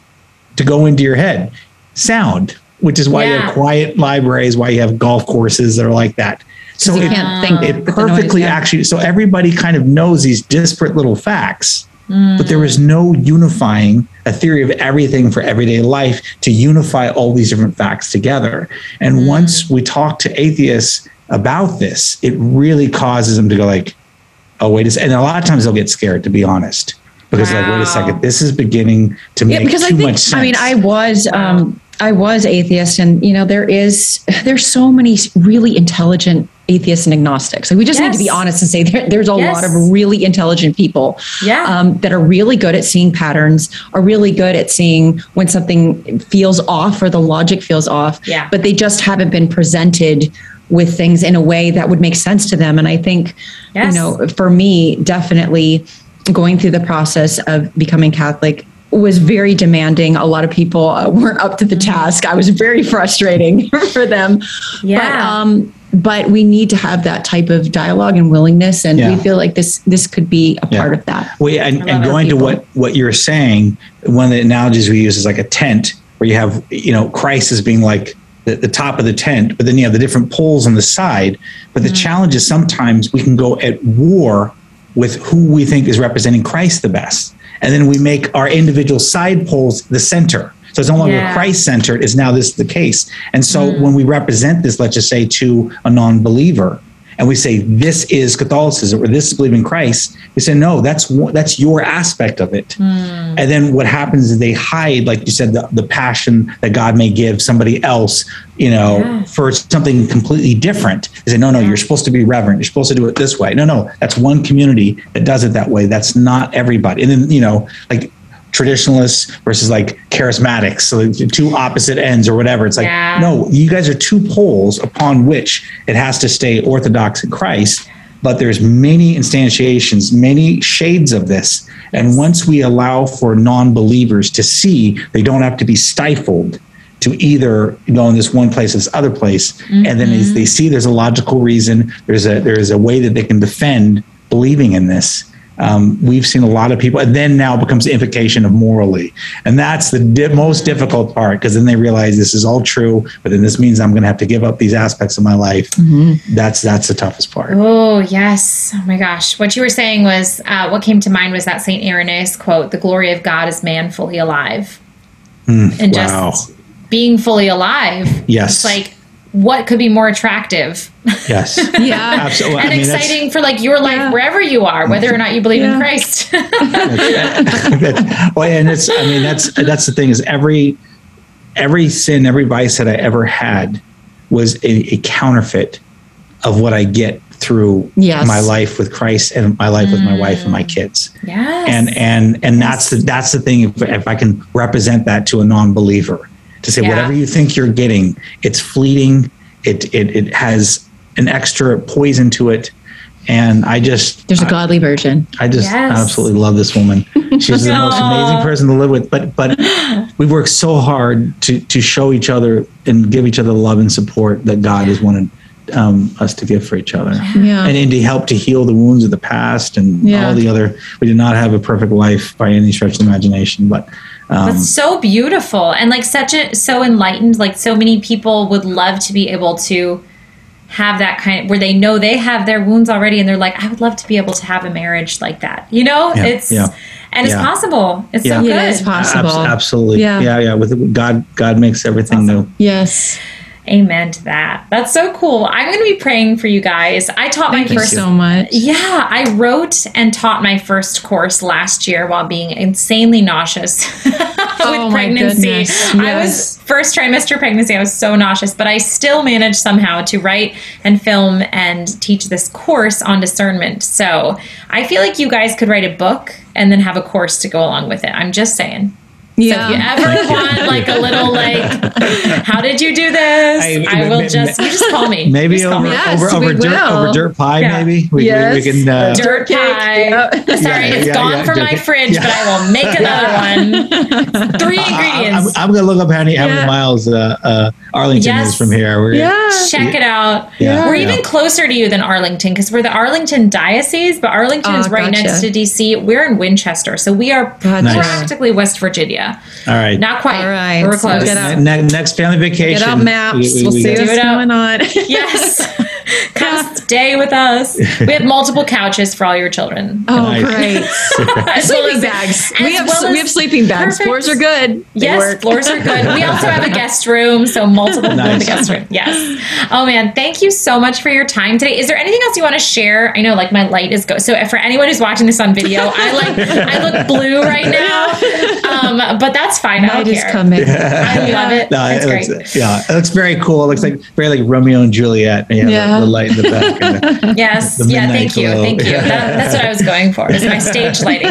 to go into your head? Sound, which is why you
Yeah.
have quiet libraries, why you have golf courses that are like that. So
you
it,
can't think
it perfectly actually, so everybody kind of knows these disparate little facts,
Mm.
but there is no unifying a theory of everything for everyday life to unify all these different facts together. And
Mm.
once we talk to atheists about this, it really causes them to go like, oh, wait a second. And a lot of times they'll get scared, to be honest, because they're like, wait a second, this is beginning to make
yeah because
too
i think
much sense.
i mean i was um i was atheist and you know there is there's so many really intelligent atheists and agnostics like we just need to be honest and say there, there's a
Yes.
lot of really intelligent people
Yeah.
um, that are really good at seeing patterns are really good at seeing when something feels off or the logic feels off
Yeah.
but they just haven't been presented with things in a way that would make sense to them and i think
Yes.
you know for me definitely going through the process of becoming catholic was very demanding a lot of people uh, weren't up to the task i was very frustrating for them but
Yeah.
um but we need to have that type of dialogue and willingness and
Yeah.
we feel like this this could be a
Yeah.
part of that
Well, yeah, and, and going to what what you're saying, one of the analogies we use is like a tent, where you have you know Christ as being like the, the top of the tent, but then you have the different poles on the side. But the
Mm.
challenge is sometimes we can go at war with who we think is representing Christ the best. And then we make our individual side poles the center. So it's no longer
Yeah. Mm.
Christ centered, is now this the case. And so when we represent this, let's just say to a non believer, and we say this is Catholicism or this is believing Christ, we say no, that's that's your aspect of it.
Mm.
And then what happens is they hide, like you said, the, the passion that God may give somebody else, you know,
Yeah.
for something completely different. They say, no, no, you're supposed to be reverent. You're supposed to do it this way. No, no, that's one community that does it that way. That's not everybody. And then, you know, like traditionalists versus like charismatics, so two opposite ends or whatever. It's like,
Yeah.
no, you guys are two poles upon which it has to stay orthodox in Christ. But there's many instantiations, many shades of this. And once we allow for non-believers to see, they don't have to be stifled to either go in this one place this other place. And then as mm-hmm. they see there's a logical reason, there's a there's a way that they can defend believing in this. Um, we've seen a lot of people, and then now it becomes the implication of morally, and that's the di- most difficult part because then they realize this is all true, but then this means I'm going to have to give up these aspects of my life. That's that's the toughest part.
Oh, yes. Oh my gosh. What you were saying was uh, what came to mind was that St. Irenaeus quote The glory of God is man fully alive. and just being fully alive.
Yes.
It's like, what could be more attractive
Yes,
Yeah.
absolutely.
and
I mean,
exciting for like your life
Yeah.
wherever you are, whether or not you believe in
Yeah.
Christ?
well, and it's I mean that's that's the thing is every every sin, every vice that I ever had was a, a counterfeit of what I get through
Yes.
my life with Christ and my life with my wife and my mm. kids.
yes.
And and and that's the that's the thing. If, if I can represent that to a non-believer, to say
Yeah.
whatever you think you're getting, it's fleeting. It it it has an extra poison to it. And I just
There's a godly version.
I just
Yes.
absolutely love this woman. She's the most amazing person to live with. But but we work so hard to to show each other and give each other the love and support that God has wanted um, us to give for each other,
Yeah.
and, and to help to heal the wounds of the past and
Yeah.
all the other. We did not have a perfect life by any stretch of the imagination, but um,
That's so beautiful and like such a so enlightened. Like so many people would love to be able to have that kind where they know they have their wounds already and they're like, I would love to be able to have a marriage like that. You know,
Yeah,
it's
yeah,
and it's
yeah.
possible. It's
Yeah.
so good.
It is possible.
abs- absolutely,
Yeah.
yeah, yeah, With God, God makes everything new.
Yes.
Amen to that. That's so cool. I'm going to be praying for you guys. I taught
Thank
my
you
first
so much.
Yeah, I wrote and taught my first course last year while being insanely nauseous with
Oh
pregnancy.
goodness,
I was first trimester pregnancy. I was so nauseous, but I still managed somehow to write and film and teach this course on discernment. So I feel like you guys could write a book and then have a course to go along with it. I'm just saying.
Yeah.
So if you ever want like a little like, how did you do this?
I-
I, will
ma-
just you just call me.
Maybe
Just call
over
me.
Yes,
over over dirt
will.
over dirt pie.
Yeah.
Maybe we,
Yes.
we, we can. Uh,
dirt pie.
yep.
Sorry,
Yeah,
it's
yeah,
gone
yeah,
from
dirt
my fridge,
Yeah.
but I will make another one. Three ingredients.
I,
ingredients.
am gonna look up how many, how many
Yeah.
miles uh, uh, Arlington
Yes.
is from here. We're,
Yeah.
Check it out.
Yeah.
We're
Yeah.
even closer to you than Arlington because we're the Arlington diocese, but Arlington
Oh,
is right
gotcha.
next to DC. We're in Winchester, so we are practically West Virginia.
All right.
Not quite.
All right.
We're close.
get out-
Ne- next family vacation.
Get out maps.
we-
we'll
we
see what's going on.
Yes. Come stay with us. We have multiple couches for all your children.
Oh,
Nice.
great.
As well
sleeping
as-
bags.
as
We have
well
we have sleeping bags.
Perfect.
Floors are good. They
Yes,
work.
floors are good. We also have a guest room, so multiple people in the guest room. Yes. Oh man, thank you so much for your time today. Is there anything else you want to share? I know, like my light is go. So for anyone who's watching this on video, I like I look blue right now, um, but that's fine. I
Night
don't
is
care.
coming.
I love it.
No,
It's
it
great.
looks, yeah, it looks very cool. It looks like very like Romeo and Juliet. You know,
Yeah.
the, the light in the back. And the,
Yes.
the
Yeah.
midnight
Thank you. Thank you. That, that's what I was going for. Is my stage lighting.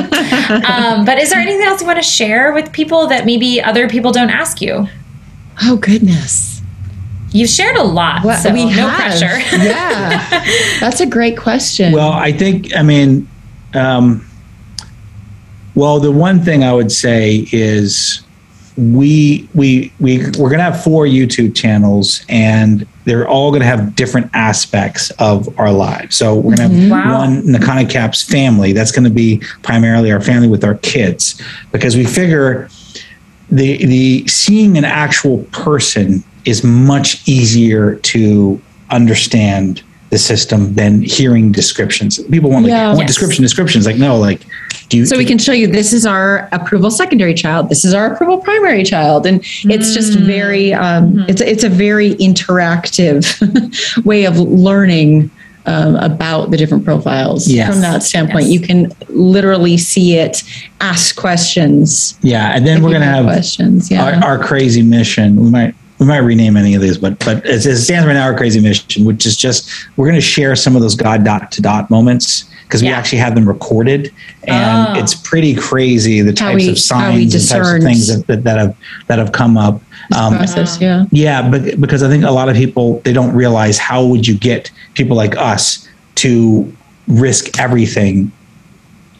Um, but is there anything else you want to share with people that maybe other people don't ask you?
Oh goodness.
You've shared a lot,
What
so
we
no
have.
pressure.
yeah. That's a great question.
well, I think. I mean, um, well, the one thing I would say is we we we we're gonna have four YouTube channels, and they're all gonna have different aspects of our lives. So we're gonna have mm-hmm.
Wow.
one Nakana Caps family. That's gonna be primarily our family with our kids, because we figure the the seeing an actual person is much easier to understand the system than hearing descriptions. People want like
Yeah.
want
Yes.
description descriptions like no like do you
So we can show you this is our approval secondary child. This is our approval primary child, and it's just very um, it's it's a very interactive way of learning um, about the different profiles
Yes.
from that standpoint.
Yes.
You can literally see it, ask questions.
yeah and then we're going to have
questions. Yeah.
our, our crazy mission. We might we might rename any of these, but but as it stands right now, our crazy mission, which is just we're going to share some of those God dot to dot moments because we actually have them recorded, and
Oh.
it's pretty crazy the types
we-
of signs and types of things that, that, that have that have come up. Um,
process. Yeah.
yeah, but because I think a lot of people they don't realize how would you get people like us to risk everything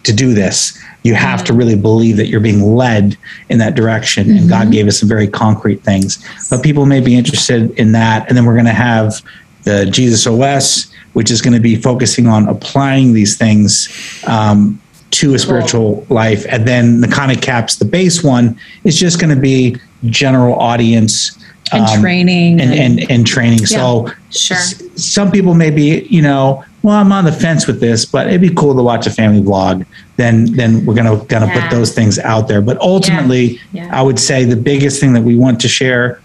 to do this. You have to really believe that you're being led in that direction, and God gave us some very concrete things. But people may be interested in that, and then we're going to have the Jesus OS, which is going to be focusing on applying these things um, to a spiritual life, and then the of caps the base one is just going to be general audience
And
um,
training.
and, and and training. So
Sure.
s- some people may be, you know, well, I'm on the fence with this, but it'd be cool to watch a family vlog. Then then we're gonna gonna
Yeah.
put those things out there. But ultimately,
Yeah.
I would say the biggest thing that we want to share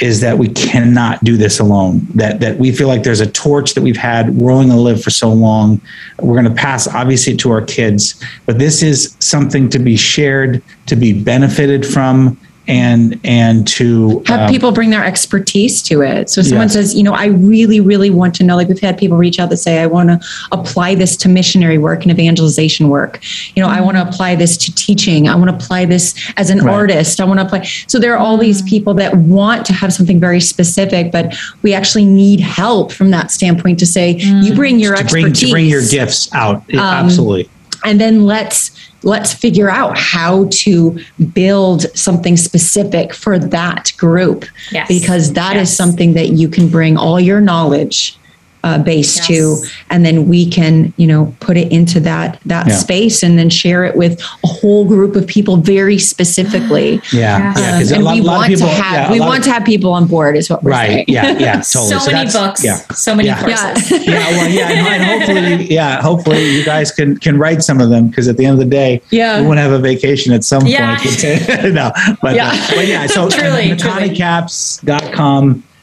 is that we cannot do this alone. That that we feel like there's a torch that we've had. We're only to live for so long. We're going to pass obviously to our kids, but this is something to be shared, to be benefited from, and and to
have
um,
people bring their expertise to it. So someone
Yes.
says, you know, I really, really want to know, like we've had people reach out that say, I want to apply this to missionary work and evangelization work. You know, I want to apply this to teaching. I want to apply this as an
Right.
artist. I want to apply. So there are all these people that want to have something very specific, but we actually need help from that standpoint to say, you bring your
to bring
expertise
to bring your gifts out.
Um,
Absolutely.
and then let's let's figure out how to build something specific for that group
Yes.
because that is
Yes.
something that you can bring all your knowledge uh, base to
Yes.
and then we can you know put it into that that
Yeah.
space and then share it with a whole group of people very specifically
Yeah, yeah.
Um,
'cause a
and
lot-
we want
people-
to have
yeah,
we want
of-
to have people on board is what we're
right.
saying
Yeah, yeah, totally.
So, many books,
Yeah.
so many
Yeah.
courses.
yeah
yeah, well, yeah, and, and hopefully, yeah, hopefully you guys can can write some of them because at the end of the day,
Yeah.
we want to have a vacation at some
Yeah.
point. no, but
Yeah.
uh, but yeah, so
Truly, truly.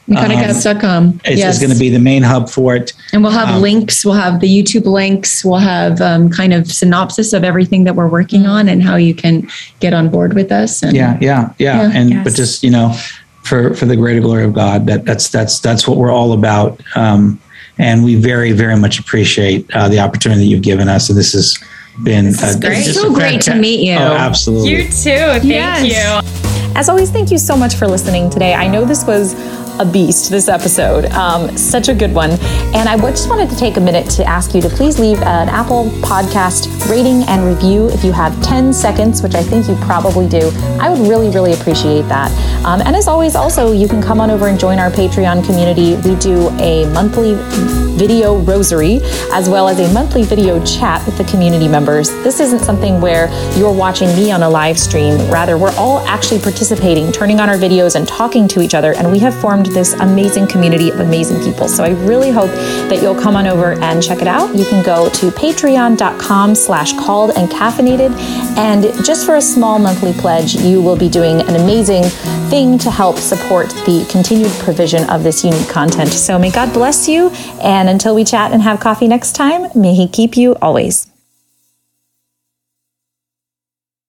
McConaugheyCaps.com
McConaugheyCats.com.
is,
yes.
is going to be the main hub for it.
And we'll have
Um,
links. We'll have the YouTube links. We'll have um, kind of synopsis of everything that we're working on and how you can get on board with us. And
Yeah, yeah, yeah,
Yeah.
and
Yes.
but just you know, for for the greater glory of God, that that's that's that's what we're all about. Um, and we very very much appreciate uh, the opportunity that you've given us, and this has been
is
uh,
great.
So great to meet you.
Oh, absolutely.
You too. Thank
Yes.
you.
As always, thank you so much for listening today. I know this was a beast, this episode. Um, such a good one. And I just wanted to take a minute to ask you to please leave an Apple podcast rating and review if you have 10 seconds, which I think you probably do. I would really, really appreciate that. Um, and as always, also, you can come on over and join our Patreon community. We do a monthly video rosary as well as a monthly video chat with the community members. This isn't something where you're watching me on a live stream. Rather, we're all actually participating, turning on our videos and talking to each other. And we have this amazing community of amazing people. So I really hope that you'll come on over and check it out. You can go to patreon.com slash called and caffeinated. And just for a small monthly pledge, you will be doing an amazing thing to help support the continued provision of this unique content. So may God bless you. And until we chat and have coffee next time, may He keep you always.